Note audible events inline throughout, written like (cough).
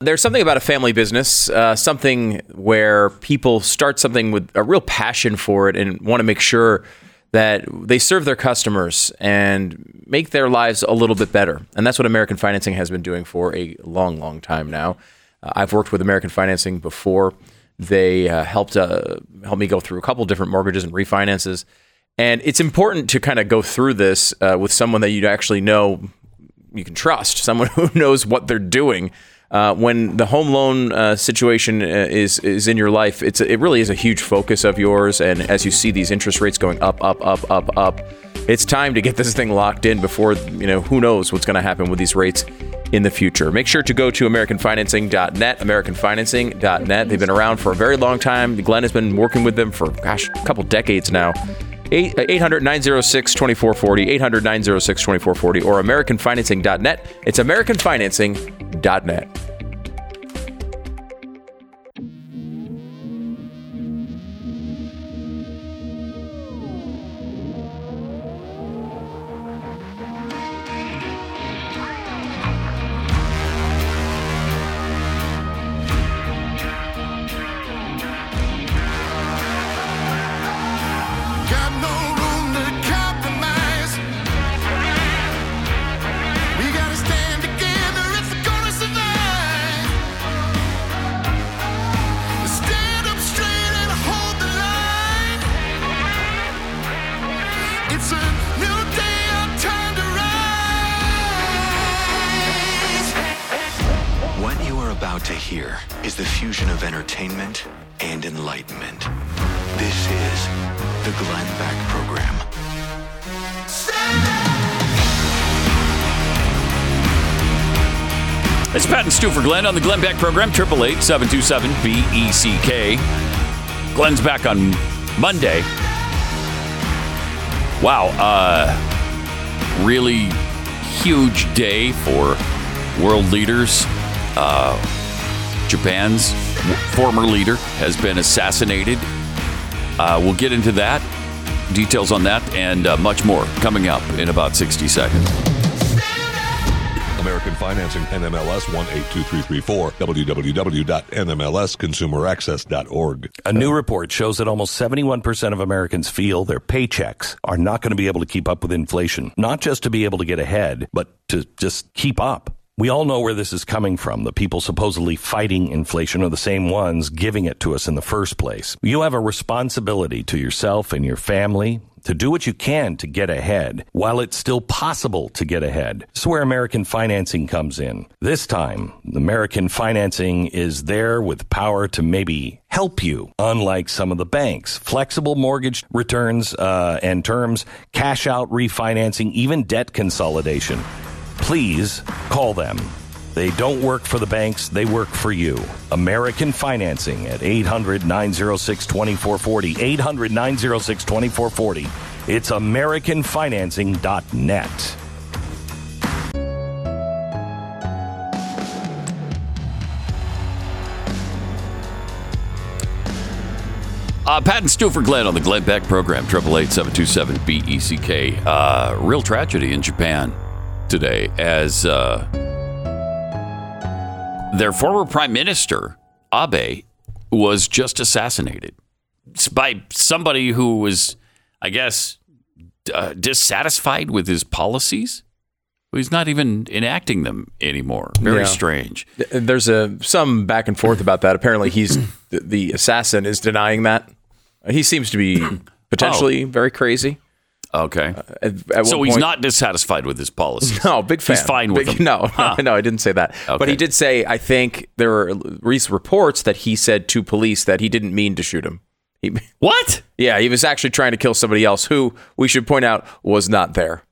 There's something about a family business, uh, something where people start something with a real passion for it and want to make sure that they serve their customers and make their lives a little bit better. And that's what American Financing has been doing for a long, long time now. Uh, I've worked with American Financing before. They uh, helped uh, help me go through a couple different mortgages and refinances. And it's important to kind of go through this uh, with someone that you actually know you can trust, someone (laughs) who knows what they're doing uh, when the home loan uh, situation uh, is is in your life, it's it really is a huge focus of yours. And as you see these interest rates going up, up, up, up, up, it's time to get this thing locked in before you know who knows what's going to happen with these rates in the future. Make sure to go to AmericanFinancing.net, AmericanFinancing.net. They've been around for a very long time. Glenn has been working with them for gosh, a couple decades now. 800 uh, 906 2440, 800 906 2440, or AmericanFinancing.net. It's AmericanFinancing.net. on the Glenn Beck program, 888 727 BECK. Glenn's back on Monday. Wow, uh, really huge day for world leaders. Uh, Japan's former leader has been assassinated. Uh, we'll get into that, details on that, and uh, much more coming up in about 60 seconds. American Financing, NMLS 182334, www.nmlsconsumeraccess.org. A new report shows that almost 71% of Americans feel their paychecks are not going to be able to keep up with inflation. Not just to be able to get ahead, but to just keep up. We all know where this is coming from. The people supposedly fighting inflation are the same ones giving it to us in the first place. You have a responsibility to yourself and your family to do what you can to get ahead while it's still possible to get ahead. This is where American financing comes in. This time, American financing is there with power to maybe help you, unlike some of the banks. Flexible mortgage returns uh, and terms, cash out refinancing, even debt consolidation. Please call them. They don't work for the banks, they work for you. American Financing at 800 906 2440. 800 906 2440. It's AmericanFinancing.net. Uh, Pat and Stu for Glenn on the Glenn Beck program, 888 BECK. Uh, real tragedy in Japan today as uh, their former prime minister, Abe, was just assassinated by somebody who was, I guess, uh, dissatisfied with his policies. He's not even enacting them anymore. Very Yeah. strange. There's a some back and forth about that. Apparently, he's the, (clears throat) the assassin is denying that. He seems to be (clears throat) potentially very crazy. Okay. At, at so he's point- not dissatisfied with his policy. (laughs) No, big fan. He's fine with Big- them. (laughs) No, Huh. no, I didn't say that. But he did say, I think there were recent reports that he said to police that he didn't mean to shoot him. He, (laughs) What? yeah, he was actually trying to kill somebody else who we should point out was not there.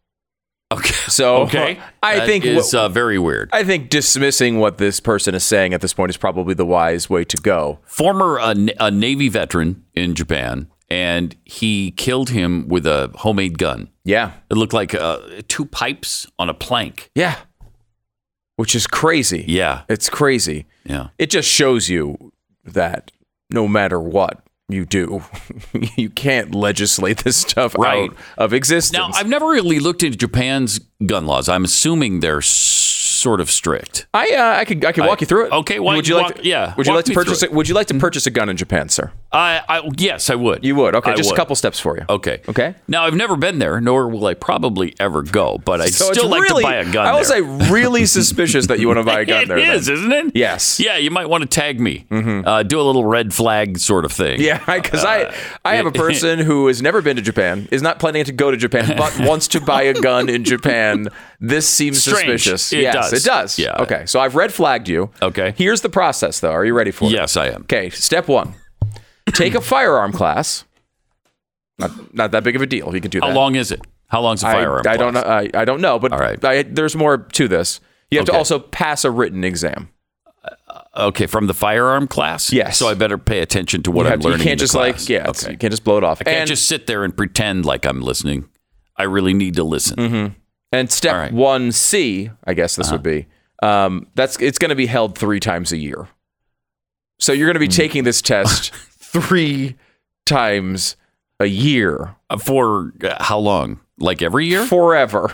Okay. So Okay. I That think what- uh, very weird. I think dismissing what this person is saying at this point is probably the wise way to go. Former uh, a Navy veteran in Japan, and he killed him with a homemade gun. Yeah, It looked like uh, two pipes on a plank. yeah, which is crazy. Yeah. it's crazy. Yeah. It just shows you that no matter what you do, (laughs) you can't legislate this stuff Right. out of existence. Now, I've never really looked into Japan's gun laws. I'm assuming they're sort of strict. I uh, I could I could walk I- you through it. okay, why- would you like walk- to, yeah, Would you like to purchase it? Would you like to purchase a gun in Japan, sir? I, I yes, I would. You would. Okay, I just would. a couple steps for you. Okay. Okay. Now I've never been there, nor will I probably ever go. But I'd So still like really, to buy a gun. There. I there. say really (laughs) suspicious that you want to buy a gun It there. then. is, isn't it? Yes. Yeah, you might want to tag me. Uh, do a little red flag sort of thing. Yeah, (laughs) because I I have a (laughs) person who has never been to Japan, is not planning to go to Japan, but wants to buy a gun in Japan. This seems Strange. suspicious. It yes, does. it does. Yeah. Okay, so I've red flagged you. Okay. Here's the process, though. Are you ready for it? Yes, I am. Okay. Step one: take a firearm class. Not not that big of a deal. You can do that. How long is it? How long's a I, firearm? I don't know. class? I, I don't know, but right. I, there's more to this. You have to also pass a written exam. Okay, from the firearm class. Yes. So I better pay attention to what I'm to- you learning. can't just class. like yeah, Okay. you can't just blow it off. I can't and, just sit there and pretend like I'm listening. I really need to listen. and step All right. Uh-huh. one C, I guess this would be. Um, that's it's going to be held three times a year. So you're going to be Hmm. taking this test (laughs) three times a year Uh, For uh, how long? Like every year? (laughs) forever.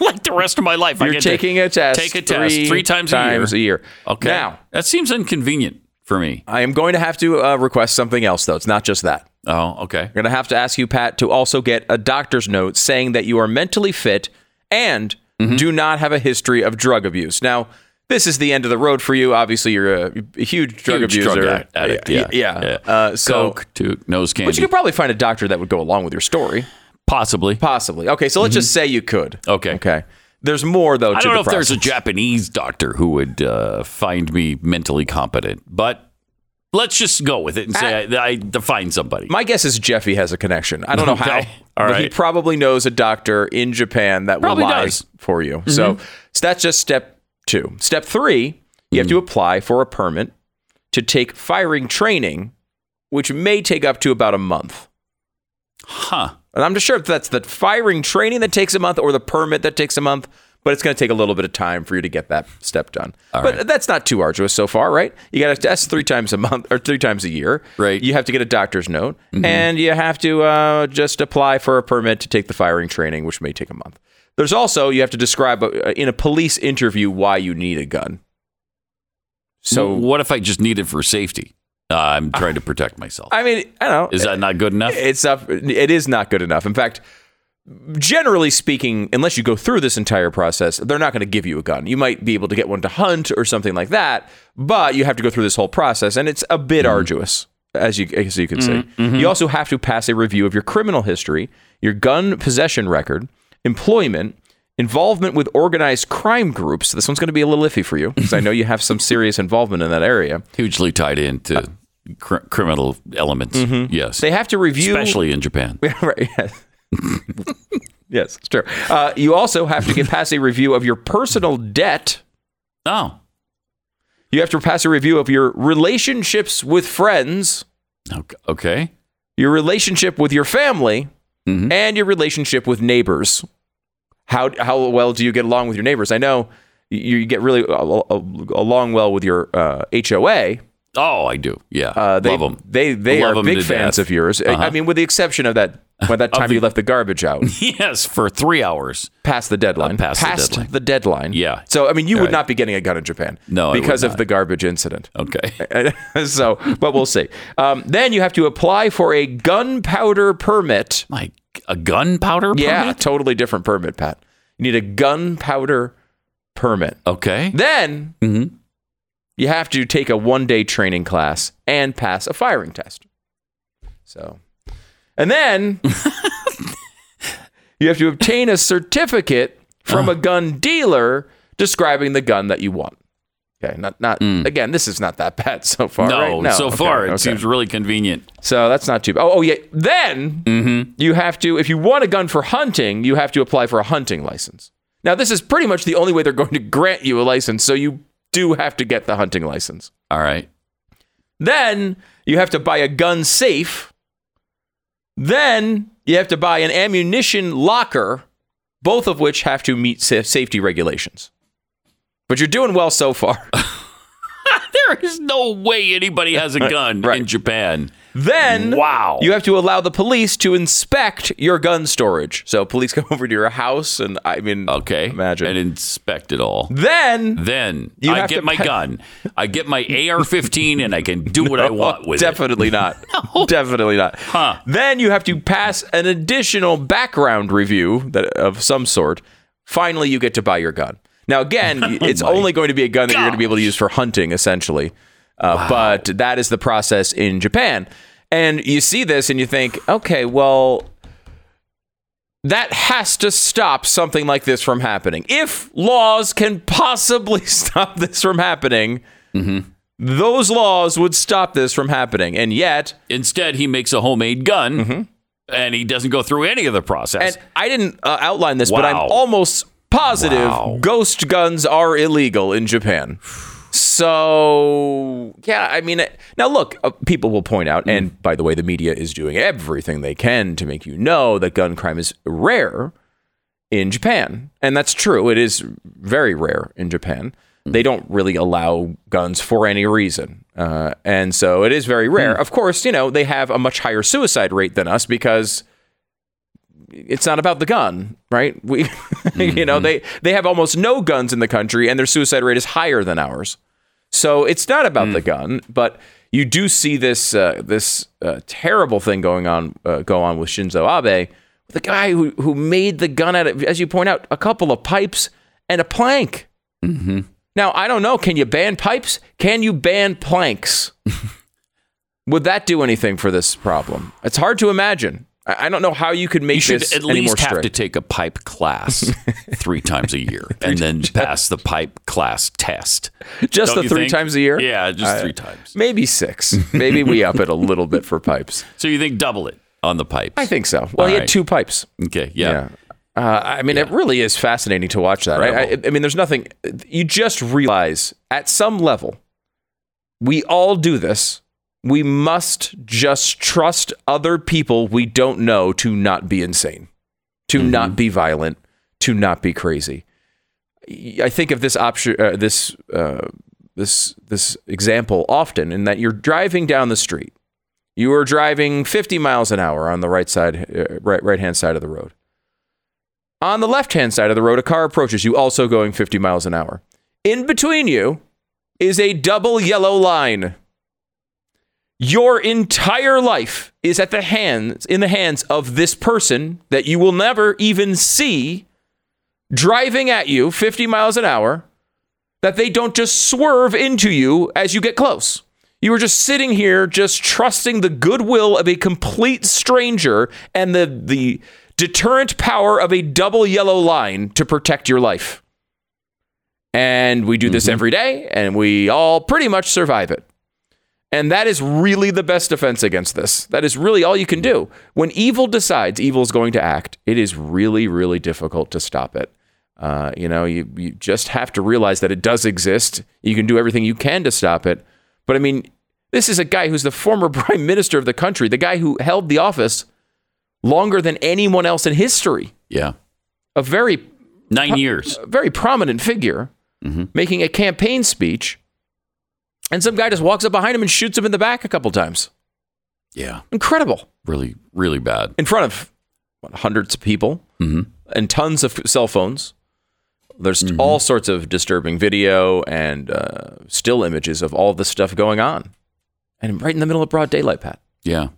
like the rest of my life? You're get taking a test. Take a test three times, times a year. year. Okay. Now that seems inconvenient for me. I am going to have to uh, request something else, though. It's not just that. Oh, okay. I'm going to have to ask you, Pat, to also get a doctor's note saying that you are mentally fit and Mm-hmm. do not have a history of drug abuse. Now, this is the end of the road for you. Obviously, you're a, a huge drug Huge abuser. drug addict, addict, yeah. yeah. Uh, so, Coke to nose candy. but you could probably find a doctor that would go along with your story, Possibly. possibly. Okay, so let's just say you could. Mm-hmm. Okay. Okay. There's more though. I don't the know if there's a. Japanese doctor who would uh, find me mentally competent, but let's just go with it and say I, I define somebody. My guess is Jeffy has a connection. I don't know (laughs) how, Okay. All but he probably knows a doctor in Japan that Probably will lie does. Mm-hmm. for you. So, so that's just step two. Step three, you have to Mm. apply for a permit to take firing training, which may take up to about a month. huh. And I'm not sure if that's the firing training that takes a month or the permit that takes a month, but it's going to take a little bit of time for you to get that step done. but right. that's not too arduous so far, right? You got to test three times a month or three times a year. Right. Mm-hmm. You have to get a doctor's note and you have to uh, just apply for a permit to take the firing training, which may take a month. There's also, you have to describe uh, in a police interview why you need a gun. So what if I just need it for safety? Uh, I'm trying to protect myself. (laughs) I mean, I don't know. Is that not good enough? it's up, it is not good enough. In fact, generally speaking, unless you go through this entire process, they're not going to give you a gun. You might be able to get one to hunt or something like that, but you have to go through this whole process, and it's a bit arduous, as you as you can see. You also have to pass a review of your criminal history, your gun possession record, employment. Involvement with organized crime groups. This one's going to be a little iffy for you because I know you have some serious involvement in that area. (laughs) Hugely tied into cr- criminal elements. Yes. They have to review, Especially in Japan. (laughs) right. Yes. (laughs) yes, it's true. Uh, you also have to get past a review of your personal debt. Oh. You have to pass a review of your relationships with friends, okay. your relationship with your family, Mhm. and your relationship with neighbors. How how well do you get along with your neighbors? I know you, you get really uh, along well with your uh, HOA. Oh, I do. Yeah. Uh, they, Love them. They they Love are big fans death. of yours. I- I Uh-huh. mean, with the exception of that when that (laughs) time the- you left the garbage out. (laughs) yes, for three hours. past the deadline. Uh, past the deadline. deadline. Yeah. So I mean, you would Right. not be getting a gun in Japan. No, because of the garbage incident. Okay. (laughs) so, but we'll see. Um, then you have to apply for a gunpowder permit. My a gunpowder Yeah, permit? totally different permit, Pat. You need a gunpowder permit. Okay. Then Mhm. you have to take a one-day training class and pass a firing test. So, and then (laughs) you have to obtain a certificate from a gun dealer describing the gun that you want. Okay, not not again. This is not that (laughs) bad so far. No, right? so okay, far it okay. seems really convenient. so. That's not too bad. Oh, oh yeah. Then Mm-hmm. you have to, if you want a gun for hunting, you have to apply for a hunting license. Now, this is pretty much the only way they're going to grant you a license. So you do have to get the hunting license. All right. Then you have to buy a gun safe. Then you have to buy an ammunition locker, both of which have to meet safety regulations. But you're doing well so far. (laughs) There is no way anybody has a gun Right. in Japan. Then Wow. you have to allow the police to inspect your gun storage. So police (laughs) come over to your house, and I mean, Okay. imagine. And inspect it all. then Then You I get my pa- gun. I get my AR-15 and I can do what I (laughs) want with it. definitely not. Definitely not. Huh. Then you have to pass an additional background review that of some sort. Finally, you get to buy your gun. Now, again, (laughs) it's only going to be a gun that you're going to be able to use for hunting, essentially. Uh, But that is the process in Japan. And you see this and you think, okay, well, that has to stop something like this from happening. If laws can possibly (laughs) stop this from happening, those laws would stop this from happening. And yet, Instead, he makes a homemade gun and he doesn't go through any of the process. and I didn't uh, outline this, but I'm almost positive Wow. ghost guns are illegal in Japan. So, yeah, I mean, now look, uh, people will point out, and by the way, the media is doing everything they can to make you know that gun crime is rare in Japan. And that's true. It is very rare in Japan. They don't really allow guns for any reason. Uh, and so it is very rare. Of course, you know, they have a much higher suicide rate than us because it's not about the gun, right? We, (laughs) you know, they they have almost no guns in the country, and their suicide rate is higher than ours. So it's not about the gun, but you do see this uh, this uh, terrible thing going on uh, go on with Shinzo Abe, the guy who who made the gun out of, as you point out, a couple of pipes and a plank. Mm-hmm. Now I don't know. Can you ban pipes? Can you ban planks? (laughs) Would that do anything for this problem? It's hard to imagine. I don't know how you could make you should this at least have to take a pipe class (laughs) three times a year and then pass the pipe class test. Just Don't the three think? times a year? Yeah, just I- three times. Maybe six. Maybe we up it a little bit for pipes. (laughs) So you think double it on the pipes? I think so. Well, All he had two pipes. Okay, yeah. Uh, I mean, it really is fascinating to watch that. Right? I, I mean, there's nothing. You just realize at some level, we all do this. We must just trust other people we don't know to not be insane, to Mm-hmm. not be violent, to not be crazy. I think of this option, uh, this uh, this this example often, in that you're driving down the street. You are driving 50 miles an hour on the right side, uh, right right hand side of the road. On the left hand side of the road, a car approaches you, also going 50 miles an hour. In between you is a double yellow line. Your entire life is at the hands in the hands of this person that you will never even see driving at you 50 miles an hour that they don't just swerve into you as you get close. You are just sitting here, just trusting the goodwill of a complete stranger and the, the deterrent power of a double yellow line to protect your life. And we do this mm-hmm. every day, and we all pretty much survive it. And that is really the best defense against this. That is really all you can do. When evil decides evil is going to act, it is really, really difficult to stop it. Uh, you know, you, you just have to realize that it does exist. You can do everything you can to stop it. But I mean, this is a guy who's the former (laughs) prime minister of the country, the guy who held the office longer than anyone else in history. Yeah. A very, Nine years. very prominent figure making a campaign speech. And some guy just walks up behind him and shoots him in the back a couple times. Yeah. Incredible. Really, really bad. In front of what, hundreds of people and tons of cell phones. There's all sorts of disturbing video and uh, still images of all this stuff going on. And right in the middle of broad daylight, Pat. Yeah.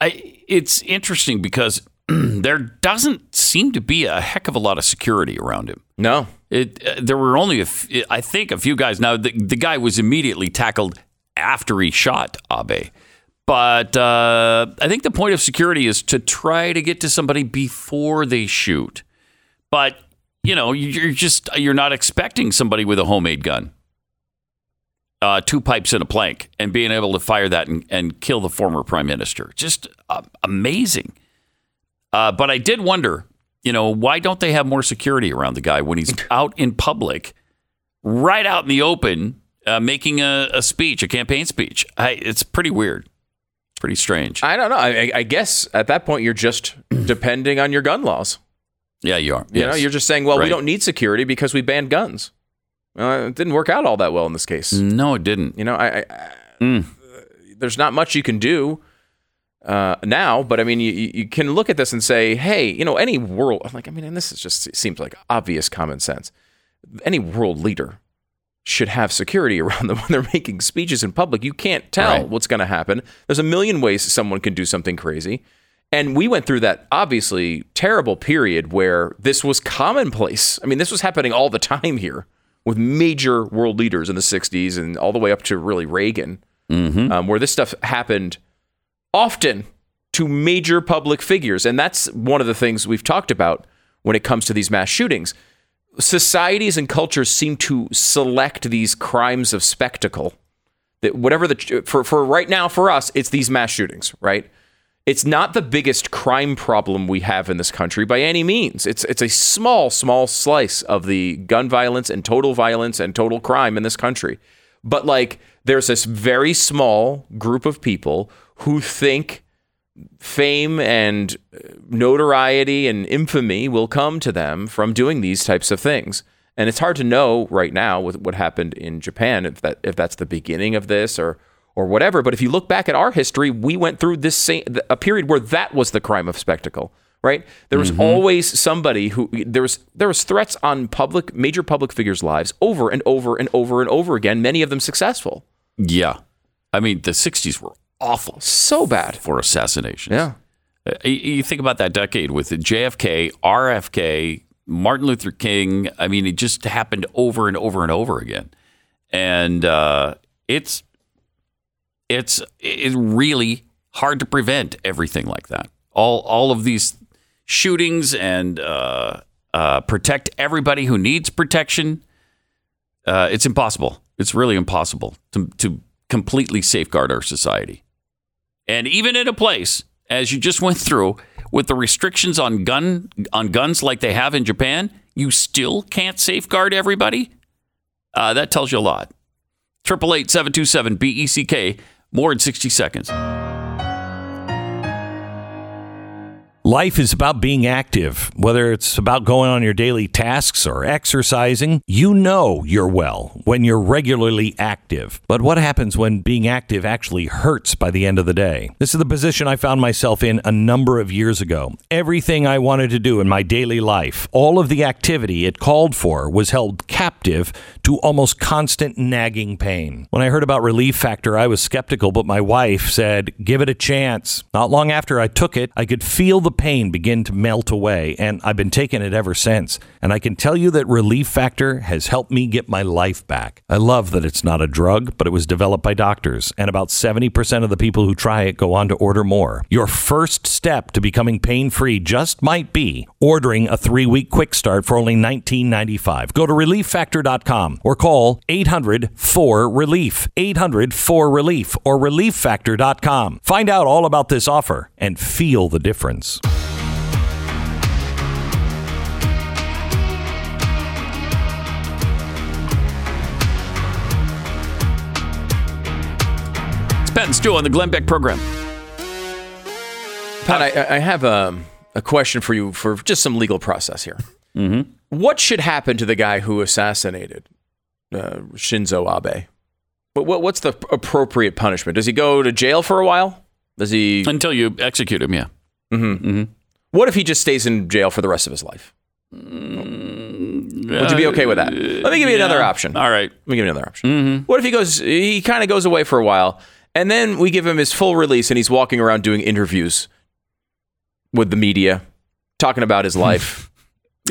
I, it's interesting because (clears throat) there doesn't seem to be a heck of a lot of security around him. No. It, uh, there were only a f- I think a few guys. Now the, the guy was immediately tackled after he shot Abe, but uh, I think the point of security is to try to get to somebody before they shoot. But you know, you're just you're not expecting somebody with a homemade gun, uh, two pipes and a plank, and being able to fire that and, and kill the former prime minister. Just uh, amazing. Uh, but I did wonder, you know, why don't they have more security around the guy when he's (laughs) out in public, right out in the open, uh, making a, a speech, a campaign speech? I, it's pretty weird. It's pretty strange. I don't know. I, I guess at that point, you're just (clears throat) depending on your gun laws. yeah, you are. You know, you're just saying, well, we don't need security because we banned guns. Uh, it didn't work out all that well in this case. No, it didn't. You know, I, I, I there's not much you can do uh, now, but I mean, you, you can look at this and say, hey, you know, any world, like, I mean, and this is just seems like obvious common sense. Any world leader should have security (laughs) around them when they're making speeches in public. You can't tell Right. what's going to happen. There's a million ways someone can do something crazy. And we went through that obviously terrible period where this was commonplace. I mean, this was happening all the (laughs) time here with major world leaders in the 60s and all the way up to really Reagan, um, where this stuff happened often to major public figures. And that's one of the things we've talked about when it comes to these mass shootings. Societies and cultures seem to select these crimes of spectacle. That whatever the for for right now for us, it's these mass shootings, right? It's not the biggest crime problem we have in this country by any means. It's it's a small, small slice of the gun violence and total violence and total crime in this country. But like there's this very small group of people who think fame and uh, notoriety and infamy will come to them from doing these types of things. And it's hard to know right now with what happened in Japan if that if that's the beginning of this or or whatever. But if you look back at our history, we went through this same a period where that was the crime of spectacle. Right? There was always somebody who there was there was threats on public major public figures' lives over and over and over and over again. Many of them successful. Yeah. I mean, the 60s were awful So bad. for assassinations. Yeah. Uh, You you think about that decade with JFK, RFK, Martin Luther King. I mean, it just happened over and over and over again, and uh, it's it's it's really hard to prevent everything like that. All all of these shootings and uh, uh, protect everybody who needs protection. Uh, it's impossible. It's really impossible to to completely safeguard our society. And even in a place, as you just went through, with the restrictions on gun on guns like they have in Japan, you still can't safeguard everybody. Uh, that tells you a lot. Triple eight seven two seven B E C K. More in sixty seconds. Life is about being active, whether it's about going on your daily tasks or exercising. You know you're well when you're regularly active. But what happens when being active actually hurts by the end of the day? This is the position I found myself in a number of years ago. Everything I wanted to do in my daily life, all of the activity it called for, was held captive to almost constant nagging pain. When I heard about Relief Factor, I was skeptical, but my wife said, give it a chance. Not long after I took it, I could feel the pain begin to melt away, and I've been taking it ever since. And I can tell you that Relief Factor has helped me get my life back. I love that it's not a drug, but it was developed by doctors, and about 70% of the people who try it go on to order more. Your first step to becoming pain free just might be ordering a three week quick start for only $19.95. Go to relieffactor.com or call 800 4 Relief, 800 4 Relief, or relieffactor.com. Find out all about this offer and feel the difference. It's Pat and Stu on the Glenn Beck program. Pat, I, I have a, a question for you for just some legal process here. Mm-hmm. What should happen to the guy who assassinated uh, Shinzo Abe? What, what, what's the appropriate punishment? Does he go to jail for a while? Does he? Until you execute him, yeah. Mm-hmm. Mm-hmm. What if he just stays in jail for the rest of his life? Mm, Would you be uh, okay with that? Let me give you another option. All right. Let me give you another option. Mm-hmm. What if he goes? He kind of goes away for a while, and then we give him his full release, and he's walking around doing interviews with the media, talking about his (laughs) life.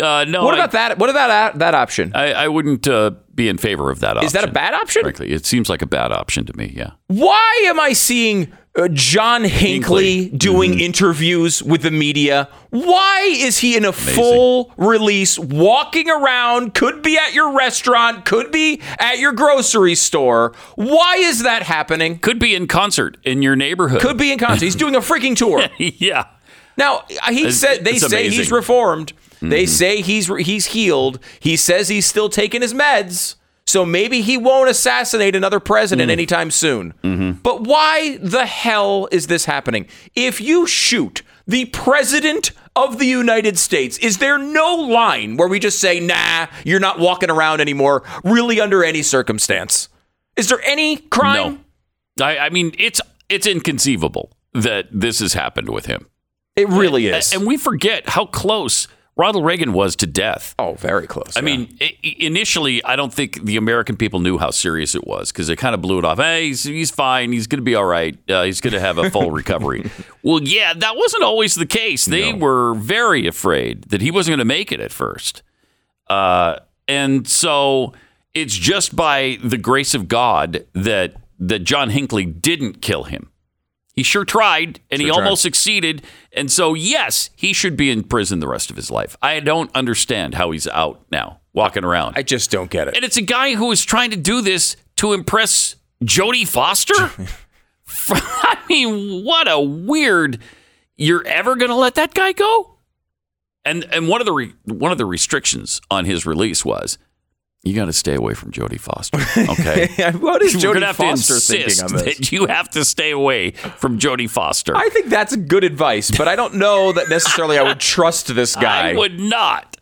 Uh, no. what I- about that? What about that, that option? I, I wouldn't uh, be in favor of that option. Is that a bad option? Frankly, it seems like a bad option to me. Yeah. Why am I seeing uh, John Hinckley Hinckley. doing interviews with the media? Why is he in a full release, walking around? Could be at your restaurant, could be at your grocery store. Why is that happening? Could be in concert in your neighborhood. Could be in concert. He's (laughs) doing a freaking tour. (laughs) yeah. Now he It's- said they say he's amazing. Mm-hmm. They say he's he's healed. He says he's still taking his meds. So maybe he won't assassinate another Mm. president anytime soon. Mm-hmm. But why the hell is this happening? If you shoot the president of the United States, is there no line where we just say, nah, you're not walking around anymore, really under any circumstance? Is there any crime? No, I, I mean it's it's inconceivable that this has happened with him. It really is. And we forget how close Ronald Reagan was to death. oh, very close. I mean, i- i- initially, I don't think the American people knew how serious it was because they kind of blew it off. Hey, he's, he's fine. He's going to be all right. Uh, he's going to have a full (laughs) recovery. well, yeah, that wasn't always the case. They were very afraid that he wasn't going to make it at first. Uh, and so it's just by the grace of God that that John Hinckley didn't kill him. He sure tried, and he tried. almost succeeded. And so, yes, he should be in prison the rest of his life. I don't understand how he's out now, walking around. I just don't get it. and it's a guy who is trying to do this to impress Jodie Foster. (laughs) (laughs) I mean, what a weird! You're ever going to let that guy go? And and one of the re, one of the restrictions on his release was you got to stay away from Jodie Foster. (laughs) Okay. what is Jodie have Foster to thinking on this? that you have to stay away from Jodie Foster. I think that's good advice, but I don't know that necessarily I would trust this (laughs) guy. I would not.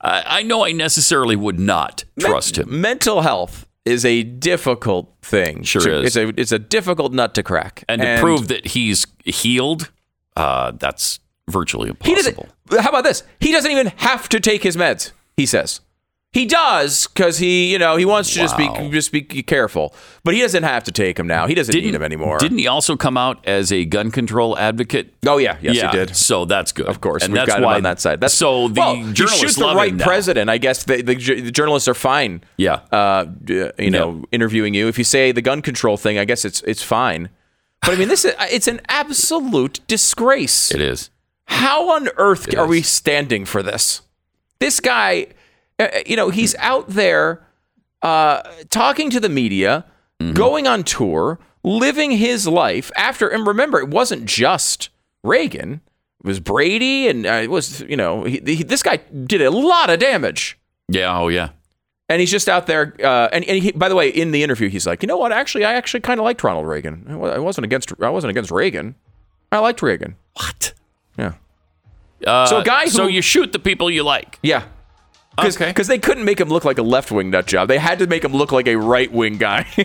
I I know I necessarily would not trust him. Mental health is a difficult thing. Sure to- is. It's a it's a difficult nut to crack. And to prove that he's healed, uh, that's virtually impossible. How about this? He doesn't even have to take his meds. He says he does because he you know he wants to just be just be careful, but he doesn't have to take him now. He doesn't need them anymore. Didn't he also come out as a gun control advocate? Oh yeah, yes yeah, he did. So that's good. Of course, and we've that's got him why on that side. That's so the well, you journalists shoot the right him president. I guess the, the, the journalists are fine. Yeah. uh, you know, interviewing you. If you say the gun control thing, I guess it's it's fine. But I mean, this is (laughs) it's an absolute disgrace. It is. How on earth are is. we standing for this? This guy, you know, he's out there uh, talking to the media, Mm-hmm. going on tour, living his life after. And remember, it wasn't just Reagan; it was Brady, and uh, it was you know, he, he, this guy did a lot of damage. Yeah. Oh yeah. And he's just out there. Uh, and and he, by the way, in the interview, he's like, you know what? Actually, I actually kind of liked Ronald Reagan. I wasn't against. I wasn't against Reagan. I liked Reagan. What? Yeah. Uh, So a guy so you shoot the people you like. Yeah. Cause, Okay. they couldn't make him look like a left wing nut job. They had to make him look like a right wing guy. (laughs)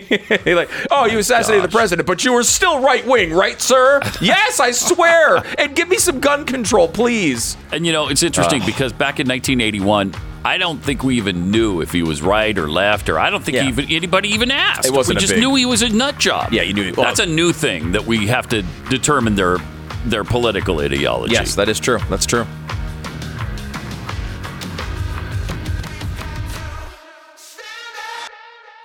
like, oh, you assassinated the president, but you were still right wing, right, sir? (laughs) yes, I swear. And give me some gun control, please. And you know, it's interesting because back in 1981, I don't think we even knew if he was right or left, or I don't think Yeah. even anybody even asked. It wasn't we just big- knew he was a nut job. Yeah, you knew- well- That's a new thing that we have to determine their their political ideology. Yes, that is true. That's true.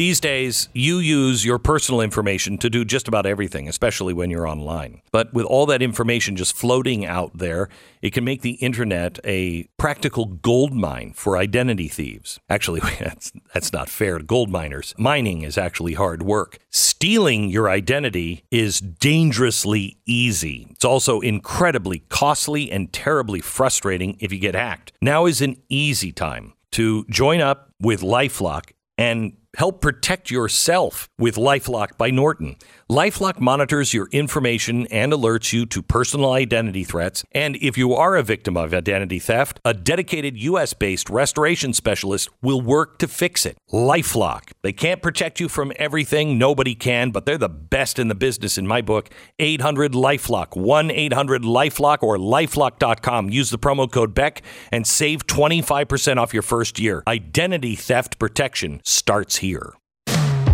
These days, you use your personal information to do just about everything, especially when you're online. But with all that information just floating out there, it can make the internet a practical gold mine for identity thieves. Actually, (laughs) that's, that's not fair to gold miners. Mining is actually hard work. Stealing your identity is dangerously easy. It's also incredibly costly and terribly frustrating if you get hacked. Now is an easy time to join up with Lifelock and help protect yourself with Lifelock by Norton. Lifelock monitors your information and alerts you to personal identity threats. And if you are a victim of identity theft, a dedicated US based restoration specialist will work to fix it. Lifelock. They can't protect you from everything, nobody can, but they're the best in the business in my book. 800 Lifelock, 1 800 Lifelock or lifelock.com. Use the promo code BECK and save 25% off your first year. Identity theft protection starts here.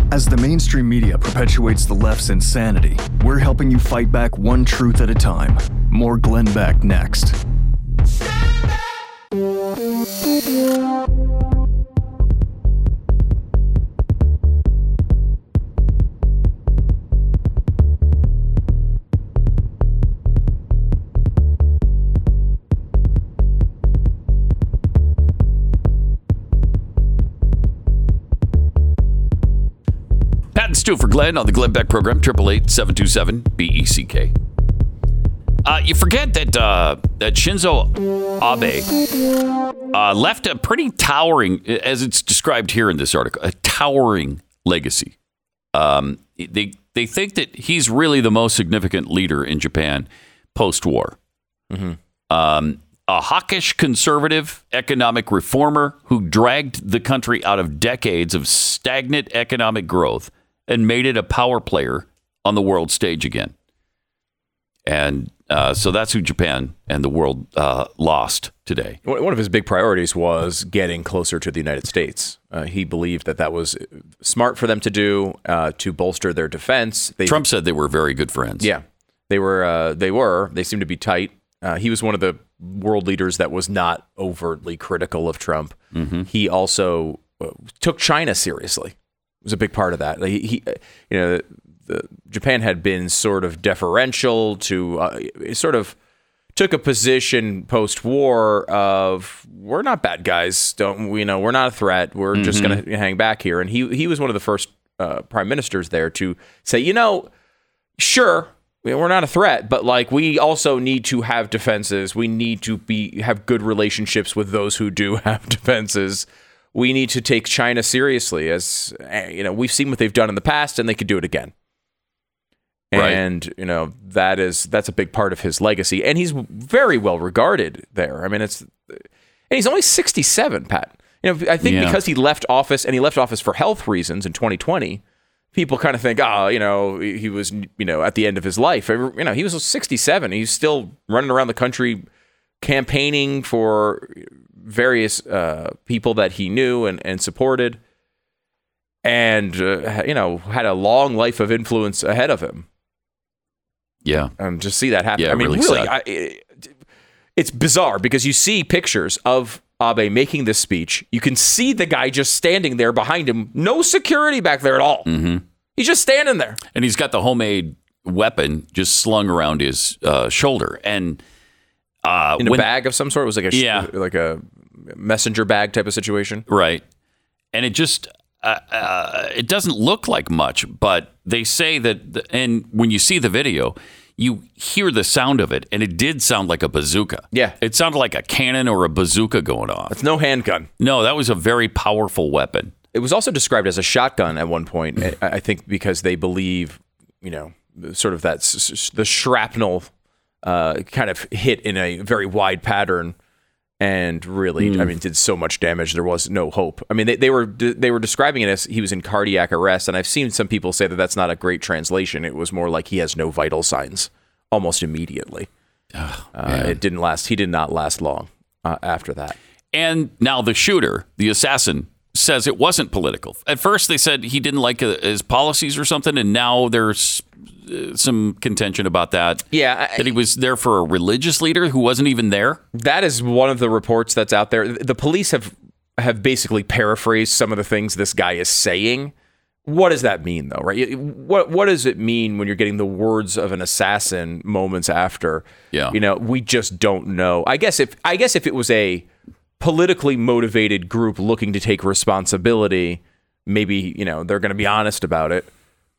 As the mainstream media perpetuates the left's insanity, we're helping you fight back one truth at a time. More Glenn Beck next. And for Glenn on the Glenn Beck program, 888 BECK. Uh, you forget that uh, that Shinzo Abe uh, left a pretty towering, as it's described here in this article, a towering legacy. Um, they they think that he's really the most significant leader in Japan post-war. Um, a hawkish conservative economic reformer who dragged the country out of decades of stagnant economic growth and made it a power player on the world stage again. And uh, so that's who Japan and the world uh, lost today. One of his big priorities was getting closer to the United States. Uh, he believed that that was smart for them to do uh, to bolster their defense. They, Trump said they were very good friends. yeah, they were. Uh, they were. They seemed to be tight. Uh, he was one of the world leaders that was not overtly critical of Trump. He also took China seriously. Was a big part of that. He, he you know, the, Japan had been sort of deferential to, uh, sort of took a position post-war of we're not bad guys. Don't we know we're not a threat. We're just going to hang back here. And he he was one of the first uh, prime ministers there to say, you know, sure we're not a threat but like we also need to have defenses we need to be have good relationships with those who do (laughs) have defenses we need to take china seriously as eh, you know we've seen what they've done in the past and they could do it again Right. and you know that is that's a big part of his legacy and he's very well regarded there i mean it's and he's only 67 pat you know i think Yeah. because he left office and he left office for health reasons in 2020 people kind of think, oh, you know, he was, you know, at the end of his life. You know, he was 67. He's still running around the country campaigning for various uh, people that he knew and, and supported. And, uh, you know, had a long life of influence ahead of him. Yeah. And just see that happen. Yeah, I mean, really really. I, it, it's bizarre because you see pictures of Abe making this speech. You can see the guy just standing there behind him, no security back there at all. Mm-hmm. He's just standing there. and he's got the homemade weapon just slung around his uh, shoulder and uh, in a when- bag of some sort. It was like a Yeah. like a messenger bag type of situation. right and it just uh, uh, it doesn't look like much but they say that the, and when you see the video you hear the sound of it and it did sound like a bazooka Yeah. it sounded like a cannon or a bazooka going off It's no handgun. no that was a very powerful weapon It was also described as a shotgun at one point. I, think because they believe, you know, sort of that the shrapnel uh, kind of hit in a very wide pattern. And really, I mean, did so much damage. There was no hope. I mean, they, they were they were describing it as he was in cardiac arrest, and I've seen some people say that that's not a great translation. It was more like he has no vital signs almost immediately. uh, it didn't last. He did not last long uh, after that. And now the shooter, the assassin, says it wasn't political. At first, they said he didn't like uh, his policies or something, and now there's uh, some contention about that. Yeah, I- that he was there for a religious leader who wasn't even there. that is one of the reports that's out there. The police have have basically paraphrased some of the things this guy is saying. What does that mean, though? Right? What What does it mean when you're getting the words of an assassin moments after? Yeah. You know, we just don't know. I guess if I guess if it was a politically motivated group looking to take responsibility, maybe you know they're going to be honest about it.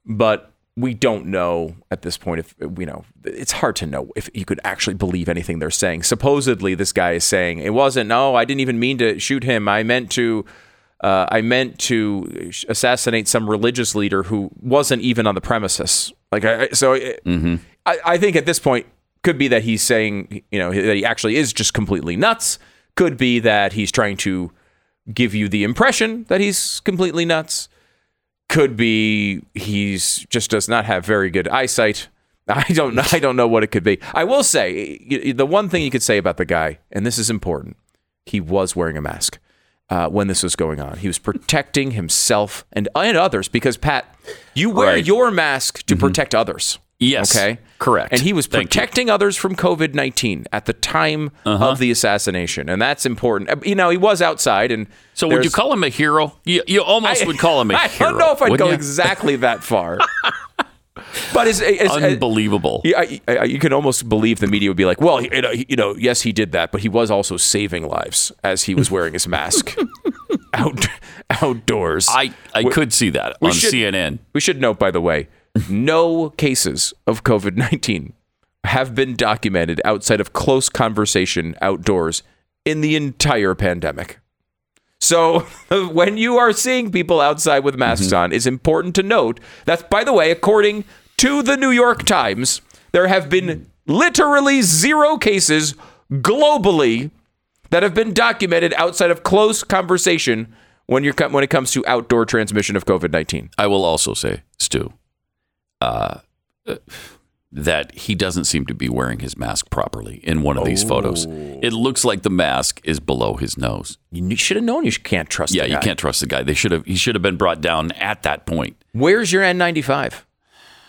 But we don't know at this point if you know it's hard to know if you could actually believe anything they're saying. Supposedly this guy is saying it wasn't no i didn't even mean to shoot him. I meant to uh, i meant to assassinate some religious leader who wasn't even on the premises. Like I, so it, I, I think at this point could be that he's saying you know that he actually is just completely nuts could be that he's trying to give you the impression that he's completely nuts could be he's just does not have very good eyesight. (laughs) I don't know. I don't know what it could be. I will say the one thing you could say about the guy, and this is important, he was wearing a mask uh, when this was going on. He was protecting himself and and others because Pat, you wear Right. your mask to protect others. Yes, Okay. correct. And he was protecting others from COVID nineteen at the time Uh-huh. of the assassination, and that's important. Uh, You know, he was outside, and So would you there's- call him a hero? You, you almost would call him a I (laughs) hero. I don't know if I'd wouldn't go you? exactly that far. (laughs) but it's, it's, Unbelievable. Yeah, I, I, you can almost believe the media would be like, well, you know, you know, yes, he did that, but he was also saving lives as he was wearing his mask (laughs) out outdoors. I, I could see that on should- CNN. We should note, by the way, no cases of COVID nineteen have been documented outside of close conversation outdoors in the entire pandemic. So (laughs) when you are seeing people outside with masks mm-hmm. on, it's important to note that, by the way, according to the New York Times, there have been literally zero cases globally that have been documented outside of close conversation when you're when it comes to outdoor transmission of COVID nineteen. I will also say, Stu, uh, that he doesn't seem to be wearing his mask properly in one of these photos. It looks like the mask is below his nose. You should have known you can't trust. Yeah, the you guy. can't trust the guy. They should have. He should have been brought down at that point. Where's your N95?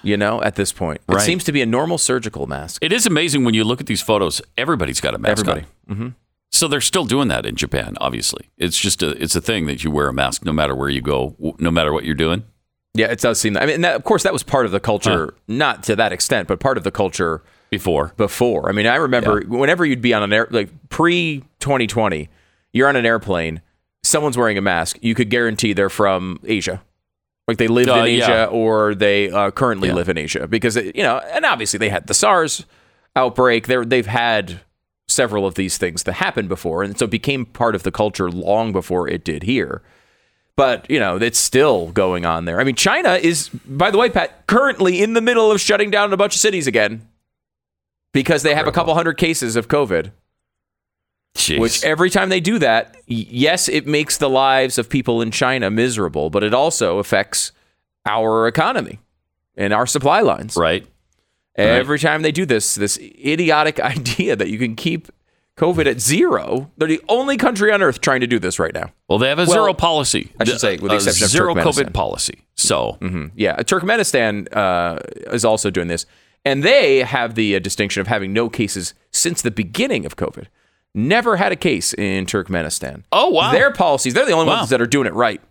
You know, at this point, it Right. seems to be a normal surgical mask. It is amazing when you look at these photos. Everybody's got a mask Everybody. on. So they're still doing that in Japan. Obviously, it's just a it's a thing that you wear a mask no matter where you go, w- no matter what you're doing. Yeah, it does seem. That. I mean, that, of course, that was part of the culture, not to that extent, but part of the culture Before, before. I mean, I remember whenever you'd be on an air, like pre 2020, you're on an airplane, someone's wearing a mask, you could guarantee they're from Asia. Like they lived Uh, in Asia yeah. or they uh, currently Yeah. live in Asia because, it, you know, and obviously they had the SARS outbreak. They're, they've had several of these things that happened before. And so it became part of the culture long before it did here. But, you know, it's still going on there. I mean, China is, by the way, Pat, currently in the middle of shutting down a bunch of cities again because they have a couple hundred cases of COVID. Jeez. Which every time they do that, yes, it makes the lives of people in China miserable, but it also affects our economy and our supply lines. right? Every time they do this, this idiotic (laughs) idea that you can keep COVID at zero, they're the only country on earth trying to do this right now. Well, they have a Well, zero policy. I should say, with the exception of zero COVID policy. So Yeah, Turkmenistan uh, is also doing this, and they have the uh, distinction of having no cases since the beginning of COVID. Never had a case in Turkmenistan. Oh, wow. Their policies, they're the only Wow. ones that are doing it right.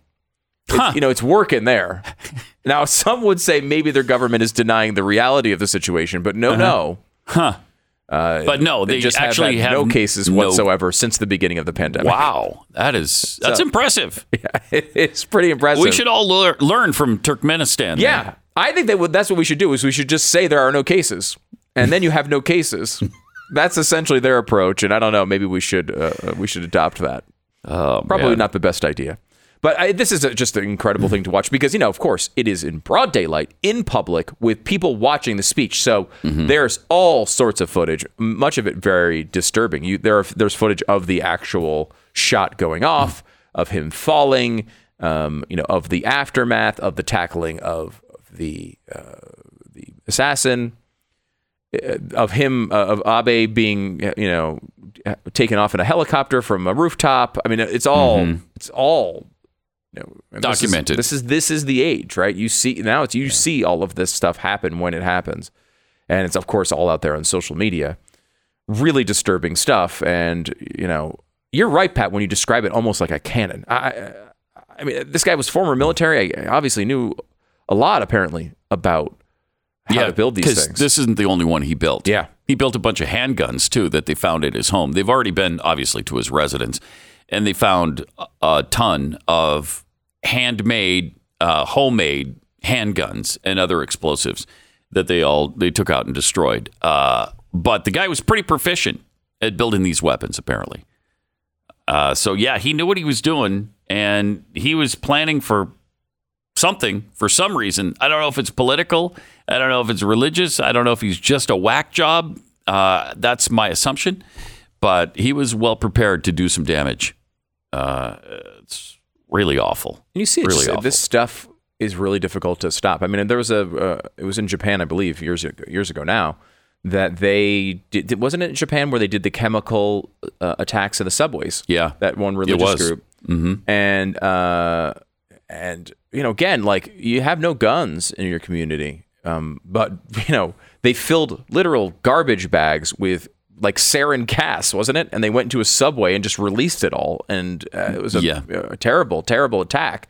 Huh. You know, it's working there. now, some would say maybe their government is denying the reality of the situation, but no, no. But no, They, they, just actually have, had no cases no- whatsoever since the beginning of the pandemic. Wow, that is (laughs) that's So- impressive. (laughs) it's pretty impressive. We should all lear- learn from Turkmenistan. then. Yeah, I think that would, that's what we should do. Is we should just say there are no cases, and then you have no cases. (laughs) that's essentially their approach, and I don't know. Maybe we should uh, uh, we should adopt that. Oh, Probably man. not the best idea. But I, this is a, just an incredible thing to watch because you know, of course, it is in broad daylight, in public, with people watching the speech. So Mm-hmm. there's all sorts of footage, much of it very disturbing. You there are, there's footage of the actual shot going off, of him falling, um, you know, of the aftermath of the tackling of, the uh, the assassin, uh, of him uh, of Abe being uh, you know taken off in a helicopter from a rooftop. I mean, it's all it's all you know, and this is- Documented. This is, this is the age, right? You see now it's you see all of this stuff happen when it happens, and it's of course all out there on social media. Really disturbing stuff, and you know you're right, Pat, when you describe it almost like a cannon. I, I, mean, this guy was former military. I obviously knew a lot, apparently, about how to build these things. This isn't the only one he built. Yeah. He built a bunch of handguns too that they found at his home. They've already been obviously to his residence, and they found a- ton of handmade, uh, homemade handguns and other explosives that they all they took out and destroyed. Uh, but the guy was pretty proficient at building these weapons, apparently. Uh, so yeah, he knew what he was doing, and he was planning for something for some reason. I don't know if it's political. I don't know if it's religious. I don't know if he's just a whack job. Uh, that's my assumption. But he was well prepared to do some damage. Uh, it's really awful. And you see, really just- awful. this stuff is really difficult to stop. I mean, there was a, uh, it was in Japan, I believe, years ago, years ago now, that they did. Wasn't it in Japan where they did the chemical uh, attacks of the subways? Yeah. that one religious was. group. Mm-hmm. And uh, and you know, again, like you have no guns in your community, um, but (laughs) you know, they filled literal garbage bags with. Like sarin gas, wasn't it? And they went into a subway and just released it all, and uh, it was a, Yeah. a terrible, terrible attack.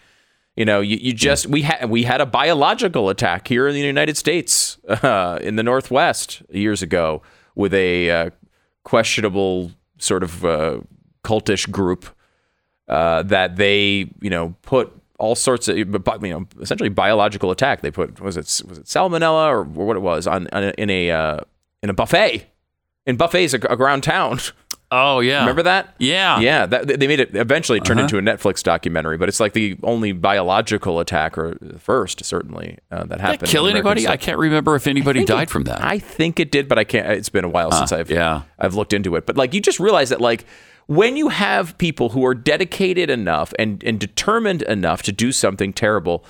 You know, you, you just we had we had a biological attack here in the United States (laughs) uh, in the Northwest years ago with a uh, questionable sort of uh, cultish group uh, that they you know put all sorts of you know essentially biological attack. They put was it was it salmonella or what it was on, on a- in a uh, in a buffet in buffets around town. Oh yeah. Remember that? Yeah. Yeah, that, they made it eventually turned Uh-huh. into a Netflix documentary, but it's like the only biological attack, or first certainly uh, that happened. kill anybody? I can't remember if anybody died it- from that. I think it did, but I can't. It's been a while since I've yeah. I've looked into it. But like you just realize that like when you have people who are dedicated enough and and determined enough to do something terrible,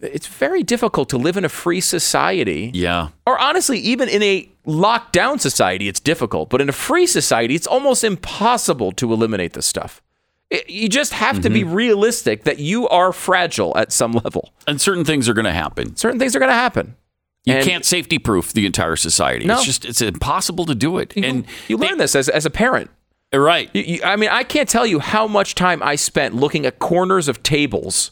it's very difficult to live in a free society. yeah. Or honestly, even in a lockdown society, it's difficult. But in a free society, it's almost impossible to eliminate this stuff. It- you just have to be Mm-hmm. realistic that you are fragile at some level. And certain things are going to happen. Certain things are going to happen. You And- can't safety proof the entire society. No. It's just it's impossible to do it. You, and you learn this as, as a parent. right. You- you- I mean, I can't tell you how much time I spent looking at corners of tables,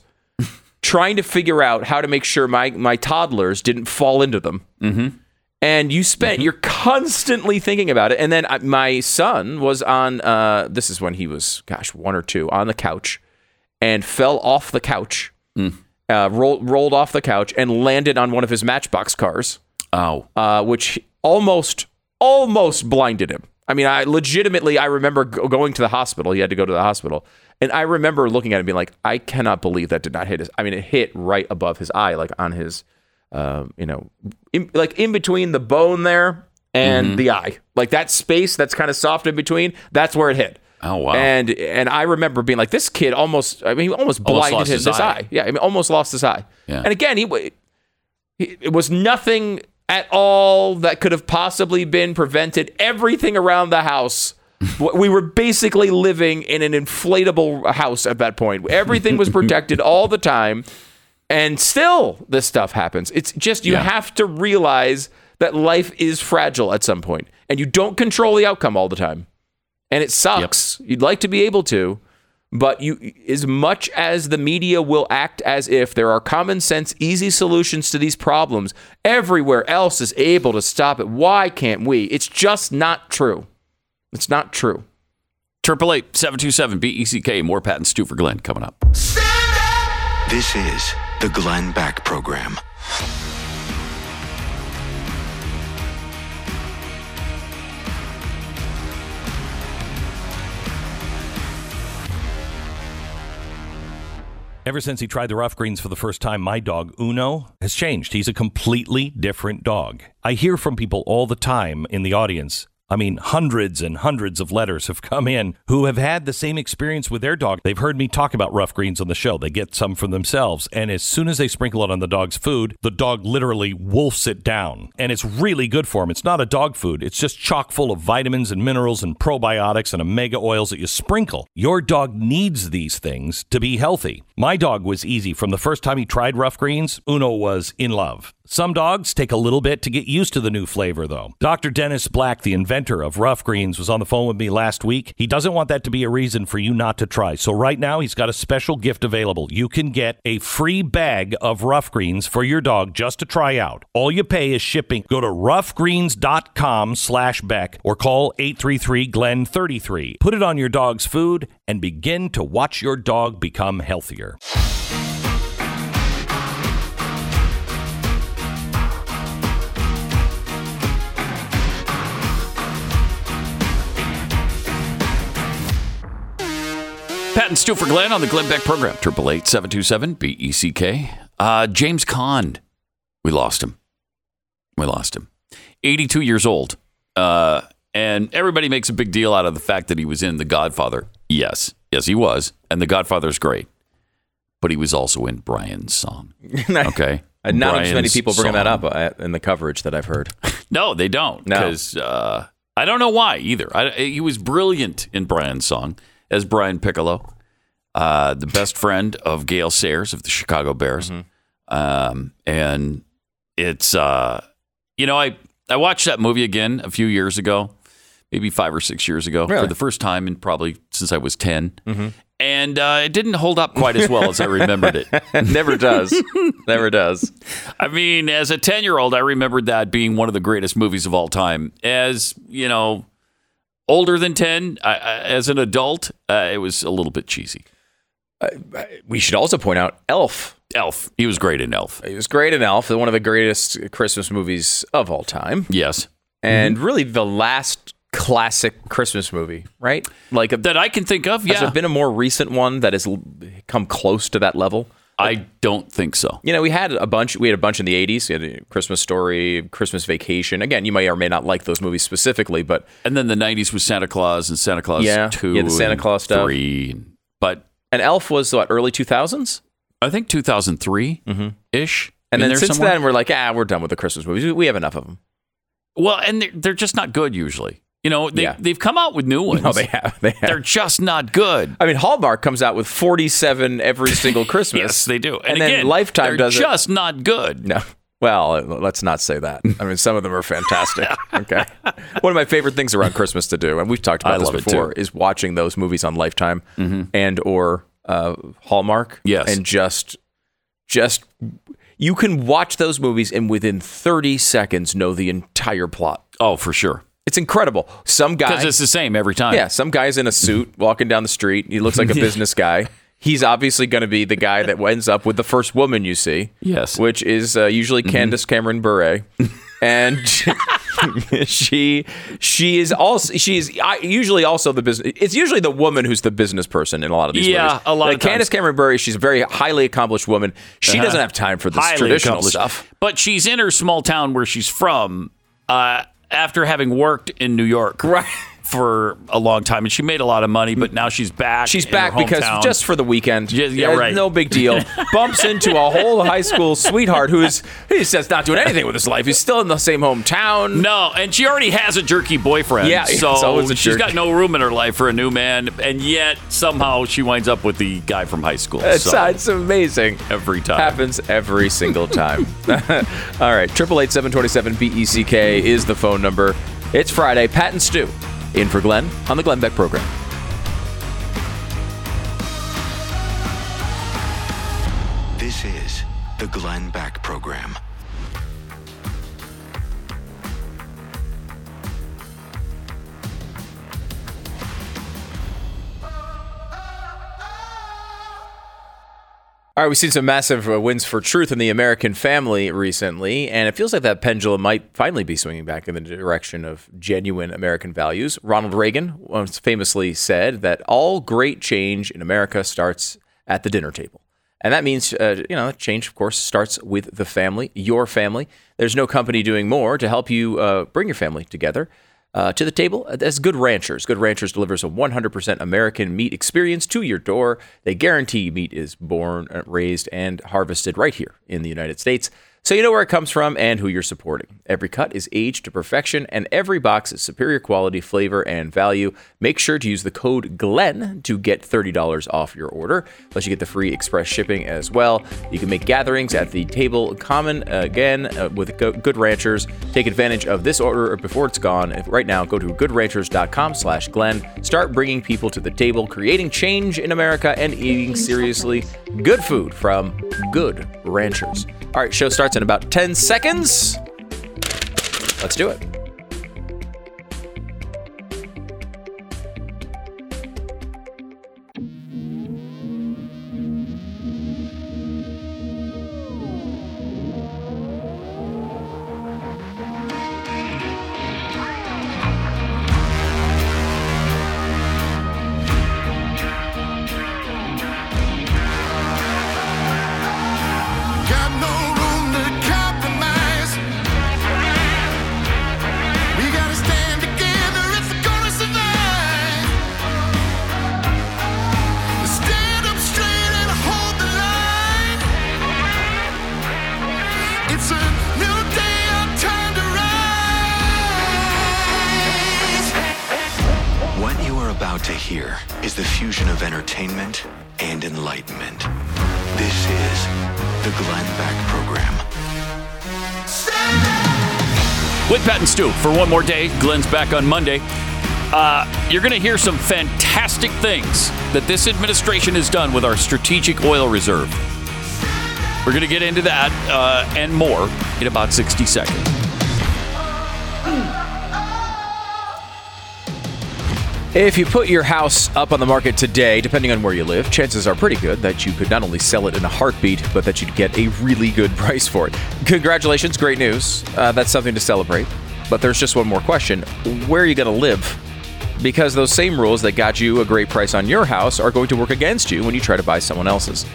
trying to figure out how to make sure my my toddlers didn't fall into them. Mm-hmm. And you spent, you're constantly thinking about it. And then I, my son was on. Uh, this is when he was, gosh, one or two, on the couch, and fell off the couch, uh, rolled rolled off the couch, and landed on one of his Matchbox cars Oh. uh, which almost almost blinded him. I mean, I legitimately I remember go- going to the hospital. He had to go to the hospital, and I remember looking at him being like, I cannot believe that did not hit his. I mean, it hit right above his eye, like on his, uh, you know, in, like in between the bone there and the eye, like that space that's kind of soft in between. That's where it hit. Oh, wow. And and I remember being like, this kid almost. I mean, he almost Almost blinded his, his his eye. eye. Yeah, I mean, almost lost his eye. Yeah. And again, he he- it was nothing at all that could have possibly been prevented. Everything around the house. (laughs) We were basically living in an inflatable house at that point. Everything was (laughs) protected all the time. And still, this stuff happens. It's just you Yeah. have to realize that life is fragile at some point, and you don't control the outcome all the time. And it sucks. You'd like to be able to, but you as much as the media will act as if there are common sense easy solutions to these problems everywhere else is able to stop it why can't we it's just not true it's not true Triple eight seven two seven B E C K. More patents and Stu for Glenn coming up. This is the Glenn Beck Program. Ever since he tried the rough greens for the first time, my dog Uno has changed. He's a completely different dog. I hear from people all the time in the audience. I mean, hundreds and hundreds of letters have come in who have had the same experience with their dog. They've heard me talk about rough greens on the show. They get some for themselves. And as soon as they sprinkle it on the dog's food, the dog literally wolfs it down. And it's really good for them. It's not a dog food, it's just chock full of vitamins and minerals and probiotics and omega oils that you sprinkle. Your dog needs these things to be healthy. My dog was easy. From the first time he tried rough greens, Uno was in love. Some dogs take a little bit to get used to the new flavor, though. Dr. Dennis Black, the inventor of rough greens, was on the phone with me last week. He doesn't want that to be a reason for you not to try. So, right now, he's got a special gift available. You can get a free bag of rough greens for your dog just to try out. All you pay is shipping. Go to roughgreens.com slash Beck or call 833 Glenn 33. Put it on your dog's food and begin to watch your dog become healthier. Pat and Stu for Glenn on the Glenn Beck program. Triple eight seven two seven B E C K. Uh, James Caan, we lost him. We lost him. Eighty two years old. Uh, and everybody makes a big deal out of the fact that he was in The Godfather. Yes, yes, he was, and The Godfather's great. But he was also in Brian's song. (laughs) Okay, not as many Brian's people bringing that up uh, in the coverage that I've heard (laughs) No, they don't. No. Because uh, I don't know why either. I, he was brilliant in Brian's song as Brian Piccolo, uh, the best friend of Gale Sayers of the Chicago Bears. Um, and it's, uh, you know, I, I watched that movie again a few years ago, maybe five or six years ago, Really? for the first time in probably since I was 10. And uh, it didn't hold up quite as well as I remembered it. (laughs) never does never does I mean, as a 10 year old, I remembered that being one of the greatest movies of all time. As, you know, older than 10, I, I, as an adult, uh, it was a little bit cheesy. we should also point out elf Elf. He was great in Elf. he was great in elf one of the greatest christmas movies of all time Yes. and really the last classic Christmas movie, right? Like, a, that I can think of. has Yeah, there been a more recent one that has come close to that level? I don't think so. You know, we had a bunch. We had a bunch in the '80s. We had a Christmas Story, Christmas Vacation. Again, you may or may not like those movies specifically, but And then the '90s was Santa Claus and Santa Claus Yeah, Two, yeah, the Santa Claus stuff. Three, but and Elf was what early 2000s, I think 2003 ish. Mm-hmm. and then since somewhere. then we're like, ah, we're done with the Christmas movies. We- We have enough of them. well, and they're, they're just not good usually. You know, they, Yeah. they've come out with new (laughs) ones. No, they have. They have. They're just not good. I mean, Hallmark comes out with 47 every single (laughs) Christmas. Yes, they do. And, then again, Lifetime they're does it. just not good. No. Well, let's not say that. I mean, some of them are fantastic. (laughs) Okay. One of my favorite things around Christmas to do, and we've talked about I this before. Mm-hmm. is watching those movies on Lifetime and or uh, Hallmark. Yes. And just, just, you can watch those movies and within 30 seconds know the entire plot. Oh, for sure. It's incredible. Some guy. Because it's the same every time. Yeah, some guy's in a suit walking down the street. He looks like a (laughs) business guy. He's obviously going to be the guy that ends up with the first woman you see. Yes. Mm-hmm. Which is uh, usually Candace Cameron Bure. And (laughs) she she is also she is usually also the business. It's usually the woman who's the business person in a lot of these Yeah, movies. a lot like of times. Candace Cameron Bure, she's a very highly accomplished woman. She doesn't have time for this Uh-huh. Highly traditional stuff. But she's in her small town where she's from uh, after having worked in New York. Right. For a long time, and she made a lot of money, but now she's back. She's back because just for the weekend. Yeah, yeah, right. No big deal. (laughs) Bumps into a whole high school sweetheart who is he says not doing anything with his life. He's still in the same hometown. No, and she already has a jerky boyfriend. Yeah, so it's always a she's jerk. got no room in her life for a new man, and yet somehow she winds up with the guy from high school. It's, so, uh, it's amazing. every time. Happens every single time. (laughs) All right, triple eight seven twenty seven B E C K is the phone number. It's Friday. Pat and Stu in for Glenn on the Glenn Beck program. This is the Glenn Beck Program. All right, we've seen some massive uh, wins for truth in the American family recently, and it feels like that pendulum might finally be swinging back in the direction of genuine American values. Ronald Reagan once famously said that all great change in America starts at the dinner table. And that means, uh, you know, change, of course, starts with the family, your family. There's no company doing more to help you uh, bring your family together uh, to the table as Good Ranchers. Good Ranchers delivers a 100% American meat experience to your door. They guarantee meat is born, uh, raised, and harvested right here in the United States. So you know where it comes from and who you're supporting. Every cut is aged to perfection, and every box is superior quality, flavor, and value. Make sure to use the code GLEN to get $30 off your order. Plus, you get the free express shipping as well. You can make gatherings at the table common again uh, with Go- Good Ranchers. Take advantage of this order before it's gone. Right now, go to goodranchers.com/slash Glenn. Start bringing people to the table, creating change in America, and eating seriously good food from Good Ranchers. All right, show starts in about 10 seconds. Let's do it. Pat and Stu for one more day. Glenn's back on Monday. Uh, you're going to hear some fantastic things that this administration has done with our strategic oil reserve. We're going to get into that uh, and more in about 60 seconds. If you put your house up on the market today, depending on where you live, chances are pretty good that you could not only sell it in a heartbeat, but that you'd get a really good (laughs) price for it. Congratulations, great news. Uh, that's something to celebrate. But there's just one more question where are you going to live? Because those same rules that got you a great price on your house are going to work against you when you try to buy someone else's.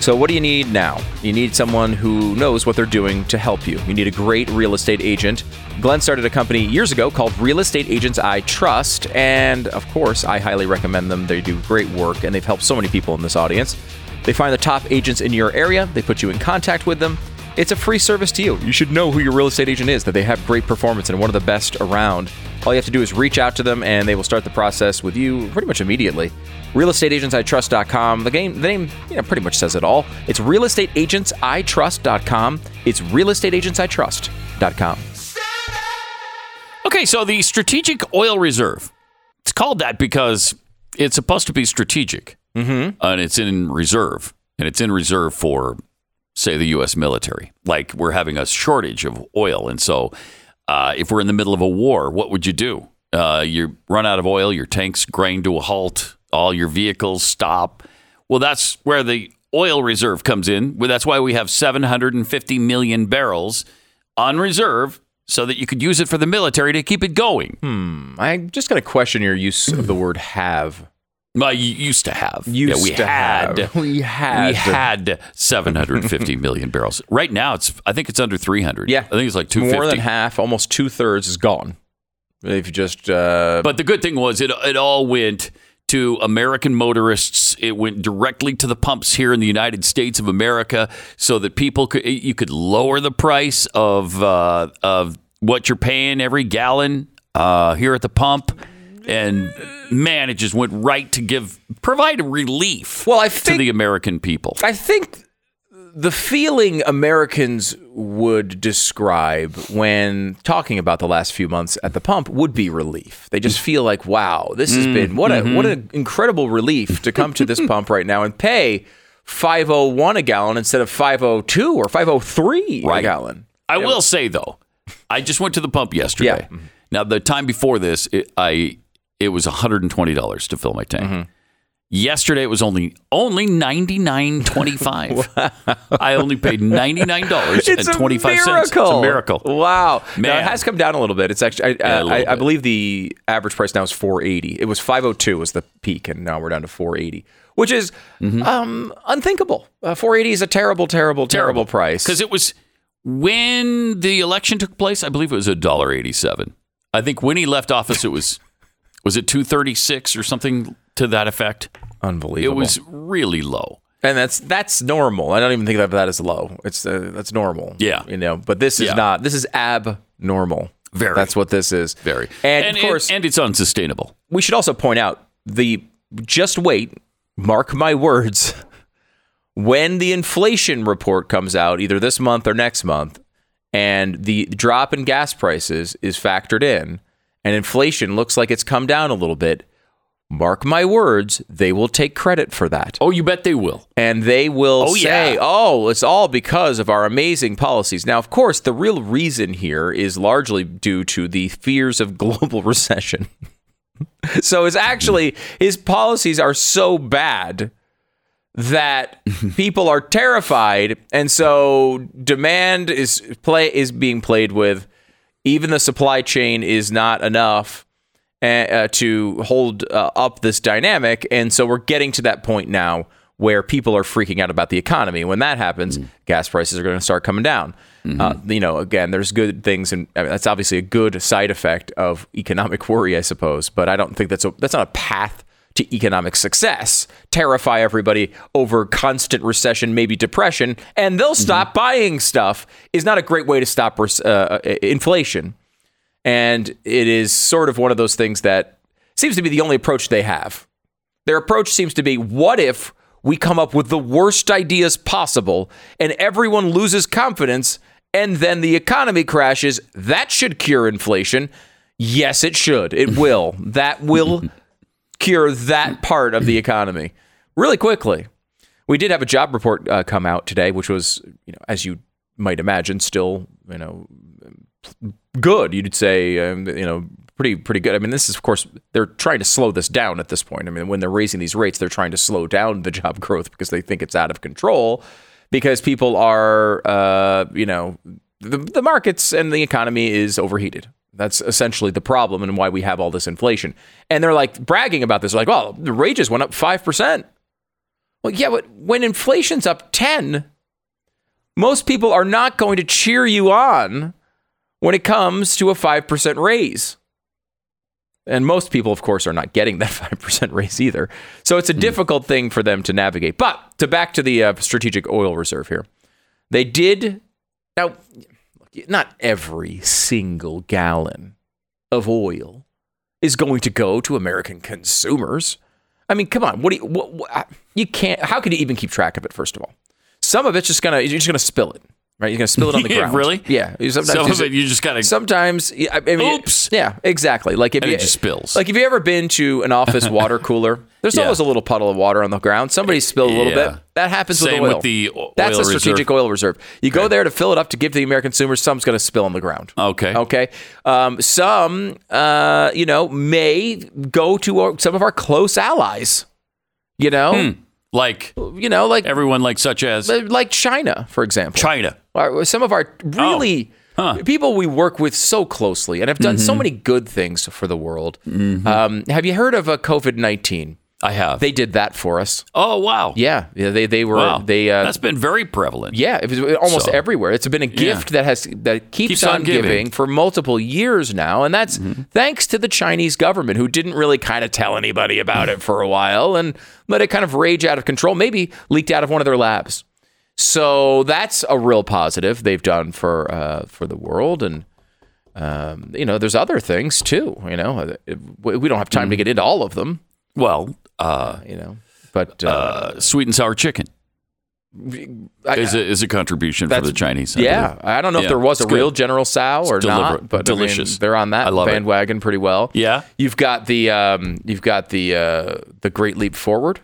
So, what do you need now? You need someone who knows what they're doing to help you. You need a great real estate agent. Glenn started a company years ago called Real Estate Agents I Trust, and of course, I highly recommend them. They do great work, and they've helped so many people in this audience. They find the top agents in your area, they put you in contact with them. It's a free service to you. You should know who your real estate agent is, that they have great performance and one of the best around. All you have to do is reach out to them and they will start the process with you pretty much immediately. RealestateAgentsITrust.com. The game, the name, you know, pretty much says it all. It's RealestateAgentsITrust.com. It's RealestateAgentsITrust.com. Okay, so the strategic oil reserve. It's called that because it's supposed to be strategic. Mm-hmm. And it's in reserve. And it's in reserve for, say, the U.S. military. Like we're having a shortage of oil. And so uh, if we're in the middle of a war, what would you do? Uh, you run out of oil, your tanks grind to a halt, all your vehicles stop. Well, that's where the oil reserve comes in. Well, that's why we have 750 million barrels on reserve so that you could use it for the military to keep it going. Hmm. I'm just got to question your use of the word have. Well, you used to have. Used yeah, we to had. have. (laughs) We had. We had 750 (laughs) million barrels. Right now, it's. I think it's under 300. Yeah. I think it's like 250. More than half, almost two thirds is gone. If you just. Uh, But the good thing was it it all went to American motorists. It went directly to the pumps here in the United States of America, so that people could you could lower the price of uh, of what you're paying every gallon uh, here at the pump. And man, it just went right to give provide relief Well, I think, to the American people. I think the feeling Americans would describe when talking about the last few months at the pump would be relief. They just feel like, wow, this has mm, been what a what an mm-hmm. incredible relief to come to this (laughs) pump right now and pay 501 a gallon instead of 502 or 503 a Right. gallon. I will say though, I just went to the pump yesterday. Yeah. Mm-hmm. Now the time before this, it, I it was one hundred and twenty dollars to fill my tank. Mm-hmm. Yesterday it was only only ninety nine twenty five. (laughs) I only paid ninety nine dollars and It's a twenty five It's a miracle. Wow. Now, Man. it has come down a little bit. It's actually, I, Yeah, I, I believe the average price now is 480. It was 502 was the peak, and now we're down to 480, which is Mm-hmm. um, unthinkable. Uh, 480 is a terrible, terrible, terrible, price. because it was when the election took place. I believe it was a dollar eighty seven. I think when he left office, it was was it two thirty six or something to that effect. Unbelievable. It was really low. and that's that's normal. I don't even think of that as low. It's uh, that's normal. Yeah. you know. But this is Yeah. not. This is abnormal. Very. That's what this is. Very And, of course, and it's unsustainable. we should also point out the just wait, mark my words. When the inflation report comes out, either this month or next month, and the drop in gas prices is factored in, and inflation looks like it's come down a little bit, mark my words, they will take credit for that. Oh, you bet they will. And they will Oh, say, yeah. oh, it's all because of our amazing policies. Now, of course, the real reason here is largely due to the fears of (laughs) global recession. (laughs) so it's actually, his policies are so bad that (laughs) people are terrified. And so demand is play is being played with. Even the supply chain is not enough uh, uh, to hold uh, up this dynamic. And so we're getting to that point now where people are freaking out about the economy. When that happens, gas prices are going to start coming down. Uh, you know, again, there's good things, and I mean, that's obviously a good side effect of economic worry, I suppose. But I don't think that's a, that's not a path to economic success. Terrify everybody over constant recession, maybe depression, and they'll stop buying stuff. Is not a great way to stop res- uh, uh, inflation. And it is sort of one of those things that seems to be the only approach they have. Their approach seems to be what if we come up with the worst ideas possible and everyone loses confidence and then the economy crashes? That should cure inflation. Yes, it should. It (laughs) will. that will cure that part of the economy really quickly. We did have a job report uh, come out today, which was, you know, as you might imagine, still, you know, good. You'd say, um, you know, pretty pretty good. I mean, this is of course they're trying to slow this down at this point. I mean, when they're raising these rates, they're trying to slow down the job (laughs) growth because they think it's out of control. Because people are, uh, you know, the, the markets and the economy is overheated. That's essentially the problem and why we have all this inflation. And they're like bragging about this, like, well, the wages went up 5%. Well, yeah, but when inflation's up 10, most people are not going to cheer you on when it comes to a 5% raise. And most people, of course, are not getting that (laughs) 5% raise either. So it's a difficult thing for them to navigate. But to back to the uh, strategic oil reserve here, they did. Now, not every single gallon of oil is going to go to American consumers. I mean, come on. What do you, what, what, you can't, how could you even keep track of it, first of all? Some of it's just gonna, you're just gonna spill it, right? You're gonna spill it on the (laughs) ground. really? Yeah. Sometimes Some of it you just gotta. Sometimes, yeah, I mean, Oops. Yeah, exactly. Like if And you, it just spills. Like if you ever been to an office (laughs) water cooler, there's Yeah. always a little puddle of water on the ground. Somebody spilled a little Yeah. bit. That happens Same with oil. with the o- That's a strategic reserve. oil reserve. You go there to fill it up to give to the American consumers. Some's going to spill on the ground. Okay. Okay. Um, some, uh, you know, may go to our, some of our close allies. You know, like you know, like everyone, like such as like China, for example. China. Our- some of our really Oh. Huh. Mm-hmm. people we work with so closely and have done so many good things for the world. Um, have you heard of a COVID nineteen? I have. They did that for us. oh wow. Yeah, yeah. They they were Wow. they. Uh, That's been very prevalent. yeah, it was almost So- everywhere. It's been a gift that has that keeps, Keeps on, on giving. giving. for multiple years now, and that's Mm-hmm. thanks to the Chinese government who didn't really kind of tell anybody about it for a while and let it kind of rage out of control. Maybe leaked out of one of their labs. So that's a real positive they've done for uh, for the world, and um, you know, there's other things too. You know, we we don't have time Mm-hmm. to get into all of them. Well, uh, You know, but uh, uh, sweet and sour chicken I- is a, is a contribution for the Chinese. I yeah, believe. I don't know if there was a good. real General Tso or It's not, but delicious. I mean, they're on that love it. bandwagon pretty well. Yeah. You've got the um, you've got the uh, the Great Leap Forward,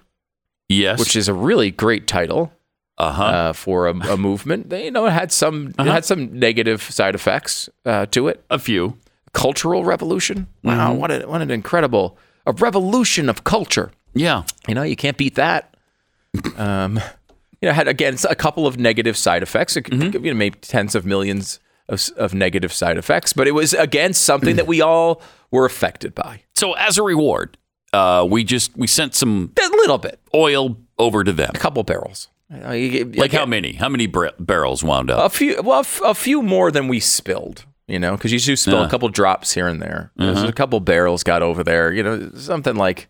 Yes. which is a really great title uh-huh. uh, for a, a movement. They, you know, it had some it had some negative side effects uh, to it. a few. Cultural revolution. Wow, Mm-hmm. what a, what an incredible a revolution of culture. Yeah. You know, you can't beat that. Um, you know, had again a couple of negative side effects. It, Mm-hmm. You know, maybe tens of millions of, of negative side effects, but it was again something that we all were affected by So as a reward, uh, we just we sent some a little bit, oil over to them. a couple barrels. Know, you- Like how many? How many bar- barrels wound up? A few, well, a f- a few more than we spilled. You know, because you do spill Yeah. a couple drops here and there. There's Uh-huh. a couple barrels got over there. You know, something like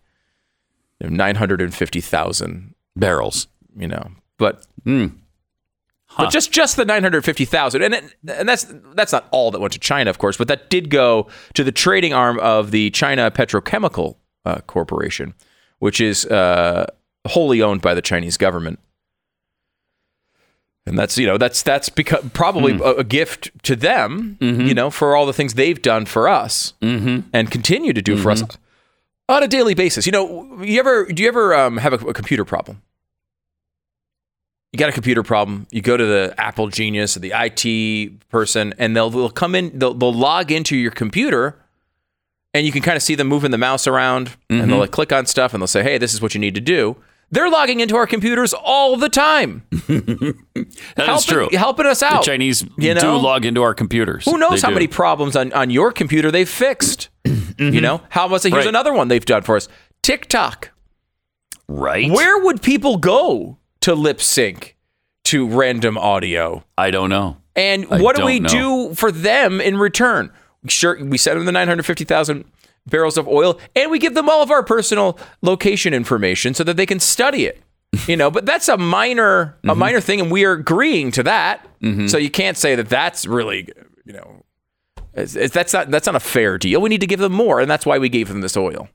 you know, nine hundred and fifty thousand. barrels. You know, but Huh. But just just the 950,000 and it, and that's that's not all that went to China of course, but that did go to the trading arm of the China Petrochemical uh, Corporation, which is uh, wholly owned by the Chinese government. And that's you know that's that's because probably hmm. a, a gift to them, mm-hmm. you know, for all the things they've done for us mm-hmm. and continue to do for us mm-hmm. on a daily basis. You know, you ever do you ever um, have a, a computer problem? you got a computer problem, you go to the Apple genius or the IT person, and they'll, they'll come in, they'll, they'll log into your computer, and you can kind of see them moving the mouse around, and they'll like, click on stuff, and they'll say, "Hey, this is what you need to do." They're logging into our computers all the time, (laughs) That is helping, true. helping us out. The. Chinese you know? do log into our computers. Who knows They how do. many problems on, on your computer they've fixed? (clears throat) Mm-hmm. You know, how it? Here's Right. another one they've done for us: TikTok. right? Where would people go to lip sync to random audio? I don't know. And I what do we know. do for them in return? Sure, we send them the 950,000 barrels of oil and we give them all of our personal location information so that they can study it. (laughs) You know, but that's a minor Mm-hmm. a minor thing and we are agreeing to that. So you can't say that that's really, you know, it's, it's, that's not that's not a fair deal. We need to give them more and that's why we gave them this oil.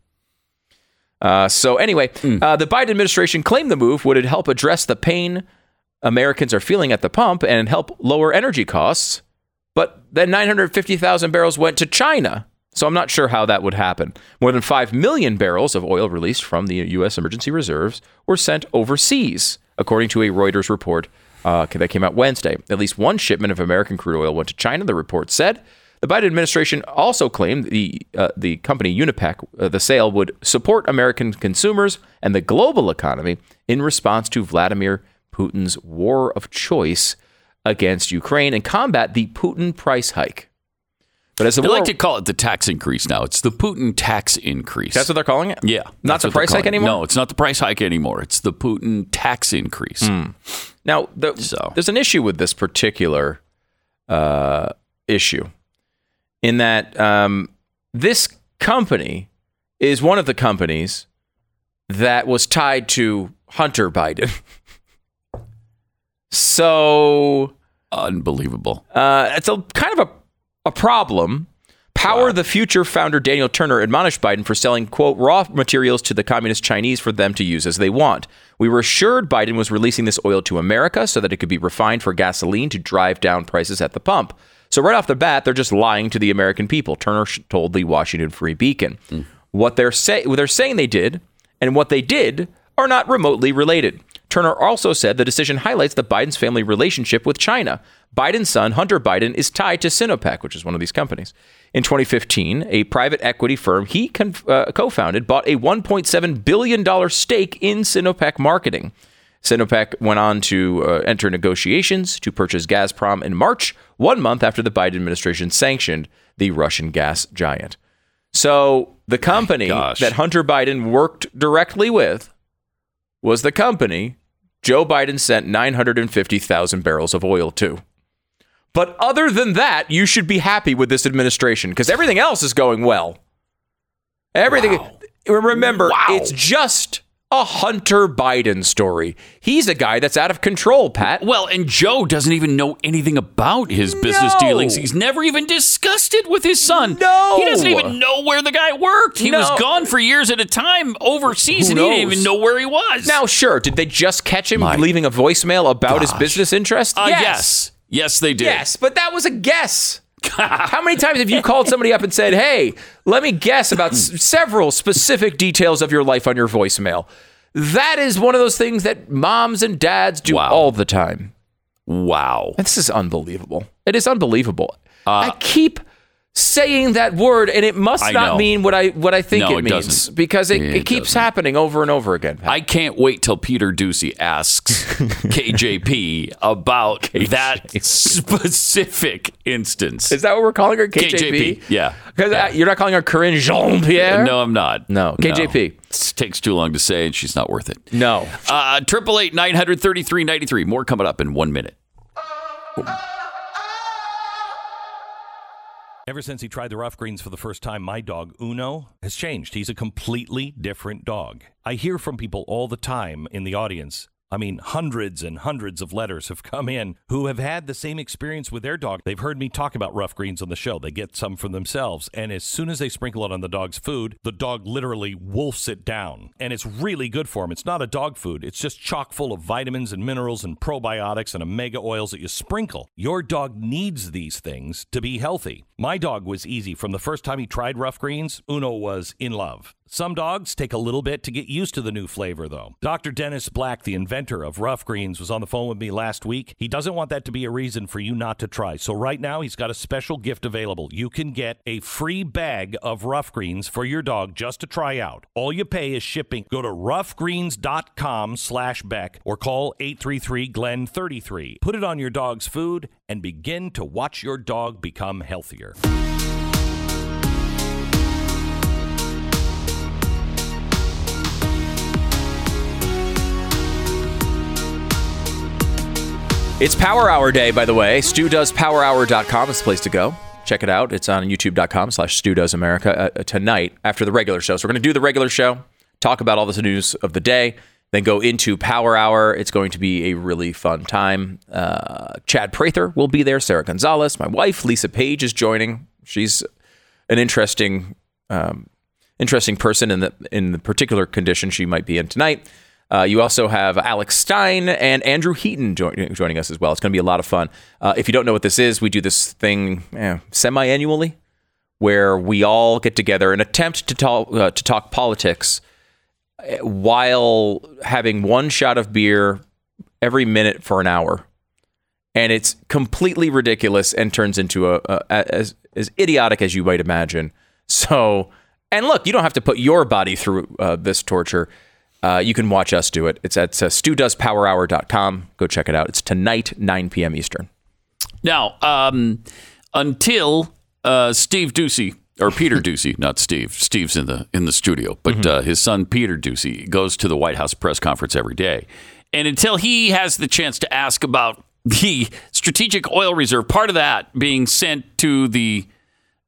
Uh, so anyway, Hmm. uh, the Biden administration claimed the move would help address the pain Americans are feeling at the pump and help lower energy costs. But then 950,000 barrels went to China. So I'm not sure how that would happen. More than 5 million barrels of oil released from the U.S. emergency reserves were sent overseas, according to a Reuters report uh, that came out Wednesday. At least one shipment of American crude oil went to China, the report said. The Biden administration also claimed the uh, the company Unipec, uh, the sale would support American consumers and the global economy in response to Vladimir Putin's war of choice against Ukraine and combat the Putin price hike. But as the They war, like to call it the tax increase now. It's the Putin tax increase. that's what they're calling it. yeah. not the price hike it. anymore. No, it's not the price hike anymore. It's the Putin tax increase. Now, the, So. there's an issue with this particular uh, issue in that um, this company is one of the companies that was tied to Hunter Biden. (laughs) so Unbelievable. uh, it's a kind of a, a problem. Power the Future founder Daniel Turner admonished Biden for selling, quote, raw materials to the communist Chinese for them to use as they want. We were assured Biden was releasing this oil to America so that it could be refined for gasoline to drive down prices at the pump. So, right off the bat, they're just lying to the American people, Turner told the Washington Free Beacon. Hmm. What they're, say- what they're saying they did and what they did are not remotely related. Turner also said the decision highlights the Biden's family relationship with China. Biden's son, Hunter Biden, is tied to Sinopec, which is one of these companies. In 2015, a private equity firm he con- uh, co founded bought a $1.7 billion stake in Sinopec Marketing. Sinopec went on to uh, enter negotiations to purchase Gazprom in March, one month after the Biden administration sanctioned the Russian gas giant. So the company that Hunter Biden worked directly with was the company Joe Biden sent 950,000 barrels of oil to. But other than that, you should be happy with this administration because everything else is going well. Everything. Remember, it's just a Hunter Biden story. He's a guy that's out of control, Pat. Well, and Joe doesn't even know anything about his business No. dealings. He's never even discussed it with his son. No. He doesn't even know where the guy worked. He No. was gone for years at a time overseas, and he didn't even know where he was. Now, sure, did they just catch him My leaving a voicemail about his business interest? uh, yes. yes, they did. Yes, but that was a guess. (laughs) How many times have you called somebody up and said, "Hey, let me guess about s- several specific details of your life on your voicemail"? That is one of those things that moms and dads do Wow. all the time. Wow. This is unbelievable. It is unbelievable. Uh, I keep saying that word, and it must I not know. mean what I what I think No, it it means doesn't. because it, It it keeps doesn't. happening over and over again. Pat. I can't wait till Peter Doocy asks (laughs) KJP about that specific instance. is that what we're calling her? KJP. KJP, yeah. Because Yeah. you're not calling her Karine Jean Pierre. No, I'm not. No, KJP. It takes too long to say, and she's not worth it. no. Uh, Triple eight nine hundred thirty three ninety three. More coming up in one minute. Ever since he tried the rough greens for the first time, my dog Uno has changed. He's a completely different dog. I hear from people all the time in the audience. I mean, hundreds and hundreds of letters have come in who have had the same experience with their dog. They've heard me talk about rough greens on the show. They get some for themselves. And as soon as they sprinkle it on the dog's food, the dog literally wolfs it down. And it's really good for them. It's not a dog food, it's just chock full of vitamins and minerals and probiotics and omega oils that you sprinkle. Your dog needs these things to be healthy. My dog was easy. From the first time he tried rough greens, Uno was in love. Some dogs take a little bit to get used to the new flavor, though. Dr. Dennis Black, the inventor of rough greens, was on the phone with me last week. He doesn't want that to be a reason for you not to try. So, right now, he's got a special gift available. You can get a free bag of rough greens for your dog just to try out. All you pay is shipping. Go to roughgreens.com slash Beck or call 833 Glenn 33. Put it on your dog's food and begin to watch your dog become healthier. It's Power Hour Day, by the way. Stu does powerhour.com is the place to go. Check it out. It's on youtube.com slash Stu Does America uh, tonight after the regular show. So we're going to do the regular show, talk about all the news of the day, then go into Power Hour. It's going to be a really fun time. Uh, Chad Prather will be there. Sarah Gonzalez, my wife, Lisa Page is joining. She's an interesting, um, interesting person in the in the particular condition she might be in tonight. Uh, you also have Alex Stein and Andrew Heaton join, joining us as well. It's going to be a lot of fun. Uh, if you don't know what this is, we do this thing eh, semi-annually where we all get together and attempt to talk uh, to talk politics eh, while having one shot of beer every minute for an hour, and it's completely ridiculous and turns into a, a as as idiotic as you might imagine. So, and look, you don't have to put your body through uh, this torture. Uh, you can watch us do it. It's at uh, studoespowerhour.com. Go check it out. It's tonight, 9 p.m. Eastern. Now, um, until uh, Steve Doocy or Peter Doocy, not Steve. Steve's in the in the studio, but uh, his son Peter Doocy goes to the White House press conference every day, and until he has the chance to ask about the strategic oil reserve, part of that being sent to the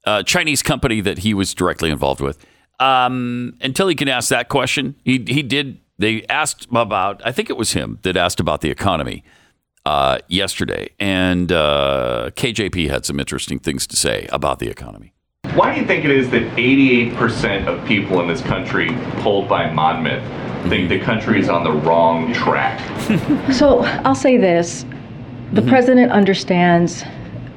uh, Chinese company that he was directly involved with. Um, until he can ask that question, he he did. They asked about. I think it was him that asked about the economy uh, yesterday, and uh, KJP had some interesting things to say about the economy. Why do you think it is that 88% of people in this country polled by Monmouth think the country is on the wrong track? (laughs) So I'll say this the Mm-hmm. president understands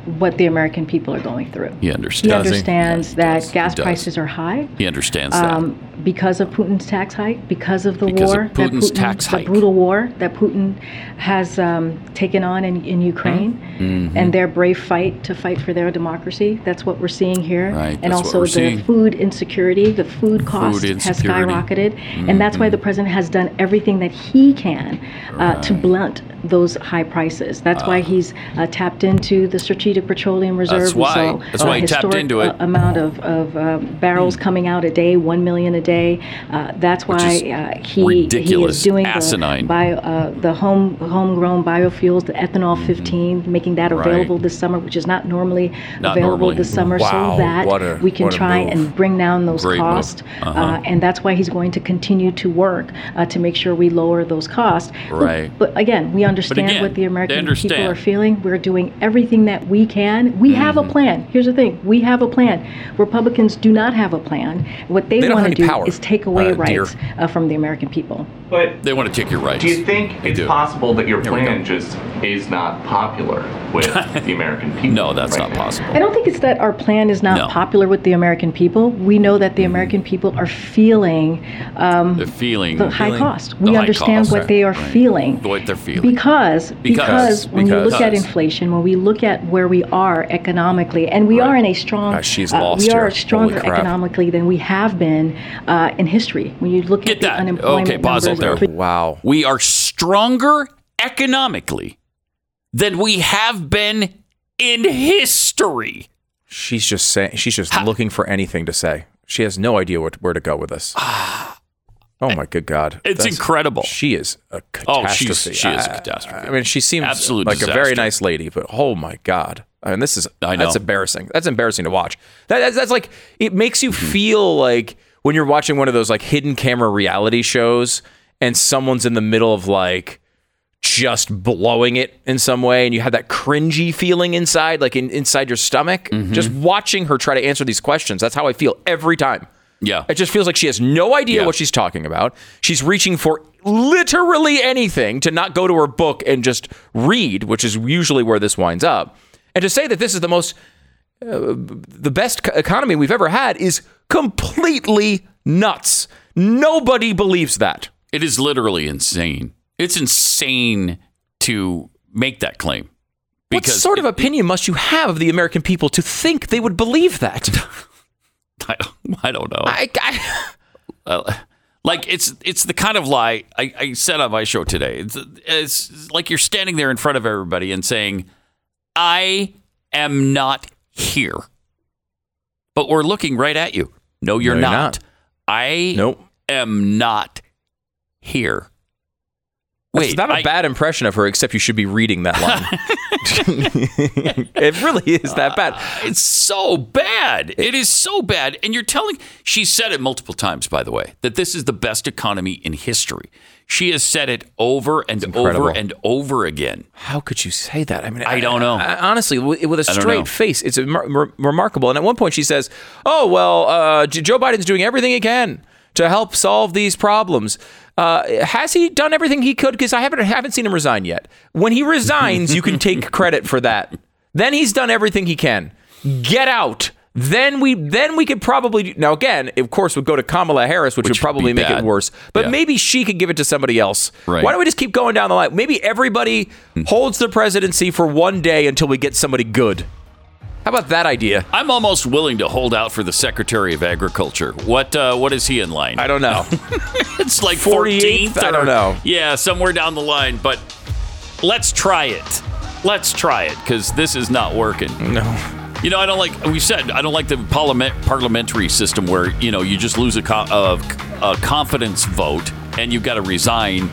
what the American people are going through. He understands. He understands. He that. He gas prices are high He understands that. um, because of Putin's tax hike, because of the Because of war, Putin's that Putin, tax the brutal war that Putin has um, taken on in, in Ukraine, Mm-hmm. and their brave fight to fight for their democracy. That's what we're seeing here, Right, and also the seeing. food insecurity, the food cost has insecurity. Mm-hmm. skyrocketed, and that's why the president has done everything that he can uh, to blunt those high prices. That's why he's uh, tapped into the Strategic Petroleum Reserve. That's We why. saw That's why he tapped into it. uh, amount of, of uh, barrels coming out a day, one million a day. Uh, that's why uh, he, he is doing asinine. the bio, uh, the home homegrown biofuels, the ethanol Mm-hmm. 15, making that available this summer, which is not normally Not available normally. this summer, Wow, so that a- we can try and bring down those Great costs. Uh-huh. Uh, and that's why he's going to continue to work uh, to make sure we lower those costs. But- Right. But, again, we understand again, what the American people are feeling. We're doing everything that we can. We have Mm-hmm. a plan. Here's the thing: we have a plan. Republicans do not have a plan. What they, They want to do power, is take away uh, rights uh, from the American people. But They want to take your rights. do you think They it's do. possible that your we plan just is not popular with (laughs) the American people? No, that's right not now? possible. I don't think it's that our plan is not No. popular with the American people. We know that the American people are feeling the feeling. the high Feeling cost. We understand cost, what right, they are right. feeling. What they're feeling. Because, because, when you look at inflation, when we look at where we are economically, and we Right. are in a strong, Gosh, she's uh, lost we are here. stronger economically than we have been uh, in history. When you look Get at the unemployment Okay, pause numbers, there. Wow. We are stronger economically than we have been in history. She's just saying. She's just looking for anything to say. She has no idea what, where to go with this. Oh my good God! It's That's- incredible. She is a catastrophe. Oh, she's- she is a I- catastrophe. I mean, she seems Absolute like a very nice lady, but oh my God! I mean, this is I know. that's embarrassing. That's embarrassing to watch. That, that's, that's like it makes you Mm-hmm. feel like when you're watching one of those like hidden camera reality shows, and someone's in the middle of like just blowing it in some way and you have that cringy feeling inside like in, inside your stomach Mm-hmm. just watching her try to answer these questions that's how i feel every time Yeah. it just feels like she has no idea Yeah. what she's talking about she's reaching for literally anything to not go to her book and just read which is usually where this winds up and to say that this is the most uh, the best co- economy we've ever had is completely nuts nobody believes that It is literally insane. It's insane to make that claim. What sort of opinion must you have of the American people to think they would believe that? (laughs) (laughs) I don't, I don't know. I, I, Uh, like it's it's the kind of lie I, I said on my show today. It's, it's like you're standing there in front of everybody and saying, "I am not here," but we're looking right at you. No, you're, No, you're not. not. I nope. am not here. Wait, it's not a I- bad impression of her, except you should be reading that line. (laughs) (laughs) it really is that bad. It's so bad. It is so bad. And you're telling, she said it multiple times, by the way, that this is the best economy in history. She has said it over and over and over again. How could you say that? I mean, I don't know. honestly, with a I straight face, it's a mar- mar- remarkable. And at one point, she says, "Oh well, uh, Joe Biden's doing everything he can to help solve these problems." Uh, has he done everything he could? Because I haven't haven't seen him resign yet. When he resigns, you can take (laughs) credit for that. Then he's done everything he can. Get out. Then we then we could probably now again, of course, would go to Kamala Harris, which, Which would probably make bad. it worse. But Yeah. maybe she could give it to somebody else. Right. Why don't we just keep going down the line? Maybe everybody holds the presidency for one day until we get somebody good. How about that idea? I'm almost willing to hold out for the Secretary of Agriculture. What uh, what is he in line? I don't know. (laughs) it's like 48th? 14th. I don't know. Yeah, somewhere down the line. But let's try it. Let's try it because this is not working. no. You know, I don't like. We said I don't like the parliament, parliamentary system where you know you just lose a, co- a, a confidence vote and you've got to resign.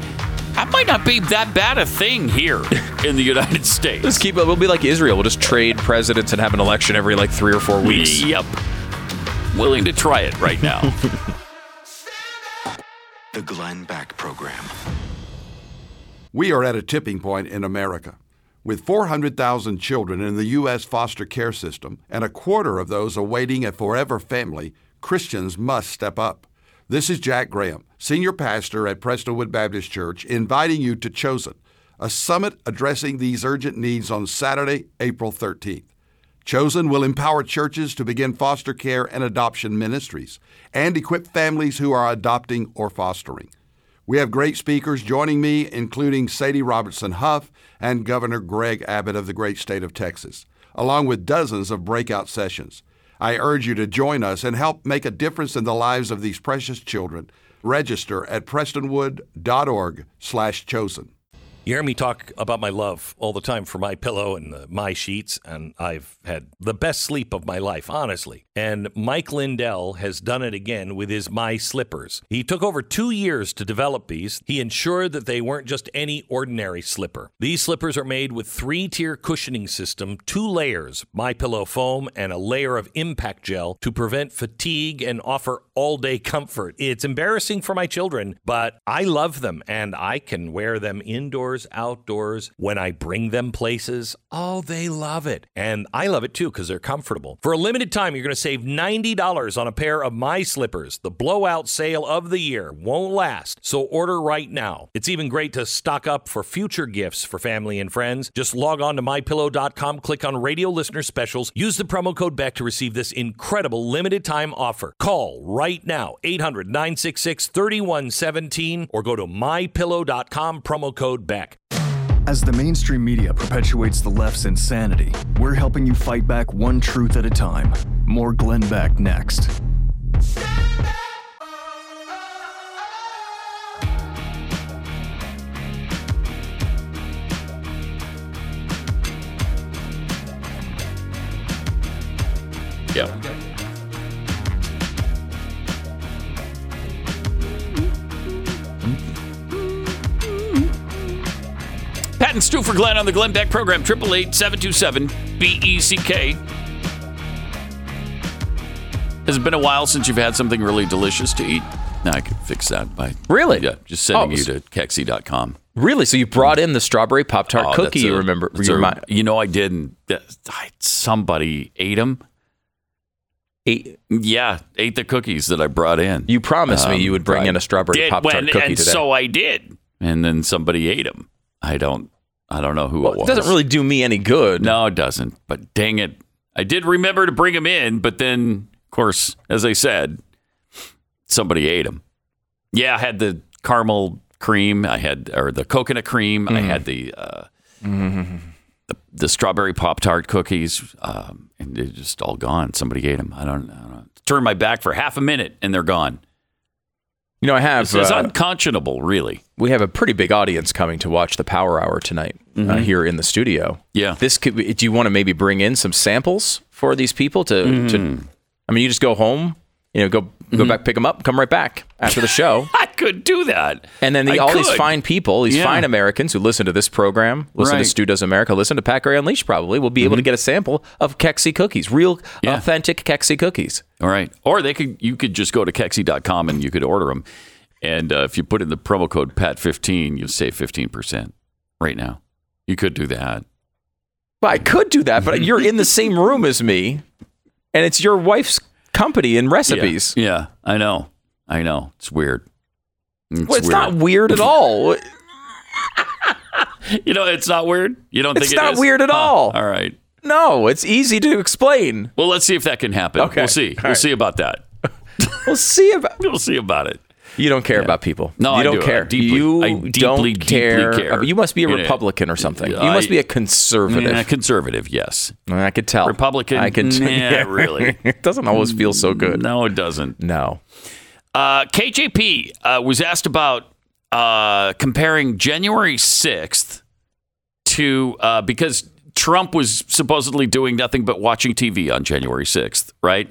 That might not be that bad a thing here in the United States. Let's keep it. We'll be like Israel. We'll just trade presidents and have an election every like three or four weeks. Yep. Willing to try it right now. (laughs) The Glenn Beck Program. We are at a tipping point in America. With 400,000 children in the U.S. foster care system and a quarter of those awaiting a forever family, Christians must step up. This is Jack Graham, Senior Pastor at Prestonwood Baptist Church, inviting you to Chosen, a summit addressing these urgent needs on Saturday, April 13th. Chosen will empower churches to begin foster care and adoption ministries and equip families who are adopting or fostering. We have great speakers joining me, including Sadie Robertson Huff and Governor Greg Abbott of the great state of Texas, along with dozens of breakout sessions. I urge you to join us and help make a difference in the lives of these precious children. Register at prestonwood.org/chosen. You hear me talk about my love all the time for my pillow and the, my sheets, and I've had the best sleep of my life, honestly. And Mike Lindell has done it again with his My Slippers. He took over two years to develop these. He ensured that they weren't just any ordinary slipper. These slippers are made with three-tier cushioning system, two layers, My Pillow foam, and a layer of impact gel to prevent fatigue and offer all-day comfort. It's embarrassing for my children, but I love them, and I can wear them indoors, outdoors, when I bring them places. Oh, they love it. And I love it too because they're comfortable. For a limited time, you're going to save $90 on a pair of my slippers. The blowout sale of the year won't last, so order right now. It's even great to stock up for future gifts for family and friends. Just log on to mypillow.com, click on radio listener specials, use the promo code BECK to receive this incredible limited time offer. Call right now 800 966 3117 or go to mypillow.com, promo code BECK. As the mainstream media perpetuates the left's insanity, we're helping you fight back one truth at a time. More Glenn Beck next. And Stu for Glenn on the Glenn Beck program, 888 727 BECK. Has it been a while since you've had something really delicious to eat? No, I could fix that by. Really? Yeah, just sending Oh, you to Kexi.com. Really? So you brought in the strawberry pop tart Oh, cookie? You remember? you, a- you know, I didn't. Somebody ate them. ate, Yeah, ate the cookies that I brought in. you promised me Um, you would bring in a strawberry pop tart cookie and today. so I did. And then somebody ate them. I don't. I don't know who well, it was. it doesn't really do me any good. No, it doesn't. But dang it, I did remember to bring them in. But then, of course, as I said, somebody ate them. Yeah, I had the caramel cream. I had or the coconut cream. I had the. Uh, the, the strawberry pop tart cookies, um, and they're just all gone. Somebody ate them. I don't, I don't know. Turned my back for half a minute, and they're gone. You know, I have. It's, uh, unconscionable, really. We have a pretty big audience coming to watch the Power Hour tonight uh, here in the studio. Mm-hmm. Yeah. This could. be- Do you want to maybe bring in some samples for these people to? Mm-hmm. to I mean, you just go home. You know, go go back, pick them up, come right back after the show, (laughs) I could do that. and then the, all these fine people, these Yeah. fine Americans who listen to this program, listen Right. to Stu Does America, listen to Pat Gray Unleashed, probably will be able to get a sample of Kexi cookies, real Mm-hmm. Yeah. authentic Kexi cookies. All right. Or they could you could just go to Kexi.com and you could order them. And uh, if you put in the promo code PAT15, you'll save 15% right now. You could do that. Well, I could do that, but you're in the same room as me, and it's your wife's company and recipes. Yeah, yeah I know. I know. It's weird. It's, Well, it's weird. not weird at all. (laughs) You know, it's not weird. You don't It's think it not weird at Huh. all. All right. No, it's easy to explain. Well, let's see if that can happen. Okay. We'll see. All we'll right. see about that. (laughs) We'll see about. (laughs) We'll see about it. You don't care about people. No, you I don't do. I care. deeply- you I deeply, don't deeply care. care. You must be a Republican or something. you must be a conservative. Yeah, conservative, yes. I could tell. Republican, I could. nah, (laughs) yeah, really. (laughs) it doesn't always feel so good. No, it doesn't. No. Uh, KJP uh, was asked about uh, comparing January 6th to, uh, because Trump was supposedly doing nothing but watching TV on January 6th, right?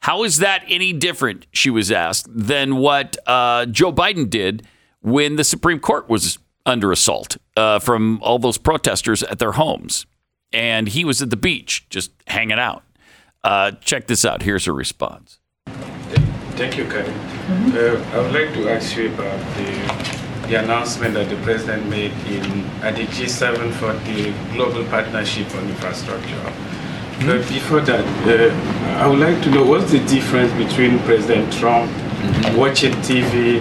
How is that any different, she was asked, than what uh, Joe Biden did when the Supreme Court was under assault uh, from all those protesters at their homes? And he was at the beach just hanging out. Uh, check this out. Here's her response. Thank you, Karen. Uh, I would like to ask you about the, the announcement that the president made in at the G7 for the global partnership on infrastructure. But before that, uh, I would like to know what's the difference between President Trump watching TV,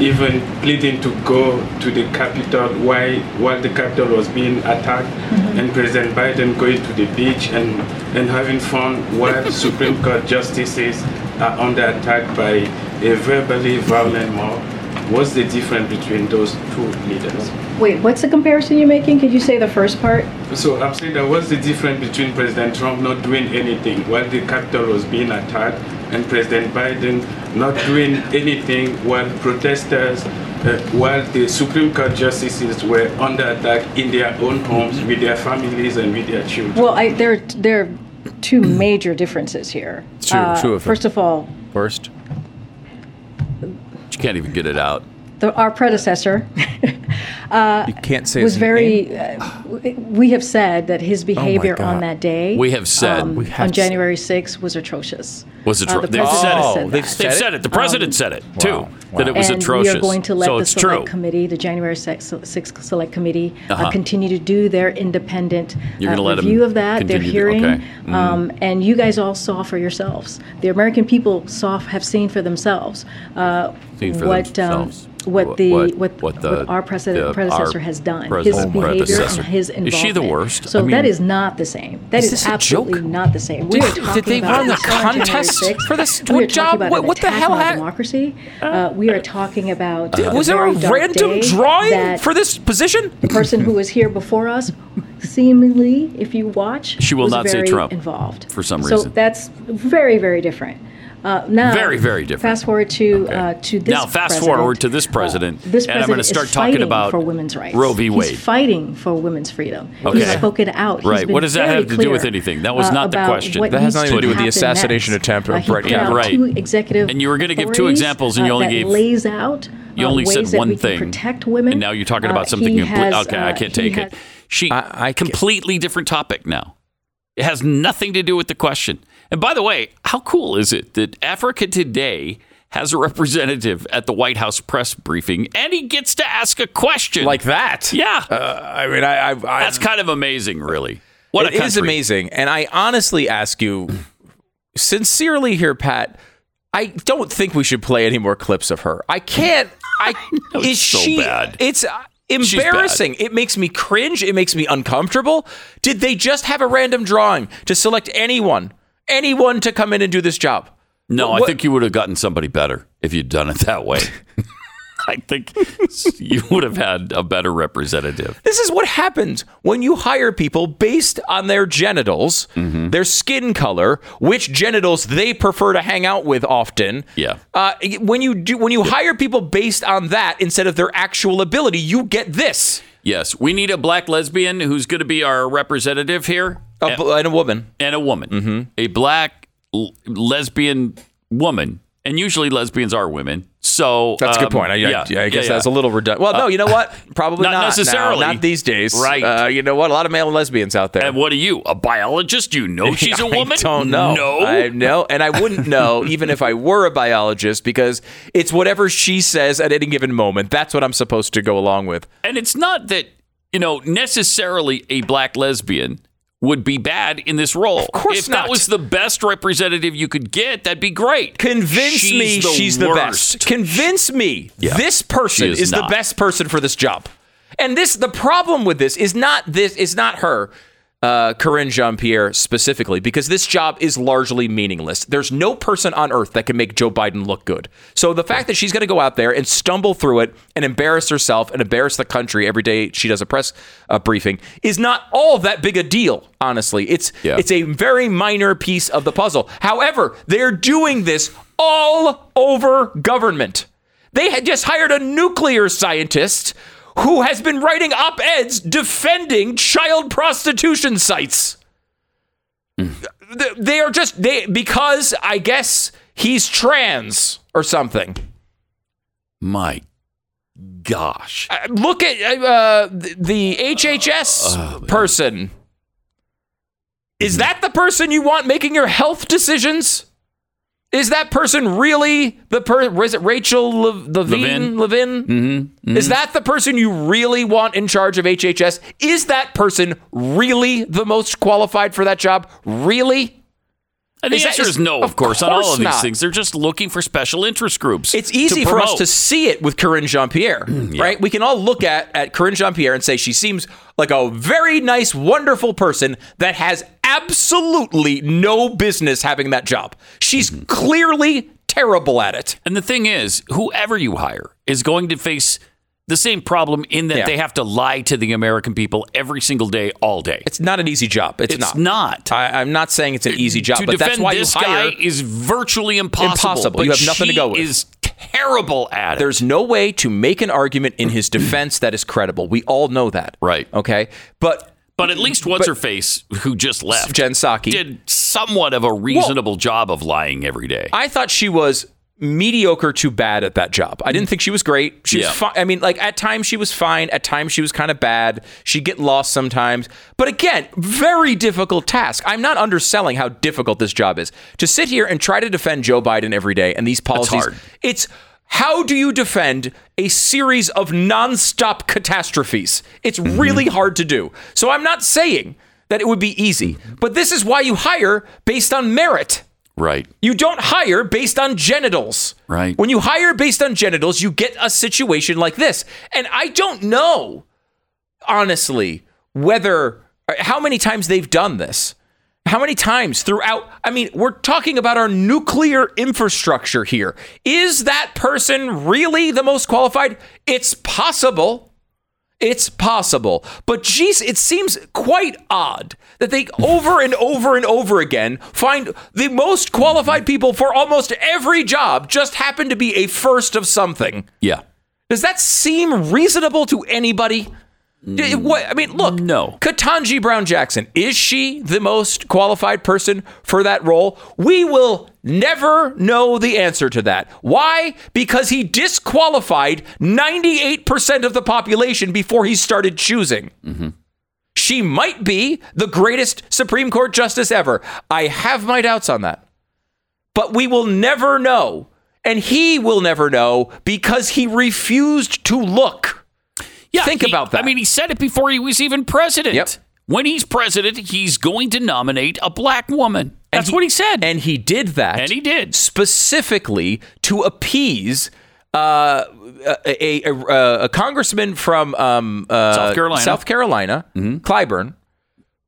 even pleading to go to the Capitol while, while the Capitol was being attacked, and President Biden going to the beach and, and having fun while (laughs) Supreme Court justices are under attack by a verbally violent mob. What's the difference between those two leaders? Wait, what's the comparison you're making? Could you say the first part? So I'm saying that what's the difference between President Trump not doing anything while the Capitol was being attacked and President Biden not doing anything while protesters, uh, while the Supreme Court justices were under attack in their own homes with their families and with their children? Well, I, there, there are two major differences here. Uh, Two- two of them. First of all, First, You can't even get it out. The, our predecessor uh, (laughs) you can't say was his very. name. Uh, we have said that his behavior God. on that day, We have said- um, We have on January 6th, was atrocious. Was it Uh, true? the they've president said it. said they've that. They've said said it. The president said it too. That it was and atrocious. we are going to let so the select true. committee, the January 6th, 6th Select Committee, uh Uh-huh. continue to do their independent You're uh, gonna let 'em review of that, their continue to- hearing, okay. Mm. um, and you guys all saw for yourselves. The American people saw have seen for themselves uh, Seen for what themselves. What the What- what, what the- our predecessor our has done, his president behavior and his Is involvement. she the worst? So I mean- that is not the same. That Is is, absolutely not the same. We Did- did they run the what we saw on January contest for this We job? What- what the hell ha- democracy. Uh, we are talking about. A was there a random drawing for this position? The person who was here before us, seemingly, if you watch, She will not say Trump, involved for some reason. So that's very, very different. Uh, now, Very, very different. Fast forward to uh, to this. now, fast president. forward to this president, This and I'm going to president start is talking fighting about for women's rights. Roe v. He's Wade. fighting for women's freedom. Okay. He's spoken out. Right. been What does that have to do with anything? That was uh, not the question. That has nothing to do with the assassination next. attempt of Uh, Brett put Kavanaugh. Right. Two executive And you were gonna give two examples, and you uh, only that gave- lays out. You only said that one we can thing, protect women. and now you're talking about something he complete. has, Okay, I can't he take has- it. She I- I ca- completely different topic now. It has nothing to do with the question. And by the way, how cool is it that Africa Today has a representative at the White House press briefing, and he gets to ask a question Like that? Yeah, Uh, I mean, I, I, I that's kind of amazing, really. What It is amazing. And I honestly ask you, sincerely here, Pat, I don't think we should play any more clips of her. I can't. I (laughs) is so she bad. it's embarrassing. It makes me cringe. It makes me uncomfortable. Did they just have a random drawing to select anyone, anyone to come in and do this job? No, What- I think you would have gotten somebody better if you'd done it that way. (laughs) I think you would have had a better representative. This is what happens when you hire people based on their genitals, Mm-hmm. their skin color, which genitals they prefer to hang out with often. Yeah. Uh, when you do, when you hire people based on that instead of their actual ability, you get this. Yes, we need a black lesbian who's going to be our representative here, A, and a woman. and a woman, mm-hmm. a black l- lesbian woman, and usually lesbians are women. So That's a um, good point. I, I- yeah, I, guess yeah, that's yeah. a little redundant. Well, no, you know what? (laughs) Probably not not, now. necessarily. Not these days. Right. Uh, you know what? A lot of male lesbians out there. And what are you, a biologist? You know (laughs) she's a woman. I don't know. No, I know, and I wouldn't know (laughs) even if I were a biologist because it's whatever she says at any given moment. That's what I'm supposed to go along with. And it's not that, you know, necessarily a black lesbian would be bad in this role. Of course if that was the best representative you could get, that'd be great. Convince She's me the she's the worst. best. Convince me Yeah. this person is, is the best person for this job. And this the problem with this is not this is not her. Uh, Karine Jean Pierre specifically, because this job is largely meaningless. There's no person on earth that can make Joe Biden look good. So the fact that she's going to go out there and stumble through it and embarrass herself and embarrass the country every day she does a press uh, briefing is not all that big a deal. Honestly, it's Yeah. it's a very minor piece of the puzzle. However, they're doing this all over government. They had just hired a nuclear scientist who has been writing op eds defending child prostitution sites. Th- They are just they because I guess he's trans or something. My gosh. Uh, Look at uh, the, the HHS Oh, person. Is that the person you want making your health decisions? Is that person really the person? Was it Rachel Le- Levine? Levin? Mm-hmm. Is that the person you really want in charge of HHS? Is that person really the most qualified for that job? Really? And the Is answer is- is no, of of course, on all course of these not. things. They're just looking for special interest groups. It's easy for us to see it with Karine Jean Pierre, right? We can all look at, at Karine Jean Pierre and say she seems like a very nice, wonderful person that has absolutely no business having that job. She's Mm-hmm. clearly terrible at it. And the thing is, whoever you hire is going to face the same problem in that Yeah. they have to lie to the American people every single day, all day. It's not an easy job. It's, It's not. not. I, I'm not saying it's an easy job, to but defend that's why this you hire. guy is virtually impossible. Impossible. But You have nothing to go with. Is terrible at it. There's no way to make an argument in his defense that is credible. We all know that. Right. Okay. But But at least what's her face, who just left, Jen Psaki did somewhat of a reasonable job of lying every day. I thought she was mediocre to bad at that job. I didn't think she was great. She Yeah. was fine. I mean, like at times she was fine. At times she was kind of bad. She'd get lost sometimes. But again, very difficult task. I'm not underselling how difficult this job is. To sit here and try to defend Joe Biden every day and these policies, hard. it's how do you defend a series of nonstop catastrophes? It's Mm-hmm. really hard to do. So I'm not saying that it would be easy, but this is why you hire based on merit. right. You don't hire based on genitals. Right. When you hire based on genitals, you get a situation like this. And I don't know, honestly, whether, how many times they've done this. How many times throughout? I mean, we're talking about our nuclear infrastructure here. Is that person really the most qualified? It's possible. It's possible. But geez, it seems quite odd that they (laughs) over and over and over again find the most qualified people for almost every job just happen to be a first of something. Yeah. Does that seem reasonable to anybody? What I mean, look. No. Ketanji Brown Jackson is she the most qualified person for that role? We will never know the answer to that. Why? Because he disqualified 98% of the population before he started choosing. Mm-hmm. She might be the greatest Supreme Court justice ever. I have my doubts on that. But we will never know. And he will never know because he refused to look. Yeah, Think he- about that. I mean, he said it before he was even president. Yep. When he's president, he's going to nominate a black woman. That's what he said. And he did that. And he did. Specifically to appease uh, a, a, a, a congressman from um, uh, South Carolina. South Carolina, Clyburn,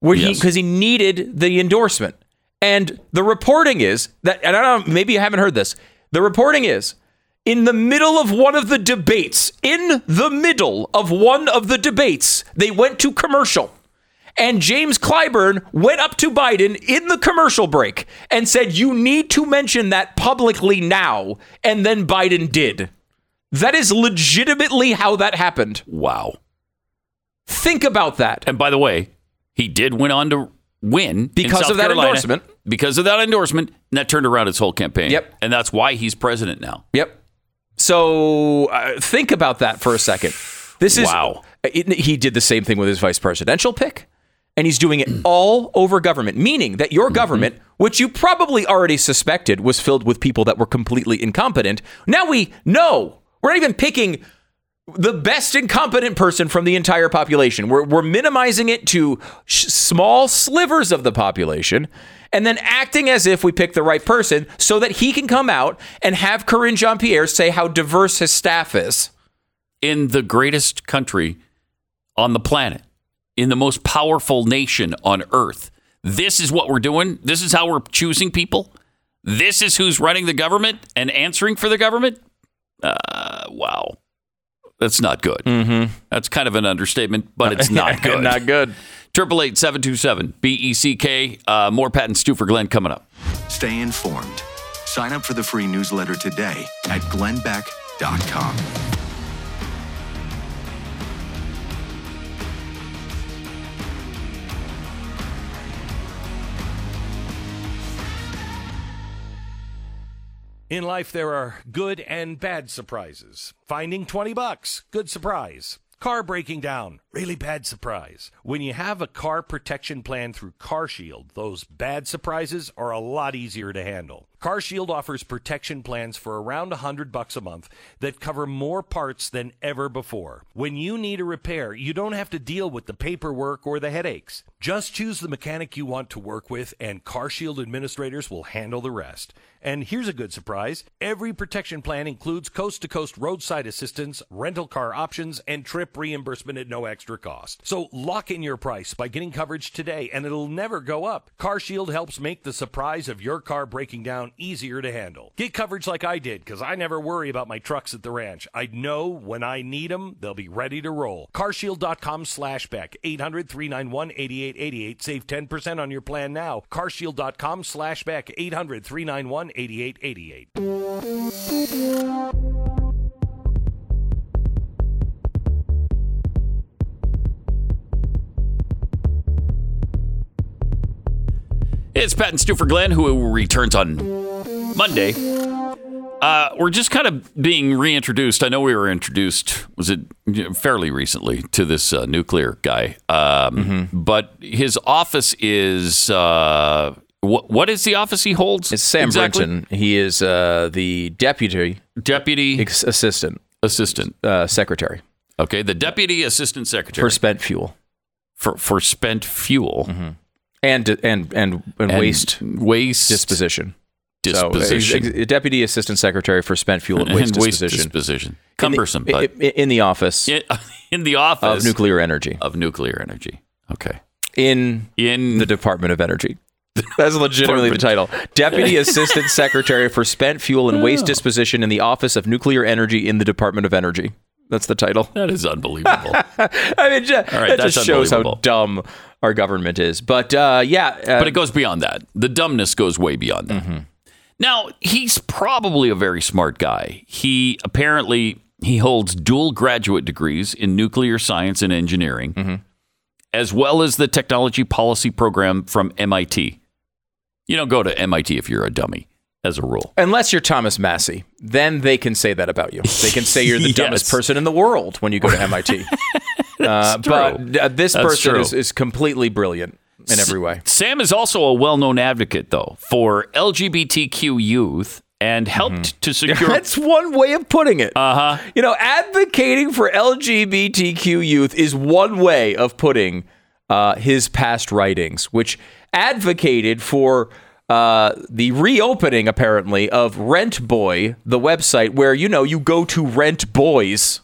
where he Yes. because he needed the endorsement. And the reporting is that, and I don't know, maybe you haven't heard this. The reporting is in the middle of one of the debates, in the middle of one of the debates, they went to commercial. And James Clyburn went up to Biden in the commercial break and said, You need to mention that publicly now. And then Biden did. That is legitimately how that happened. wow. Think about that. And by the way, he did went on to win Because of that Carolina. endorsement. Because of that endorsement, and that turned around his whole campaign. Yep. And that's why he's president now. Yep. So uh, think about that for a second. This is Wow. it- he did the same thing with his vice presidential pick, and he's doing it (clears throat) all over government, meaning that your government, which you probably already suspected was filled with people that were completely incompetent, now we know. We're not even picking the best incompetent person from the entire population. We're, we're minimizing it to sh- small slivers of the population and then acting as if we picked the right person so that he can come out and have Karine Jean Pierre say how diverse his staff is. In the greatest country on the planet, in the most powerful nation on earth. This is what we're doing. This is how we're choosing people. This is who's running the government and answering for the government. Uh, wow. That's not good. Mm-hmm. That's kind of an understatement, but it's not (laughs) good. Not good. Triple eight seven two seven B E C K. Uh, more patents and for Glenn coming up. Stay informed. Sign up for the free newsletter today at glennbeck.com. In life, there are good and bad surprises. Finding 20 bucks, good surprise. Car breaking down really bad surprise. When you have a car protection plan through CarShield, those bad surprises are a lot easier to handle. CarShield offers protection plans for around 100 bucks a month that cover more parts than ever before. When you need a repair, you don't have to deal with the paperwork or the headaches. Just choose the mechanic you want to work with and CarShield administrators will handle the rest. And here's a good surprise. Every protection plan includes coast-to-coast roadside assistance, rental car options, and trip reimbursement at no extra cost. So lock in your price by getting coverage today and it'll never go up. CarShield helps make the surprise of your car breaking down easier to handle. Get coverage like I did because I never worry about my trucks at the ranch. I know when I need them, they'll be ready to roll. CarShield.com slash Beck. 800-391-8888. Save 10% on your plan now. CarShield.com slash Beck. 800-391-8888. It's Pat and Stu for Glenn, who returns on Monday. Uh, we're just kind of being reintroduced. I know we were introduced, was it fairly recently, to this uh, nuclear guy. Um, But his office is. Uh, what, what is the office he holds? It's Sam exactly? Brinton. He is uh, the deputy Deputy ex- assistant assistant. uh, secretary Okay, the deputy assistant secretary for spent fuel for, for spent fuel and and and, and, and waste waste disposition. disposition So, ex- ex- deputy assistant secretary for spent fuel and waste and waste disposition. disposition. Cumbersome, in the, but in the office (laughs) in, in the office of nuclear energy of nuclear energy. Okay, in in the Department of Energy. (laughs) That's legitimately the title. Deputy Assistant (laughs) Secretary for Spent Fuel and Waste oh. Disposition in the Office of Nuclear Energy in the Department of Energy. That's the title. that is unbelievable. (laughs) I mean, ju- right, that just shows how dumb our government is. But uh, yeah, uh, but it goes beyond that. The dumbness goes way beyond that. Mm-hmm. Now, he's probably a very smart guy. He apparently he holds dual graduate degrees in nuclear science and engineering, Mm-hmm. as well as the technology policy program from MIT. You don't go to MIT if you're a dummy, as a rule. unless you're Thomas Massie, then they can say that about you. They can say you're the (laughs) Yes. dumbest person in the world when you go to (laughs) MIT. uh, but uh, this That's person is, is completely brilliant in every way. Sam is also a well-known advocate, though, for LGBTQ youth and helped Mm-hmm. to secure. (laughs) That's one way of putting it. uh huh. You know, advocating for LGBTQ youth is one way of putting uh, his past writings, which advocated for uh, the reopening, apparently, of Rent Boy, the website where you know you go to rent boys.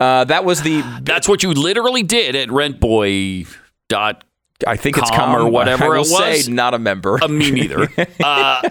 Uh, that was the (sighs) That's what you literally did at rentboy dot I think it's com come or whatever I will it was. Say not a member. Uh, me neither. (laughs) Uh,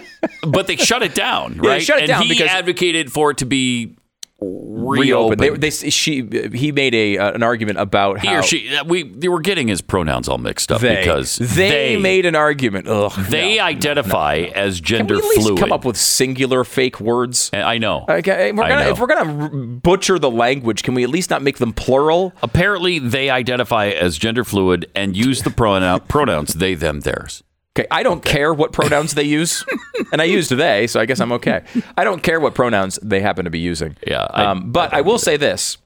but they shut it down, they right? shut it and down he because- advocated for it to be reopened. They, they, she, he made a uh, an argument about he how or she. uh, We they were getting his pronouns all mixed up they, because they, made an argument. Ugh, they no. identify as Can gender we at least fluid. come up with singular fake words? I know. Okay, if we're gonna if we're gonna butcher the language, can we at least not make them plural? Apparently, they identify as gender fluid and use the pronoun (laughs) pronouns they, them, theirs. Okay, I don't care what pronouns they use, and I used they, so I guess I'm okay. I don't care what pronouns they happen to be using. Yeah, I- um, but I, will say this: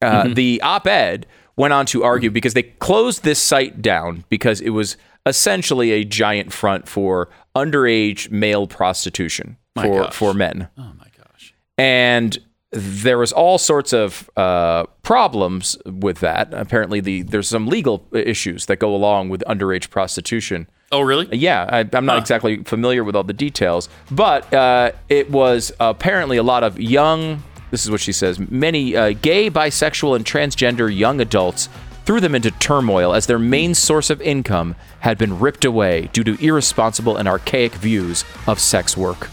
uh, the op-ed went on to argue because they closed this site down because it was essentially a giant front for underage male prostitution for gosh. for men. Oh my gosh. and there was all sorts of uh, problems with that. Apparently, the there's some legal issues that go along with underage prostitution. Oh, really? Yeah, I, I'm not exactly familiar with all the details, but uh, it was apparently a lot of young. This is what she says: many uh, gay, bisexual, and transgender young adults threw them into turmoil as their main source of income had been ripped away due to irresponsible and archaic views of sex work.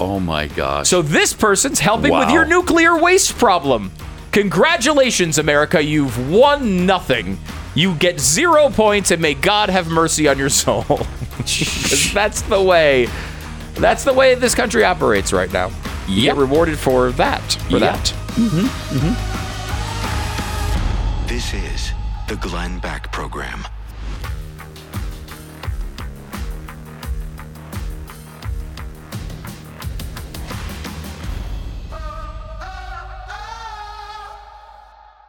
Oh my gosh. So this person's helping with your nuclear waste problem. Congratulations, America. You've won nothing. You get zero points, and may God have mercy on your soul. (laughs) that's the way. That's the way this country operates right now. You Yep. get rewarded for that. For Yep. that. Mm-hmm. Mm-hmm. This is the Glenn Beck Program.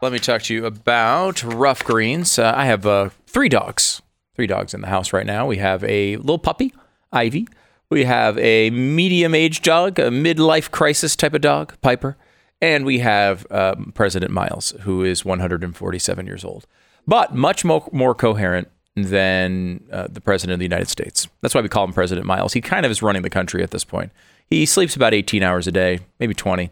Let me talk to you about rough greens. Uh, I have uh, three dogs, three dogs in the house right now. We have a little puppy, Ivy. We have a medium-aged dog, a midlife crisis type of dog, Piper, and we have um, President Miles, who is 147 years old, but much more, more coherent than uh, the president of the United States. That's why we call him President Miles. He kind of is running the country at this point. He sleeps about 18 hours a day, maybe 20.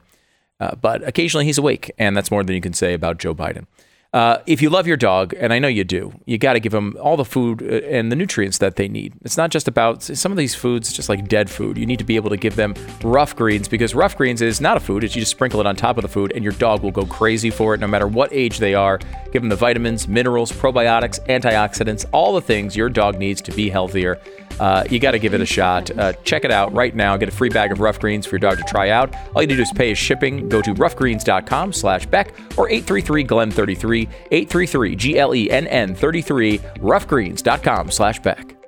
Uh, but occasionally he's awake, and that's more than you can say about Joe Biden. Uh, if you love your dog, and I know you do, you got to give them all the food uh, and the nutrients that they need. It's not just about some of these foods, just like dead food. You need to be able to give them rough greens because rough greens is not a food. It's you just sprinkle it on top of the food, and your dog will go crazy for it no matter what age they are. Give them the vitamins, minerals, probiotics, antioxidants, all the things your dog needs to be healthier. Uh, you got to give it a shot. Uh, check it out right now. Get a free bag of Rough Greens for your dog to try out. All you need to do is pay shipping. Go to roughgreens.com slash Beck or 833-GLEN33, 833-G-L-E-N-N 33, roughgreens.com slash Beck.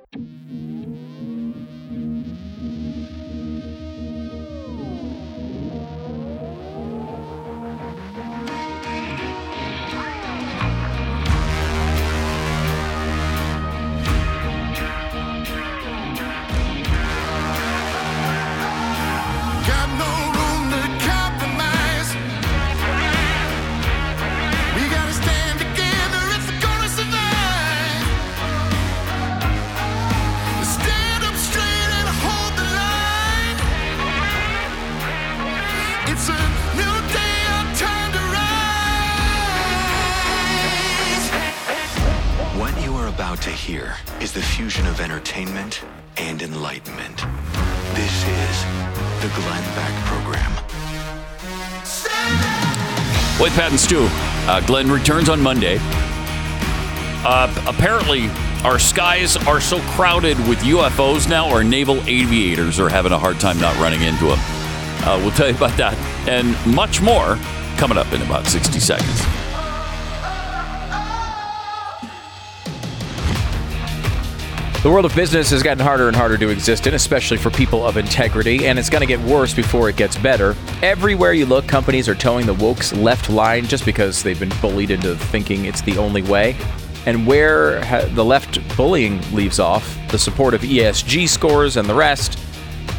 Uh, Glenn returns on Monday. Uh, apparently, our skies are so crowded with UFOs now, our naval aviators are having a hard time not running into them. Uh, we'll tell you about that and much more coming up in about 60 seconds. The world of business has gotten harder and harder to exist in, especially for people of integrity, and it's going to get worse before it gets better. Everywhere you look, companies are toeing the woke's left line just because they've been bullied into thinking it's the only way. And where the left bullying leaves off, the support of ESG scores and the rest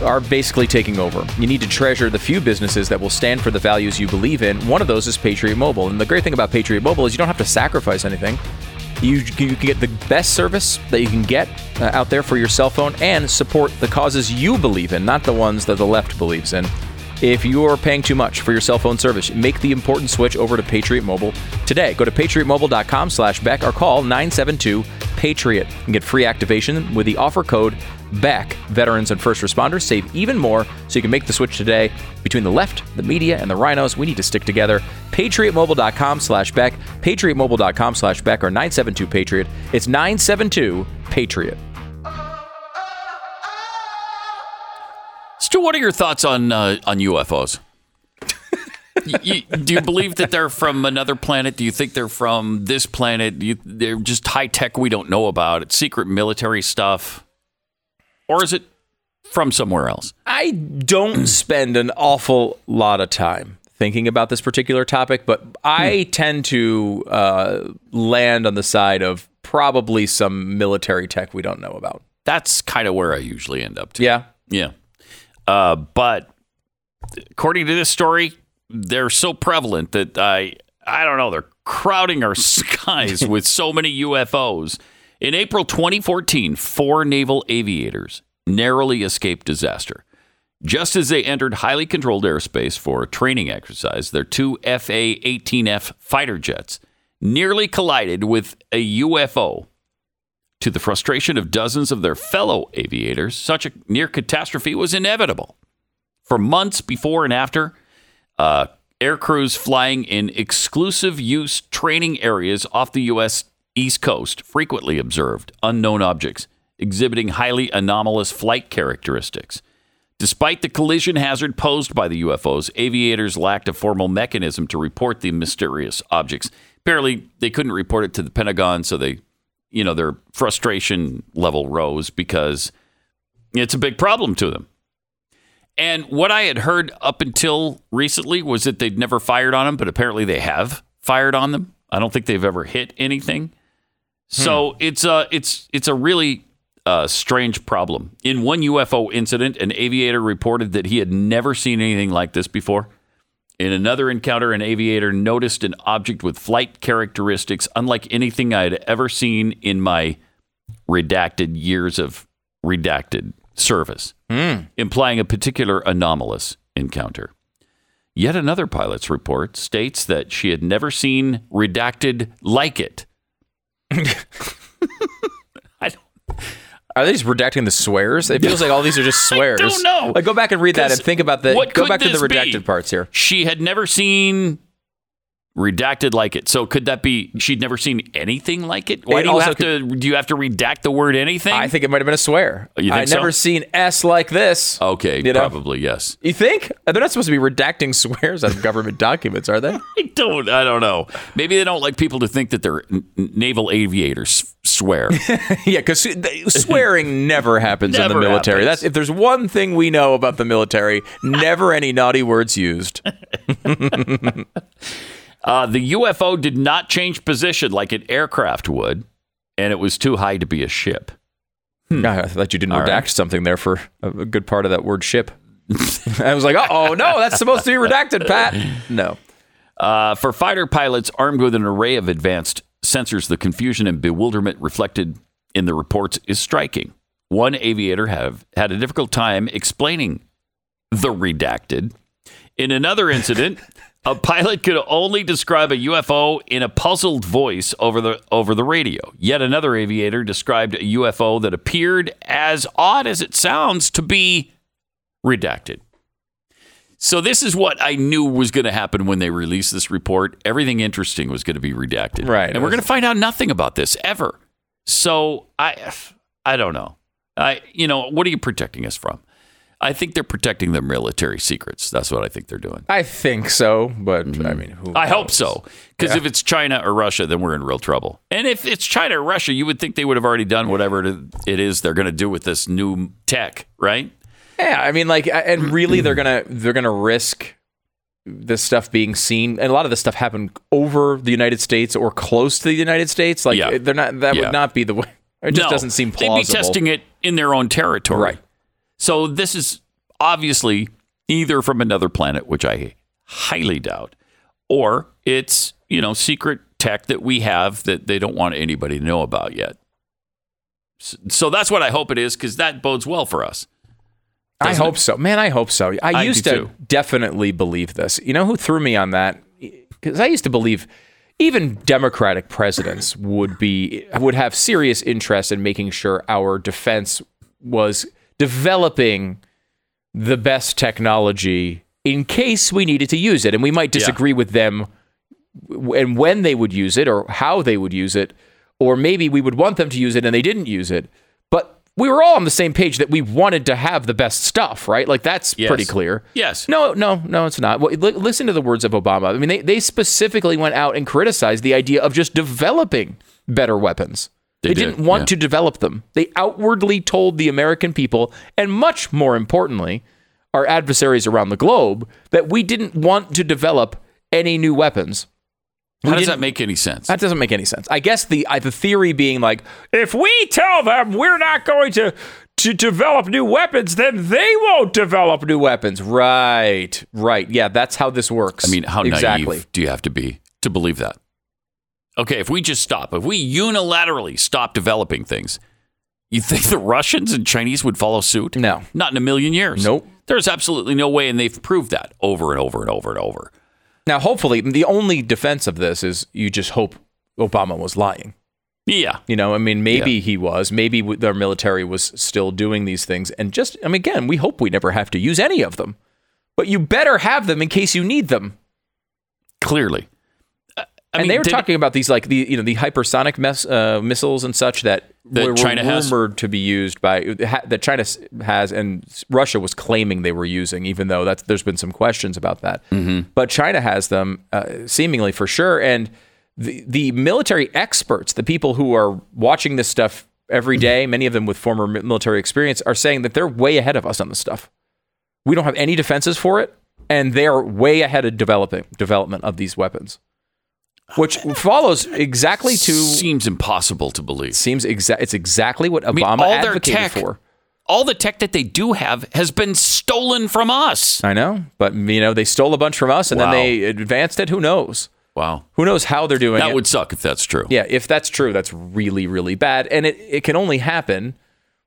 are basically taking over. You need to treasure the few businesses that will stand for the values you believe in. One of those is Patriot Mobile. And the great thing about Patriot Mobile is you don't have to sacrifice anything. You, you can get the best service that you can get uh, out there for your cell phone and support the causes you believe in, not the ones that the left believes in. If you're paying too much for your cell phone service, make the important switch over to Patriot Mobile today. Go to patriotmobile.com slash Beck or call 972 Patriot and get free activation with the offer code BECK. Veterans and first responders save even more, so you can make the switch today. Between the left, the media, and the RINOs, we need to stick together. PatriotMobile.com slash Beck, PatriotMobile.com slash Beck, or 972 Patriot. It's 972 Patriot. Stu, what are your thoughts on uh, on UFOs? (laughs) You- do you believe that they're from another planet? Do you think they're from this planet? You, they're just high tech we don't know about. It's secret military stuff, or is it from somewhere else? I don't spend an awful lot of time thinking about this particular topic, but I tend to uh, land on the side of probably some military tech we don't know about. That's kind of where I usually end up. To. Yeah. Yeah. Uh, but according to this story, they're so prevalent that I I don't know, they're crowding our (laughs) skies with so many UFOs. In April 2014, four naval aviators narrowly escaped disaster. Just as they entered highly controlled airspace for a training exercise, their two FA 18F fighter jets nearly collided with a UFO to the frustration of dozens of their fellow aviators, such a near catastrophe was inevitable. For months before and after, uh, air crews flying in exclusive use training areas off the U.S. East Coast frequently observed unknown objects exhibiting highly anomalous flight characteristics. Despite the collision hazard posed by the UFOs, aviators lacked a formal mechanism to report the mysterious objects. Apparently, they couldn't report it to the Pentagon, so they you know, their frustration level rose because it's a big problem to them. And what I had heard up until recently was that they'd never fired on them, but apparently they have fired on them. I don't think they've ever hit anything. So it's a it's it's a really uh, strange problem. In one UFO incident, an aviator reported that he had never seen anything like this before. In another encounter, an aviator noticed an object with flight characteristics unlike anything I had ever seen in my redacted years of redacted service, implying a particular anomalous encounter. Yet another pilot's report states that she had never seen redacted like it. (laughs) I don't, Are they just redacting the swears? It feels like all these are just swears. (laughs) I don't know. Like go back and read that and think about the. what Go back to the this be? redacted parts here. she had never seen redacted like it. So could that be she'd never seen anything like it? Why It do you have to do you have to redact the word anything? I think it might have been a swear. You think I so? never seen S like this. okay, You know? probably yes. You think? They're not supposed to be redacting swears out of government (laughs) documents, are they? I don't. I don't know. Maybe they don't like people to think that they're n- naval aviators. Swear. (laughs) yeah, because swearing (laughs) never happens in the military. happens. That's if there's one thing we know about the military, never any naughty words used. Uh, the UFO did not change position like an aircraft would, and it was too high to be a ship. I thought you didn't All redact right. something there for a a good part of that word ship. (laughs) I was like, oh no, that's supposed to be redacted, Pat. No. Uh, for fighter pilots armed with an array of advanced sensors, the confusion and bewilderment reflected in the reports is striking. One aviator have had a difficult time explaining the redacted. In another incident, a pilot could only describe a UFO in a puzzled voice over the over the radio. Yet another aviator described a UFO that appeared as odd as it sounds to be redacted. So this is what I knew was going to happen when they released this report. Everything interesting was going to be redacted. Right. And we're going to find out nothing about this ever. So I I don't know. I you know, what are you protecting us from? I think they're protecting their military secrets. That's what I think they're doing. I think so, but I mm-hmm. mean, who I hope so. Because Yeah. if it's China or Russia, then we're in real trouble. And if it's China or Russia, you would think they would have already done whatever it it is they're going to do with this new tech, right? Yeah, I mean, like, and mm-hmm. really, they're gonna they're gonna risk this stuff being seen, and a lot of this stuff happened over the United States or close to the United States. Like, Yeah. they're not. That Yeah. would not be the way. It just No, doesn't seem plausible. They'd be testing it in their own territory. Right. So this is obviously either from another planet, which I highly doubt, or it's, you know, secret tech that we have that they don't want anybody to know about yet. So that's what I hope it is because that bodes well for us. I hope it? so, man. I hope so. I, I used to too. definitely believe this. You know who threw me on that? Because I used to believe even Democratic presidents would be would have serious interest in making sure our defense was developing the best technology in case we needed to use it, and we might disagree with them and when they would use it or how they would use it, or maybe we would want them to use it and they didn't use it. But we were all on the same page that we wanted to have the best stuff, right? Like that's Yes. pretty clear. Yes. No, no, no, it's not. Well, li- listen to the words of Obama. I mean, they, they specifically went out and criticized the idea of just developing better weapons. They They, did, didn't want yeah. to develop them. They outwardly told the American people, and much more importantly, our adversaries around the globe, that we didn't want to develop any new weapons. How We does that make any sense? that doesn't make any sense. I guess the uh, the theory being like, if we tell them we're not going to to develop new weapons, then they won't develop new weapons. Right, right. Yeah, that's how this works. I mean, how exactly? naive do you have to be to believe that? Okay, if we just stop, if we unilaterally stop developing things, you think the Russians and Chinese would follow suit? No. Not in a million years. Nope. There's absolutely no way, and they've proved that over and over and over and over. Now, hopefully, the only defense of this is you just hope Obama was lying. Yeah. You know, I mean, maybe Yeah. he was. Maybe their military was still doing these things. And just, I mean, again, we hope we never have to use any of them. But you better have them in case you need them. Clearly. I and mean, they were did- talking about these, like the you know the hypersonic mes- uh, missiles and such that, That were China has? rumored to be used by ha, that China has and Russia was claiming they were using, even though that's there's been some questions about that. Mm-hmm. But China has them uh, seemingly for sure, and the the military experts, the people who are watching this stuff every day, many of them with former military experience, are saying that they're way ahead of us on this stuff. We don't have any defenses for it, and they are way ahead of developing development of these weapons. Which (laughs) follows exactly to seems impossible to believe. Seems exa- it's exactly what I mean, Obama all advocated tech, for. all the tech that they do have has been stolen from us. I know, but you know they stole a bunch from us and Wow. then they advanced it. Who knows? Wow. Who knows how they're doing That it? would suck if that's true. Yeah, if that's true, that's really, really bad. And it, it can only happen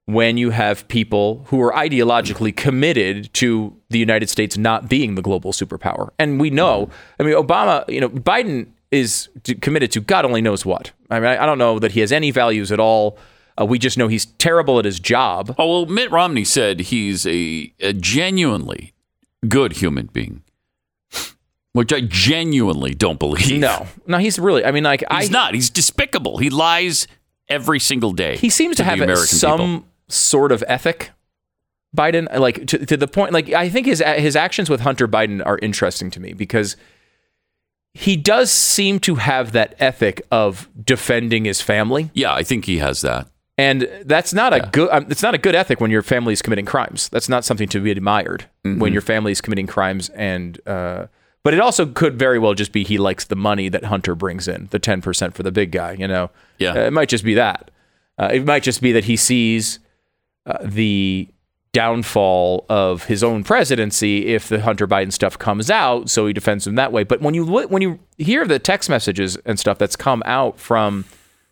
when you have people who are ideologically committed to the United States not being the global superpower. And we know, I mean, Obama, you know, Biden is committed to God only knows what. I mean, I don't know that he has any values at all. Uh, we just know he's terrible at his job. Oh well, Mitt Romney said he's a, a genuinely good human being, which I genuinely don't believe. No, no, he's really. I mean, like he's I, not. He's despicable. He lies every single day. he seems to the have some people. sort of ethic. Biden, like to, to the point, like I think his his actions with Hunter Biden are interesting to me because he does seem to have that ethic of defending his family, Yeah, I think he has that. and that's not a good. Um, it's not a good ethic when your family is committing crimes. That's not something to be admired Mm-hmm. when your family is committing crimes, and uh, but it also could very well just be he likes the money that Hunter brings in, the ten percent for the big guy. You know, Yeah. Uh, it might just be that. Uh, it might just be that he sees uh, the downfall of his own presidency if the Hunter Biden stuff comes out, so he defends him that way. But when you when you hear the text messages and stuff that's come out from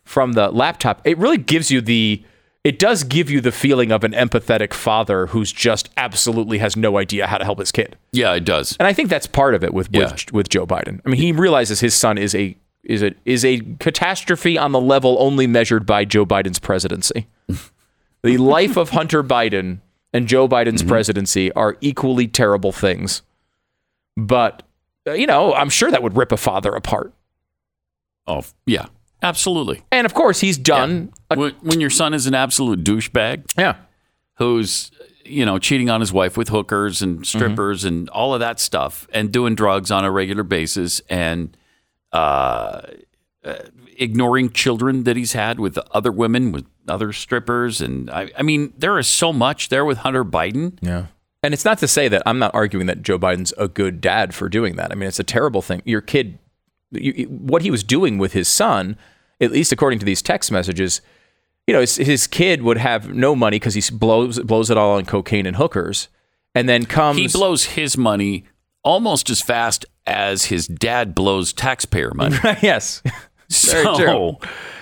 from the laptop, it really gives you the it does give you the feeling of an empathetic father who's just absolutely has no idea how to help his kid. Yeah, it does. And I think that's part of it with with, with Joe Biden. I mean, he realizes his son is a is a is a catastrophe on the level only measured by Joe Biden's presidency. (laughs) the life of Hunter Biden and Joe Biden's presidency are equally terrible things. But uh, you know, I'm sure that would rip a father apart. Oh, yeah, absolutely. And of course, he's done. When, when your son is an absolute douchebag, yeah, who's you know cheating on his wife with hookers and strippers and all of that stuff, and doing drugs on a regular basis, and uh, uh, ignoring children that he's had with other women, with other strippers, and I, I mean, there is so much there with Hunter Biden. Yeah. And it's not to say that I'm not arguing that Joe Biden's a good dad for doing that. I mean, it's a terrible thing. Your kid, you, what he was doing with his son, at least according to these text messages, you know, his, his kid would have no money because he blows blows it all on cocaine and hookers, and then comes He blows his money almost as fast as his dad blows taxpayer money. (laughs) yes. (laughs) Very So, true.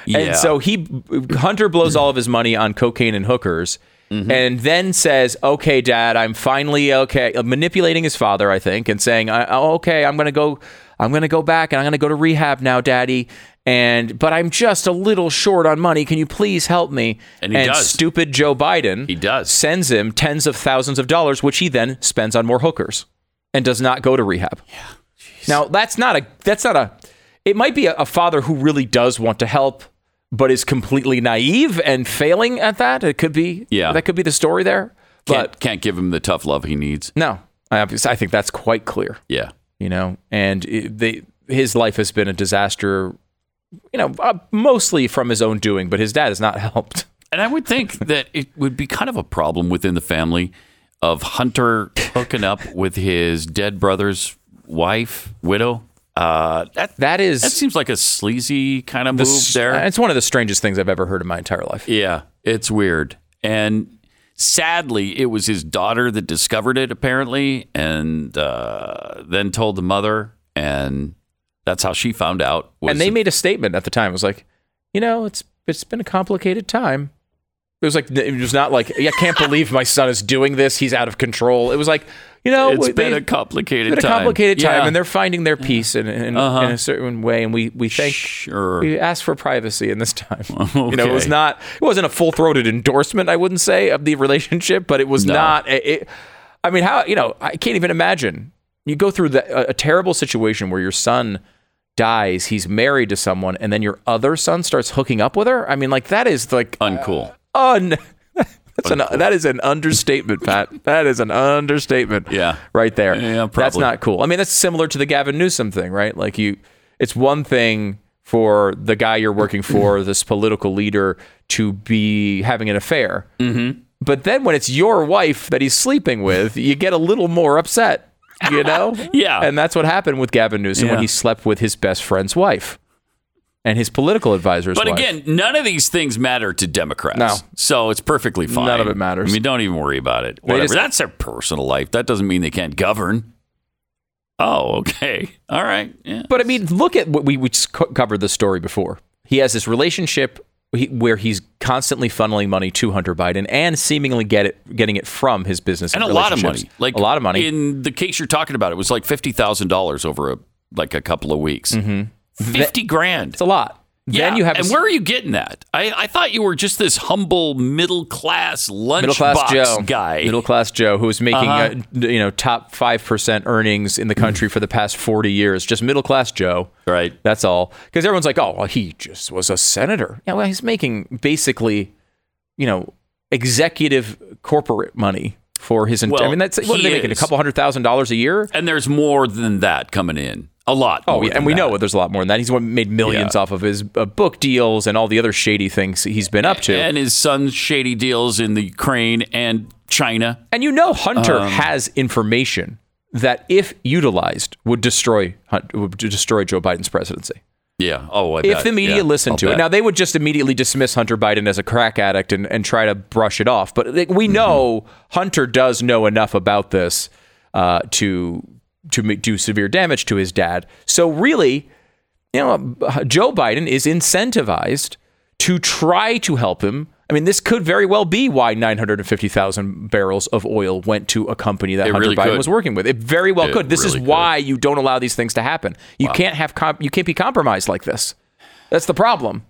yeah. And so he Hunter blows all of his money on cocaine and hookers. Mm-hmm. And then says, "Okay, Dad, I'm finally okay." uh, Manipulating his father, I think, and saying, oh, "Okay, I'm gonna go, I'm gonna go back, and I'm gonna go to rehab now, Daddy." And but I'm just a little short on money. Can you please help me? And he does. stupid Joe Biden, He does. sends him tens of thousands of dollars, which he then spends on more hookers, and does not go to rehab. Yeah. Now that's not a that's not a. It might be a, a father who really does want to help, but is completely naive and failing at that. It could be. Yeah. that could be the story there. can't, But can't give him the tough love he needs. no, I, I think that's quite clear. Yeah. You know, and it, they, his life has been a disaster. You know, uh, mostly from his own doing, but his dad has not (laughs) helped. And I would think (laughs) that it would be kind of a problem within the family of Hunter hooking up with his dead brother's wife, widow. Uh, that That is that seems like a sleazy kind of the move there. It's one of the strangest things I've ever heard in my entire life. Yeah, it's weird. And sadly, it was his daughter that discovered it, apparently, and uh, then told the mother, and that's how she found out. was and they made a statement at the time. It was like, you know, it's it's been a complicated time. It was like it was not like I can't believe my son is doing this. He's out of control. It was like you know, It's been a complicated time. it's been a complicated time, Yeah. and they're finding their peace in, in, Uh-huh. in a certain way. And we we thank Sure. we asked for privacy in this time. (laughs) You know, it was not it wasn't a full throated endorsement. I wouldn't say of the relationship, but it was No. not. It, I mean, how you know? I can't even imagine. You go through the, a, a terrible situation where your son dies, he's married to someone, and then your other son starts hooking up with her. I mean, like that is like uncool. Un. (laughs) That's an, that is an understatement, Pat. That is an understatement. (laughs) Yeah. right there. Yeah, probably. That's not cool. I mean, that's similar to the Gavin Newsom thing, right? Like you, it's one thing for the guy you're working for, (laughs) this political leader, to be having an affair. Mm-hmm. But then when it's your wife that he's sleeping with, you get a little more upset. you know? Yeah. And that's what happened with Gavin Newsom when he slept with his best friend's wife and his political advisor's But wife. again, none of these things matter to Democrats. No. So it's perfectly fine. None of it matters. I mean, don't even worry about it. They Whatever. just- That's their personal life. That doesn't mean they can't govern. Oh, okay. All right. Yeah. But I mean, look at what we, we covered the story before. He has this relationship where he's constantly funneling money to Hunter Biden and seemingly get it, getting it from his business and a lot of money. Like a lot of money. In the case you're talking about, it was like fifty thousand dollars over a like a couple of weeks. Mm-hmm. Fifty grand. it's a lot. Yeah. Then you have and this- where are you getting that? I, I thought you were just this humble middle class lunch middle class Joe guy. middle class Joe who's making Uh-huh. uh, you know top five percent earnings in the country for the past forty years. Just middle class Joe. Right. That's all. Because everyone's like, oh, well, he just was a senator. Yeah, well, he's making basically, you know, executive corporate money for his. Ent- Well, I mean, that's what are he they making? A couple hundred thousand dollars a year. and there's more than that coming in. A lot. Oh, yeah, and we that. know there's a lot more than that. He's made millions Yeah. off of his uh, book deals and all the other shady things he's been up to. And his son's shady deals in the Ukraine and China. And you know, Hunter Um, has information that, if utilized, would destroy would destroy Joe Biden's presidency. Yeah. Oh, I if bet. the media Yeah, listened I'll to it. Now they would just immediately dismiss Hunter Biden as a crack addict and, and try to brush it off. But like, Mm-hmm. we know Hunter does know enough about this uh, to to do severe damage to his dad. So really, you know, Joe Biden is incentivized to try to help him. I mean, this could very well be why 950,000 barrels of oil went to a company that It Hunter really Biden could. was working with. It very well It could. This really is could. why you don't allow these things to happen. You can't have comp- you can't be compromised like this. That's the problem.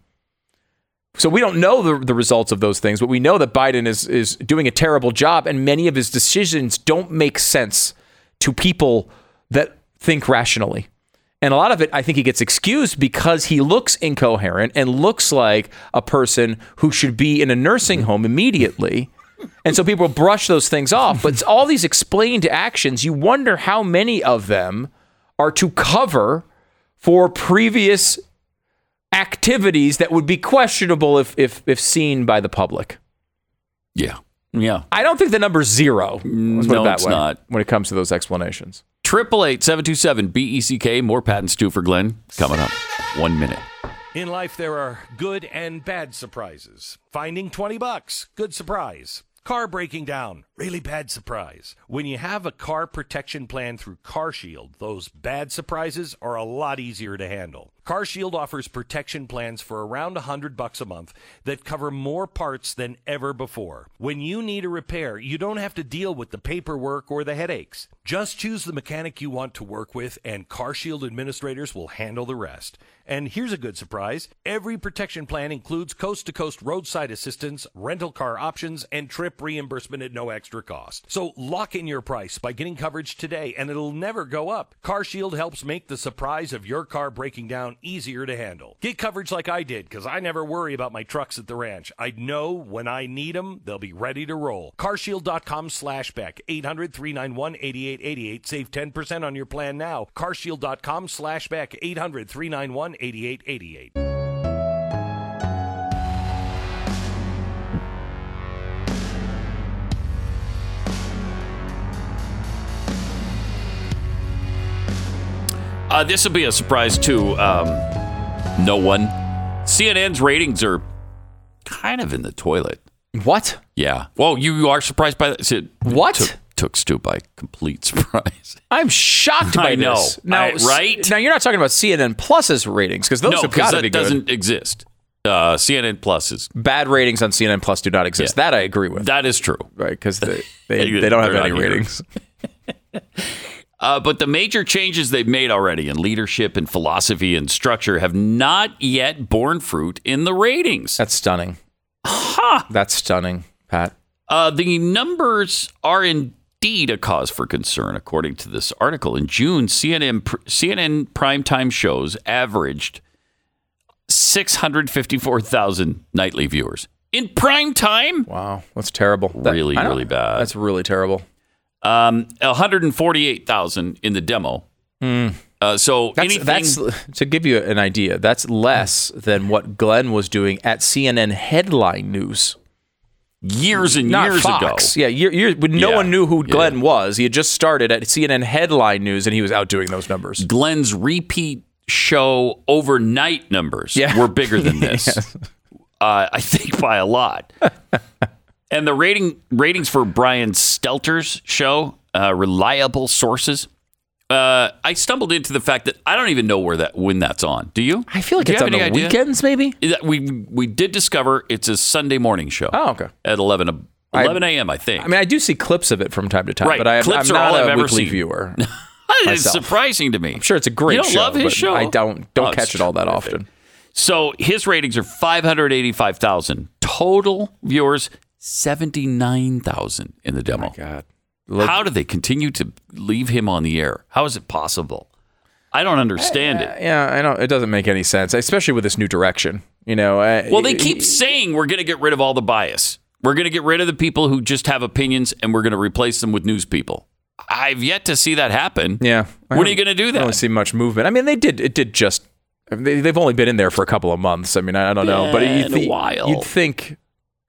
So we don't know the, the results of those things, but we know that Biden is is doing a terrible job, and many of his decisions don't make sense to people that think rationally. And a lot of it, I think he gets excused because he looks incoherent and looks like a person who should be in a nursing home immediately. And so people brush those things off. But all these explained actions, you wonder how many of them are to cover for previous activities that would be questionable if if, if seen by the public. Yeah. Yeah. I don't think the number's zero. No, it's way, not. when it comes to those explanations. Triple eight seven two seven B E C K. More Pat and Stu for Glenn coming up. One minute. In life, there are good and bad surprises. Finding 20 bucks, good surprise. Car breaking down, really bad surprise. When you have a car protection plan through CarShield, those bad surprises are a lot easier to handle. CarShield offers protection plans for around 100 bucks a month that cover more parts than ever before. When you need a repair, you don't have to deal with the paperwork or the headaches. Just choose the mechanic you want to work with and CarShield administrators will handle the rest. And here's a good surprise. Every protection plan includes coast-to-coast roadside assistance, rental car options, and trip reimbursement at no extra cost. So lock in your price by getting coverage today and it'll never go up. CarShield helps make the surprise of your car breaking easier to handle. Get coverage like I did because I never worry about my trucks at the ranch. I know when I need them, they'll be ready to roll. carshield.com slash Beck. 800-391-8888. Save 10% on your plan now. carshield.com slash Beck. 800-391-8888. Uh, this will be a surprise to um, no one. CNN's ratings are kind of in the toilet. What? Yeah. Well, you are surprised by that. It What? Took, took Stu by complete surprise. (laughs) I'm shocked by I know. Now, I- right? Now you're not talking about CNN Plus's ratings because those no, have got to that be good. doesn't exist. Uh, CNN Plus is Bad ratings on CNN Plus do not exist. That I agree with. that is true. right? Because they, (laughs) they, they don't have any ratings. (laughs) Uh, but the major changes they've made already in leadership and philosophy and structure have not yet borne fruit in the ratings. That's stunning. Ha! That's stunning, Pat. Uh, the numbers are indeed a cause for concern, according to this article. In June, CNN CNN primetime shows averaged 654,000 nightly viewers. In prime time? Wow, that's terrible. That- Really, really bad. That's really terrible. Um, 148,000 in the demo. Uh, so. That's, anything, that's to give you an idea. That's less than what Glenn was doing at CNN headline news. years and Not years Fox. ago. Yeah, year, year, when no Yeah. one knew who Yeah. Glenn was. He had just started at CNN headline news, and he was outdoing those numbers. Glenn's repeat show overnight numbers Yeah. were bigger than (laughs) this. Yes. uh, I think by a lot. (laughs) and the rating ratings for Brian Stelter's show, uh, reliable sources. Uh, I stumbled into the fact that I don't even know where that when that's on. Do you? I feel like Do it's on the idea? weekends, maybe. We we did discover it's a Sunday morning show. Oh, okay. At 11, a- I- 11 a.m. I think. I mean, I do see clips of it from time to time, Right. but I, are not all a I've ever weekly seen. viewer. (laughs) it's surprising to me. I'm sure it's a great You don't show. love his but show? I don't don't Oh, catch it all that terrific. often. So his ratings are 585,000. Total viewers, 79,000 in the demo. God. How do they continue to leave him on the air? How is it possible? I don't understand it. Yeah, I know it doesn't make any sense, especially with this new direction. You know, uh, Well, they keep saying we're going to get rid of all the bias. We're going to get rid of the people who just have opinions and we're going to replace them with news people. I've yet to see that happen. Yeah. I When are you going to do that? I don't see much movement. I mean, they did. It did just. I mean, they, they've only been in there for a couple of months. I mean, I, I don't know, but you'd, while. you'd think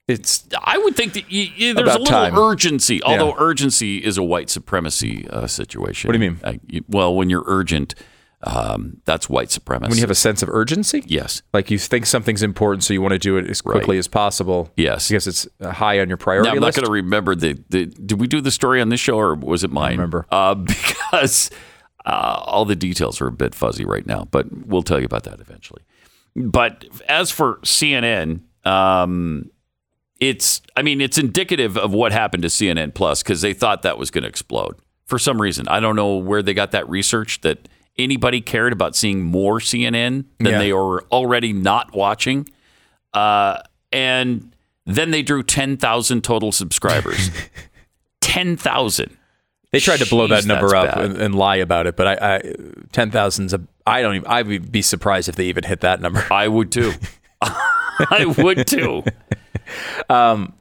it's. I would think that you, you- there's a little time. urgency, although urgency is a white supremacy uh, situation. What do you mean? Uh, you- well, when you're urgent, um, that's white supremacy. When you have a sense of urgency, yes, like you think something's important, so you want to do it as quickly as possible. Yes, because it's uh, high on your priority Now, I'm list. not going to remember the, the. Did we do the story on this show or was it mine? remember. Uh, (laughs) because uh, all the details are a bit fuzzy right now, but we'll tell you about that eventually. But as for CNN, um, it's. I mean, it's indicative of what happened to CNN Plus because they thought that was going to explode for some reason. I don't know where they got that research that anybody cared about seeing more CNN than Yeah. they were already not watching. Uh, and then they drew 10,000 total subscribers. (laughs) 10,000. They tried to blow that number up and, and lie about it, but I, I ten thousand's a. I don't even. I would be surprised if they even hit that number. I would too. (laughs) (laughs) I would too. Um,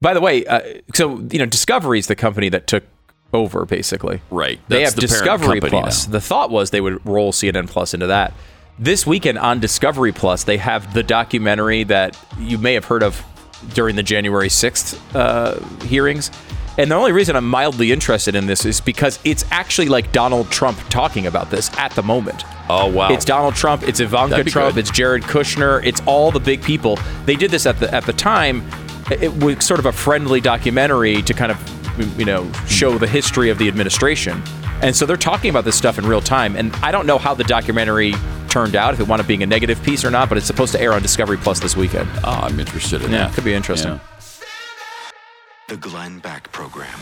by the way, uh, so you know, Discovery is the company that took over basically. Right. They have the Discovery Plus. now. The thought was they would roll CNN Plus into that. This weekend on Discovery Plus, they have the documentary that you may have heard of during the January 6th uh, hearings. And the only reason I'm mildly interested in this is because it's actually like Donald Trump talking about this at the moment. Oh wow! It's Donald Trump, it's Ivanka Trump, good. it's Jared Kushner, it's all the big people. They did this at the at the time. It was sort of a friendly documentary to kind of you know show the history of the administration. And so they're talking about this stuff in real time. And I don't know how the documentary turned out, if it wound up being a negative piece or not, but it's supposed to air on Discovery Plus this weekend. Oh, I'm interested in yeah, that. could be interesting. Yeah. The Glenn Beck Program.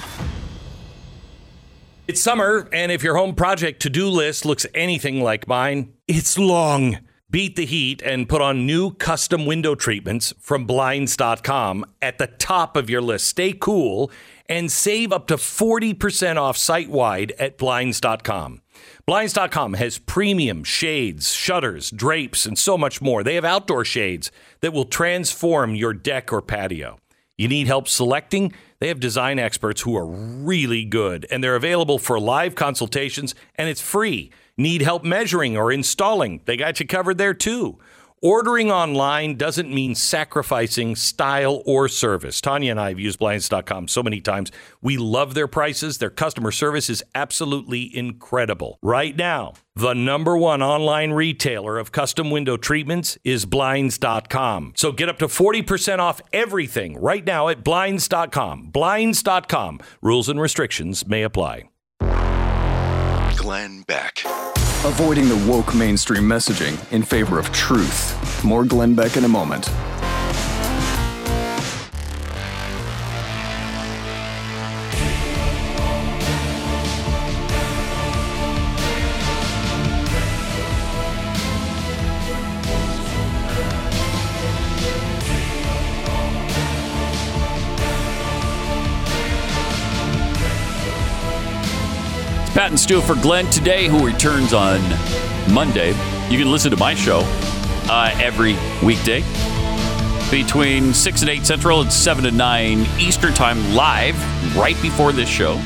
It's summer, and if your home project to do list looks anything like mine, it's long. Beat the heat and put on new custom window treatments from Blinds.com at the top of your list. Stay cool and save up to 40% off site wide at Blinds.com. Blinds.com has premium shades, shutters, drapes, and so much more. They have outdoor shades that will transform your deck or patio. You need help selecting? They have design experts who are really good, and they're available for live consultations, and it's free. Need help measuring or installing? They got you covered there too. Ordering online doesn't mean sacrificing style or service. Tanya and I have used Blinds.com so many times. We love their prices. Their customer service is absolutely incredible. Right now, the number one online retailer of custom window treatments is Blinds.com. So get up to 40% off everything right now at Blinds.com. Blinds.com. Rules and restrictions may apply. Glenn Beck. Avoiding the woke mainstream messaging in favor of truth. More Glenn Beck in a moment. Pat and Stu for Glenn today, who returns on Monday. You can listen to my show uh, every weekday between 6 and 8 Central and 7 and 9 Eastern Time live right before this show.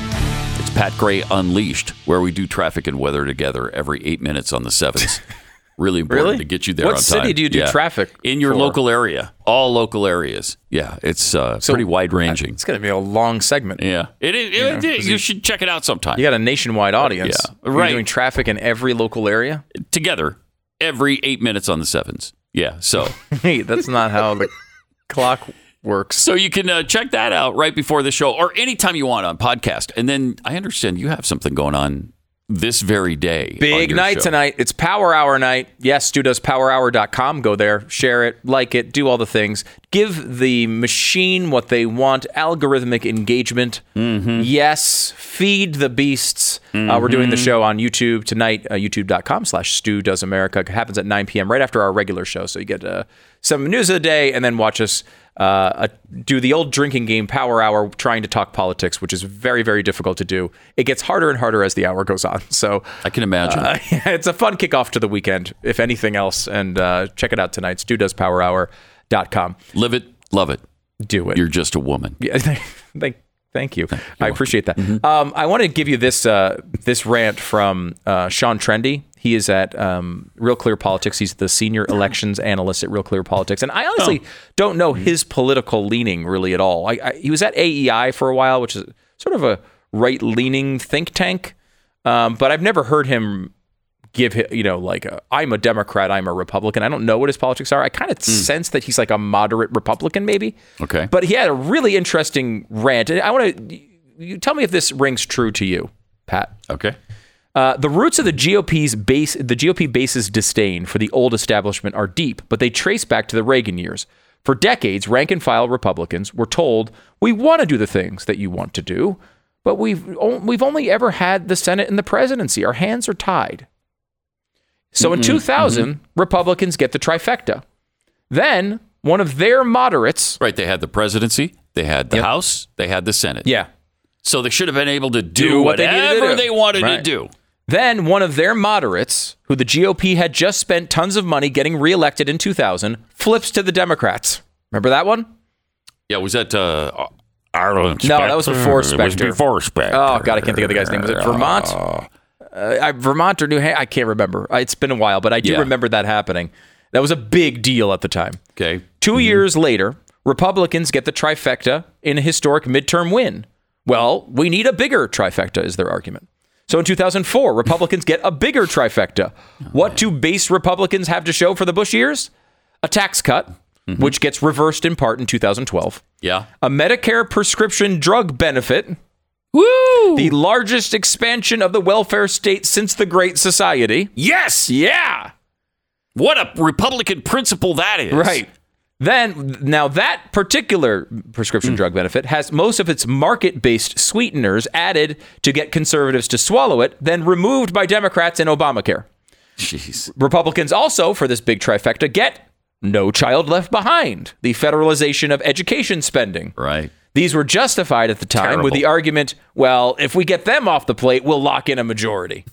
It's Pat Gray Unleashed, where we do traffic and weather together every eight minutes on the sevens. (laughs) Really important Really? to get you there What on city do you do Yeah. traffic in your for? local area? All local areas. Yeah, it's uh, pretty wide ranging. It's going to be a long segment. Yeah, it is. You know, it- it- you, you- should check it out sometime. You got a nationwide audience. Yeah, You're right. doing traffic in every local area. Together, every eight minutes on the sevens. Yeah, so (laughs) hey, that's not how the (laughs) clock works. so you can uh, check that out right before the show or anytime you want on podcast. And then I understand you have something going on this very day. Big night show. tonight. It's Power Hour night. Yes, studoespowerhour.com. Go there, share it, like it, do all the things. Give the machine what they want algorithmic engagement. Mm-hmm. Yes, feed the beasts. Uh, we're doing the show on YouTube tonight, uh, youtube.com slash Stu Does America. It happens at 9 p.m. right after our regular show. So you get uh, some news of the day and then watch us uh, uh, do the old drinking game Power Hour, trying to talk politics, which is very, very difficult to do. It gets harder and harder as the hour goes on. So I can imagine. uh, (laughs) it's a fun kickoff to the weekend, if anything else. And uh, check it out tonight. StuDoesPowerHour.com. Live it, love it. Do it. You're just a woman. Yeah, (laughs) thank, thank you. I appreciate that. Um, I want to give you this uh, this rant from uh, Sean Trende. He is at um, Real Clear Politics. He's the senior elections analyst at Real Clear Politics, and I honestly don't know his political leaning really at all. I, I, he was at AEI for a while, which is sort of a right leaning think tank, um, but I've never heard him give hi- you know like i I'm a Democrat, I'm a Republican. I don't know what his politics are. I kind of sense that he's like a moderate Republican, maybe. Okay. But he had a really interesting rant. And I want to you tell me if this rings true to you, Pat. Okay. Uh, the roots of the GOP's base, the GOP base's disdain for the old establishment are deep, but they trace back to the Reagan years. For decades, rank and file Republicans were told, "We want to do the things that you want to do, but we've o- we've only ever had the Senate and the presidency. Our hands are tied." So in 2000, Republicans get the trifecta. Then one of their moderates, Right. They had the presidency, they had the Yep. House, they had the Senate. yeah, So they should have been able to do, Do what they whatever do. they wanted to do. Then one of their moderates, who the GOP had just spent tons of money getting reelected in 2000, flips to the Democrats. Remember that one? Yeah. Was that uh, Ireland? No, that was before It was Specter. before Specter. Oh God, I can't think of the guy's name. Was it Vermont? Uh, I, Vermont or New Hampshire? I can't remember. Uh, It's been a while, but I do Yeah. remember that happening. That was a big deal at the time. Okay. 2 years later, Republicans get the trifecta in a historic midterm win. Well, we need a bigger trifecta, is their argument. So in 2004, Republicans get a bigger trifecta. What do base Republicans have to show for the Bush years? A tax cut, mm-hmm. which gets reversed in part in 2012, Yeah. a Medicare prescription drug benefit, Woo! the largest expansion of the welfare state since the Great Society. yes. Yeah. What a Republican principle that is. Right. Then, now that particular prescription mm. drug benefit has most of its market based sweeteners added to get conservatives to swallow it, then removed by Democrats in Obamacare. Jeez. Republicans also, for this big trifecta, get No Child Left Behind, the federalization of education spending. Right. These were justified at the time with the argument, well, if we get them off the plate, we'll lock in a majority.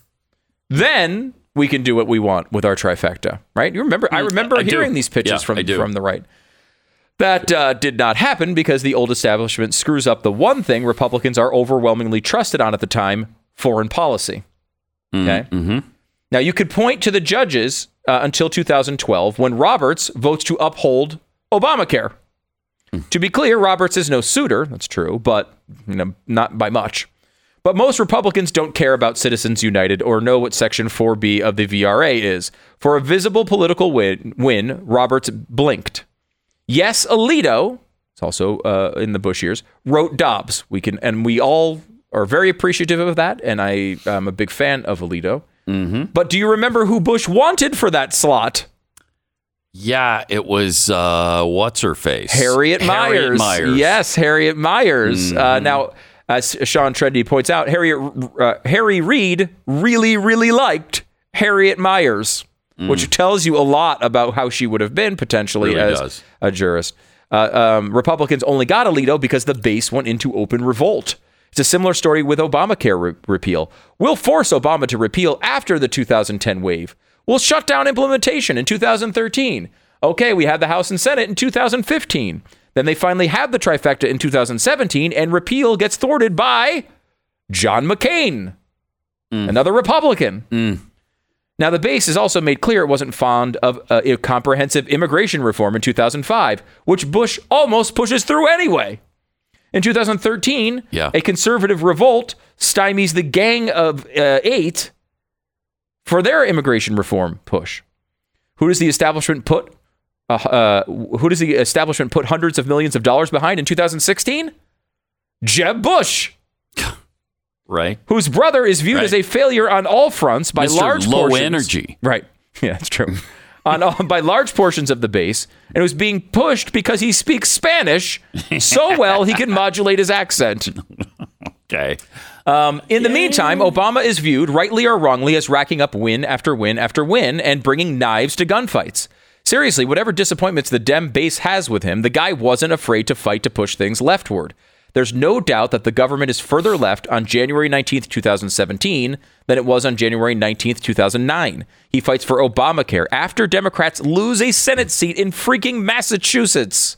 Then we can do what we want with our trifecta, right? You remember? I remember Mm, I do. hearing these pitches Yeah, from from the right. That uh, did not happen because the old establishment screws up the one thing Republicans are overwhelmingly trusted on at the time: foreign policy. Okay. Mm-hmm. Now you could point to the judges uh, until 2012 when Roberts votes to uphold Obamacare. To be clear, Roberts is no Souter. That's true, but you know, not by much. But most Republicans don't care about Citizens United or know what Section 4B of the VRA is. For a visible political win, win Roberts blinked. Yes, Alito, it's also uh, in the Bush years, wrote Dobbs. We can, and we all are very appreciative of that. And I am a big fan of Alito. Mm-hmm. But do you remember who Bush wanted for that slot? Yeah, it was uh, what's her face? Harriet Miers. Harriet Miers. Yes, Harriet Miers. Uh, now, as Sean Trende points out, Harriet uh, Harry Reid really, really liked Harriet Miers, which tells you a lot about how she would have been potentially Really as does. a jurist. Uh, um, Republicans only got Alito because the base went into open revolt. It's a similar story with Obamacare re- repeal. We'll force Obama to repeal after the 2010 wave. We'll shut down implementation in 2013. Okay, we had the House and Senate in 2015. Then they finally had the trifecta in 2017, and repeal gets thwarted by John McCain, another Republican. Now, the base has also made clear it wasn't fond of uh, a comprehensive immigration reform in 2005, which Bush almost pushes through anyway. In 2013, Yeah. a conservative revolt stymies the Gang of uh, Eight for their immigration reform push. Who does the establishment put? Uh, uh, who does the establishment put hundreds of millions of dollars behind in 2016? Jeb Bush, (laughs) Right. whose brother is viewed Right. as a failure on all fronts by Mr. large Low portions. energy. Right. (laughs) Yeah, that's true. (laughs) on all, by large portions of the base, and it was being pushed because he speaks Spanish so well he can modulate his accent. Okay. Um, in the meantime, Obama is viewed, rightly or wrongly, as racking up win after win after win and bringing knives to gunfights. Seriously, whatever disappointments the Dem base has with him, the guy wasn't afraid to fight to push things leftward. There's no doubt that the government is further left on January 19th, 2017 than it was on January 19th, 2009. He fights for Obamacare after Democrats lose a Senate seat in freaking Massachusetts.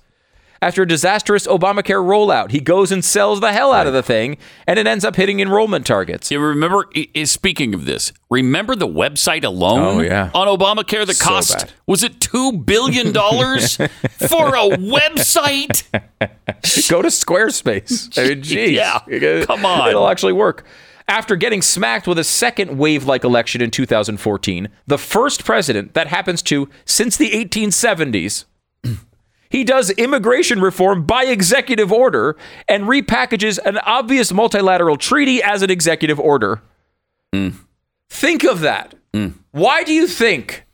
After a disastrous Obamacare rollout, he goes and sells the hell out of the thing, and it ends up hitting enrollment targets. You remember, i- i- speaking of this, remember the website alone Oh, yeah. on Obamacare The So cost, bad. was it $2 billion (laughs) for a website? (laughs) Go to Squarespace. I mean, (laughs) geez. Yeah, come on. It'll actually work. After getting smacked with a second wave like election in 2014, the first president that happens to since the 1870s, he does immigration reform by executive order and repackages an obvious multilateral treaty as an executive order. Hmm. Think of that. Hmm. Why do you think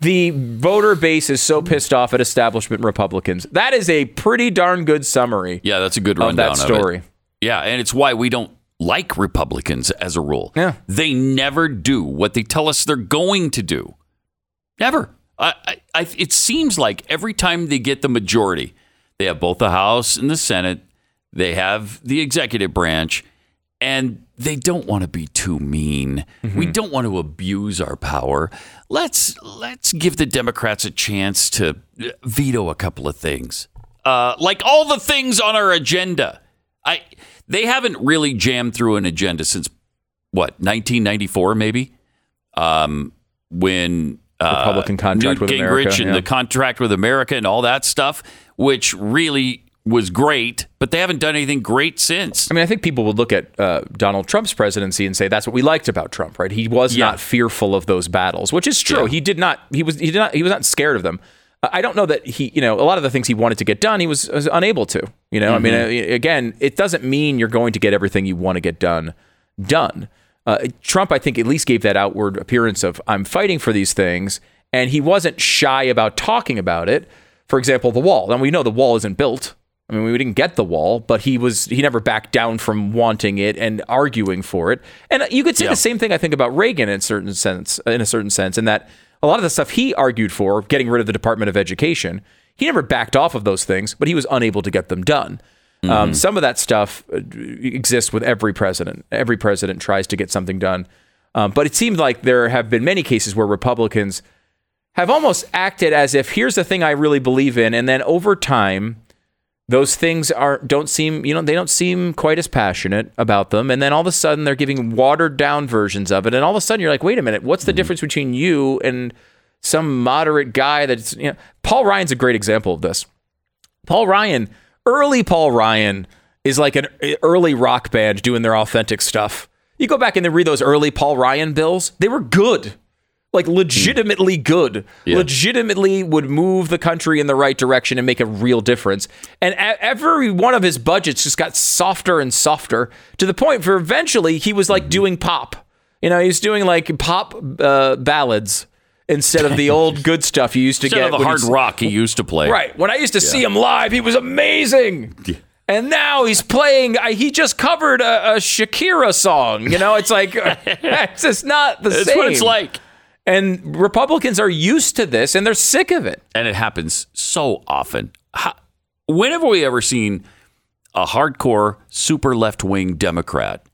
the voter base is so pissed off at establishment Republicans? That is a pretty darn good summary Yeah, that's a good rundown of that of story. it. Yeah, and it's why we don't like Republicans as a rule. Yeah. They never do what they tell us they're going to do. Never. I, I, it seems like every time they get the majority, they have both the House and the Senate, they have the executive branch, and they don't want to be too mean. We don't want to abuse our power. Let's let's give the Democrats a chance to uh, veto a couple of things, uh, like all the things on our agenda. I they haven't really jammed through an agenda since what 1994 maybe, um, when Republican contract with Gingrich America, and yeah. the contract with America and all that stuff, which really was great, but they haven't done anything great since. I mean, I think people would look at uh, Donald Trump's presidency and say that's what we liked about Trump, right? He was Yeah. not fearful of those battles, which is true. Yeah. He did not. He was. He did not. He was not scared of them. Uh, I don't know that he. You know, a lot of the things he wanted to get done, he was, was unable to. You know, I mean, Mm-hmm. uh, again, it doesn't mean you're going to get everything you want to get done done. Uh, Trump, I think, at least gave that outward appearance of I'm fighting for these things, and he wasn't shy about talking about it. For example, the wall. And we know the wall isn't built. I mean, we didn't get the wall, but he was he never backed down from wanting it and arguing for it. And you could say Yeah. the same thing I think about Reagan in certain sense, in a certain sense, in that a lot of the stuff he argued for, getting rid of the Department of Education, he never backed off of those things, but he was unable to get them done. Um, some of that stuff uh, exists with every president. Every president tries to get something done, um, but it seems like there have been many cases where Republicans have almost acted as if here's the thing I really believe in, and then over time, those things are don't seem you know they don't seem quite as passionate about them, and then all of a sudden they're giving watered down versions of it, and all of a sudden you're like, wait a minute, what's the difference between you and some moderate guy that's you know Paul Ryan's a great example of this. Paul Ryan, early Paul Ryan is like an early rock band doing their authentic stuff. You go back and then read those early Paul Ryan bills, they were good. Like legitimately good, legitimately would move the country in the right direction and make a real difference. And every one of his budgets just got softer and softer to the point where eventually he was like doing pop. You know, he was doing like pop uh, ballads instead of the old good stuff you used to Instead get. of the hard rock he used to play. Right. When I used to see him live, he was amazing. And now he's playing. I, he just covered a, a Shakira song. You know, it's like (laughs) it's just not the That's same. what it's like. And Republicans are used to this, and they're sick of it. and it happens so often. How, when have we ever seen a hardcore, super left wing Democrat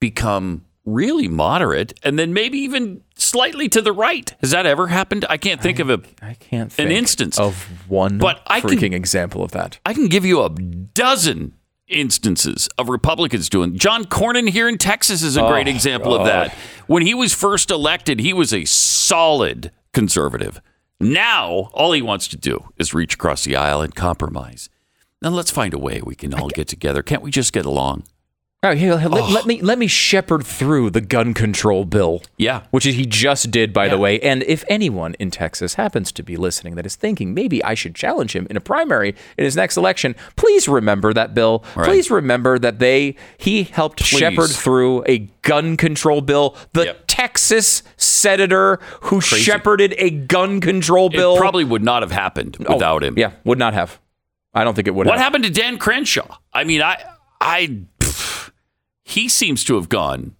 become really moderate and then maybe even slightly to the right? Has that ever happened? I can't think of a. I can't An instance. of one But I can- freaking example of that. I can give you a dozen instances of Republicans doing. John Cornyn here in Texas is a great Oh, example of that. When he was first elected, he was a solid conservative. Now, all he wants to do is reach across the aisle and compromise. Now, let's find a way we can all get together. Can't we just get along? Oh, here, let, let me let me shepherd through the gun control bill. Yeah. which he just did, by the way. And if anyone in Texas happens to be listening that is thinking maybe I should challenge him in a primary in his next election, please remember that bill. Right. Please remember that they he helped Please. shepherd through a gun control bill. The Yep. Texas senator who Crazy. shepherded a gun control bill It probably would not have happened Oh, without him. Yeah, would not have. I don't think it would. Have. What have. happened to Dan Crenshaw? I mean, I, I, he seems to have gone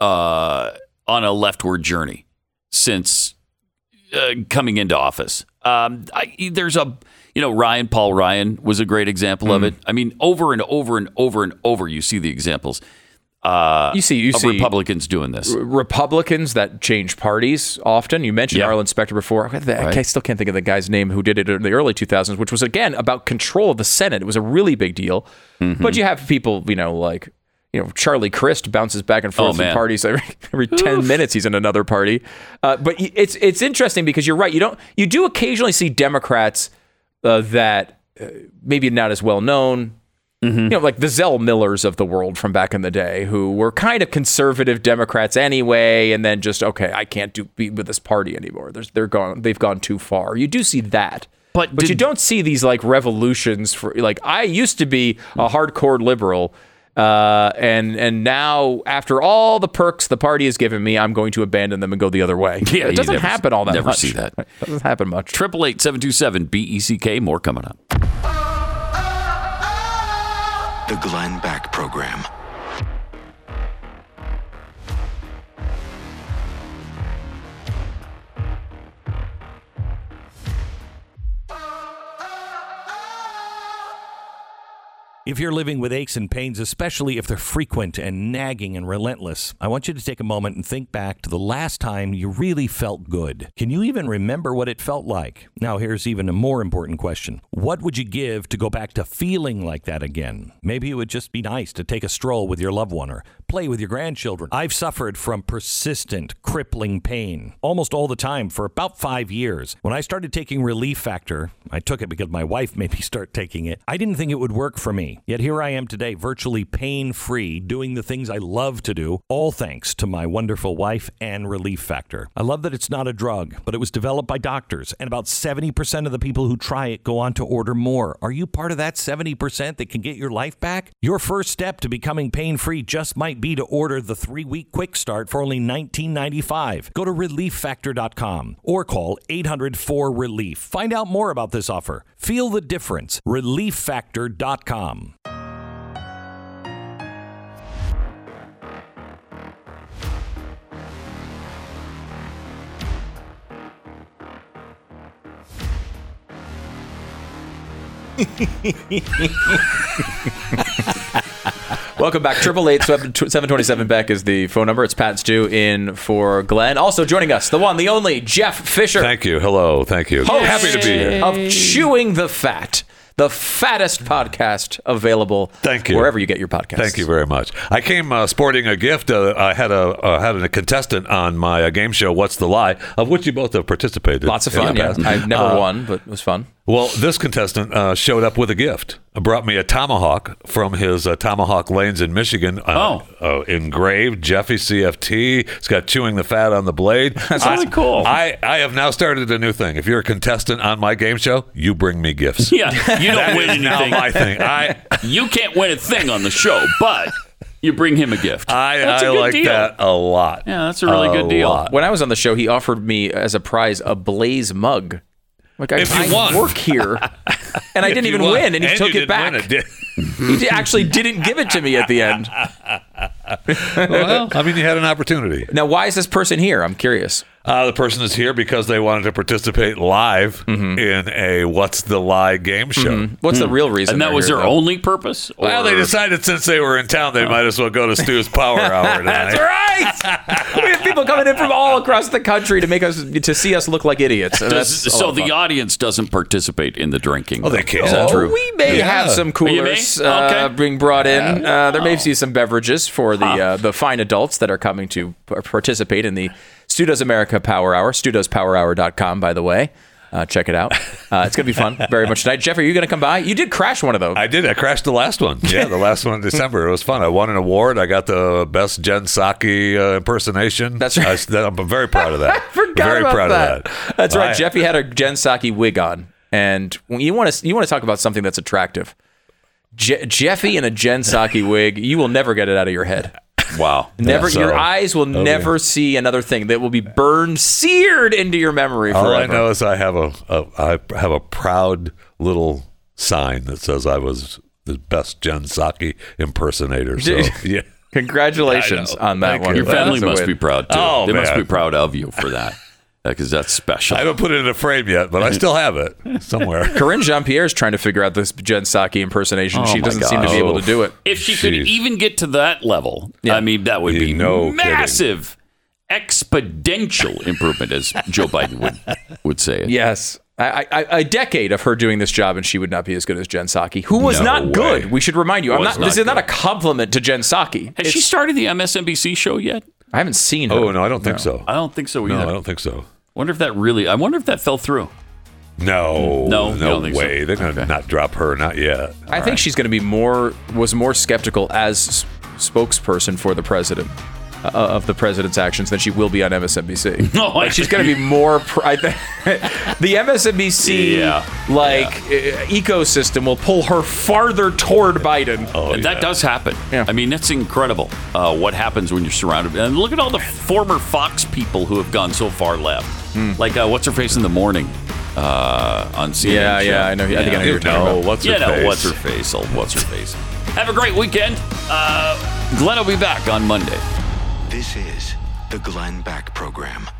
uh, on a leftward journey since uh, coming into office. Um, I, there's a, you know, Ryan Paul Ryan was a great example Hmm. of it. I mean, over and over and over and over, you see the examples. Uh, You see- you of see- Republicans doing this. Republicans that change parties often. You mentioned. Arlen Specter before. I, I Right. still can't think of the guy's name who did it in the early 2000s, which was again about control of the Senate. It was a really big deal. Mm-hmm. But you have people, you know, like you know Charlie Crist bounces back and forth Oh, from parties every, every 10 minutes. He's in another party. Uh, but it's it's interesting because you're right. You don't you do occasionally see Democrats uh, that uh, maybe not as well known. Mm-hmm. You know, like the Zell Millers of the world from back in the day, who were kind of conservative Democrats anyway, and then just okay, I can't do be with this party anymore. There's, they're gone. They've gone too far. You do see that, But but you don't see these like revolutions for like I used to be a hardcore liberal. Uh, and and now after all the perks the party has given me, I'm going to abandon them and go the other way. (laughs) Yeah, it doesn't never- happen all that never much. see that. It doesn't happen much. Triple eight seven two seven B E C K. More coming up. The Glenn Beck Program. If you're living with aches and pains, especially if they're frequent and nagging and relentless, I want you to take a moment and think back to the last time you really felt good. Can you even remember what it felt like? Now, here's even a more important question What would you give to go back to feeling like that again? Maybe it would just be nice to take a stroll with your loved one or play with your grandchildren. I've suffered from persistent, crippling pain almost all the time for about five years. When I started taking Relief Factor, I took it because my wife made me start taking it. I didn't think it would work for me. Yet here I am today, virtually pain free, doing the things I love to do, all thanks to my wonderful wife and Relief Factor. I love that it's not a drug, but it was developed by doctors, and about 70% of the people who try it go on to order more. Are you part of that 70% that can get your life back? Your first step to becoming pain free just might be to order the three week quick start for only $19.95. Go to relieffactor.com or call 800 4 Relief. Find out more about this offer. Feel the difference. ReliefFactor.com. Welcome back. Triple eight seven twenty seven Beck is the phone number. It's Pat Stu in for Glenn. Also joining us, the one, the only Jeff Fisher. Thank you. Hello. Thank you. host Happy to be here. Of Chewing the Fat, the fattest podcast available. Thank you. Wherever you get your podcast. Thank you very much. I came uh, sporting a gift. Uh, I had a uh, had a contestant on my uh, game show, What's the Lie, of which you both have participated. Lots of fun. the Yeah. I've never Uh, won, but it was fun. Well, this contestant uh, showed up with a gift. Brought me a tomahawk from his uh, Tomahawk Lanes in Michigan. Uh, uh, engraved Jeffy CFT. It's got chewing the fat on the blade. (laughs) That's really cool. I, I have now started a new thing. If you're a contestant on my game show, you bring me gifts. (laughs) Yeah, you don't win anything. my thing. I (laughs) you can't win a thing on the show, but you bring him a gift. I, That's a I good like deal. that a lot. Yeah, that's a really good deal. lot. When I was on the show, he offered me as a prize a Blaze mug. Like I, If you I won. work here, (laughs) and I didn't even won. win, and he you took it back. win did- (laughs) he actually didn't give it to me at the end. well, I mean, you had an opportunity. Now, why is this person here? I'm curious. Uh, the person is here because they wanted to participate live Mm-hmm. in a "What's the Lie" game show. What's the real reason? And that was here, their though? only purpose? Well, they decided since they were in town, they might as well go to Stu's Power Hour (laughs) tonight. That's right. we have people coming in from all across the country to make us to see us look like idiots. Does- that's so the fun. audience doesn't participate in the drinking. Oh, they can. Is that Oh, true? we may Yeah. have some Oh, you coolers uh, Okay. being brought in. Uh, there may be some beverages for the uh, the fine adults that are coming to p- participate in the Stu Does America Power Hour. StuDoesPowerHour.com, by the way. Uh, check it out. Uh, it's going to be fun (laughs) very much tonight. Jeff, are you going to come by? You did crash one of those. I did. I crashed the last one. Yeah, the last one in December. It was fun. I won an award. I got the best Jen Psaki uh, impersonation. That's right. I, am very proud of that. (laughs) I forgot very about proud that. of that. That's right. I- Jeffy had a Jen Psaki wig on, and you want to you want to talk about something that's attractive. Je- Jeffy in a Jen Psaki wig, you will never get it out of your head. (laughs) Wow. Never, so- your eyes will never see another thing that will be burned, seared into your memory All. I know is I have a, a I have a proud little sign that says I was the best Jen Psaki impersonator. So (laughs) yeah. Congratulations on that Thank one. you. Your family must win. be proud too. Oh, they must be proud of you for that. Because that's special. I haven't put it in a frame yet, but I still have it somewhere. (laughs) Karine Jean Pierre is trying to figure out this Jen Psaki impersonation. Oh she doesn't seem to be able to do it. if she could even get to that level, I mean, that would be no kidding. massive, exponential improvement, as Joe Biden would would say it. Yes. I, I, a decade of her doing this job, and she would not be as good as Jen Psaki, who was No not way. good. We should remind you. I'm Was not, this not is not a compliment to Jen Psaki. Has It's- she started the MSNBC show yet? I haven't seen her. Oh no, I don't think so. I don't think so either. No. I don't think so. Wonder if that really. I wonder if that fell through. No, No, you no don't think so? way. They're gonna Okay. not drop her. Not yet. I think she's going to be more was more skeptical as s- spokesperson for the president uh, of the president's actions than she will be on MSNBC. No, (laughs) I- like she's going to be more. Pr- I think (laughs) the MSNBC Yeah, like uh, ecosystem will pull her farther toward Biden. Oh, And that does happen. Yeah. I mean, that's incredible uh, what happens when you're surrounded. And look at all the former Fox people who have gone so far left. Hmm. Like, uh, what's her face in the morning uh, on CNN? Yeah, show. yeah, I know- I think I know You you're talking about. what's You her know, face? what's her face? Oh, what's her face? Have a great weekend. Uh, Glenn will be back on Monday. This is the Glenn Beck Program.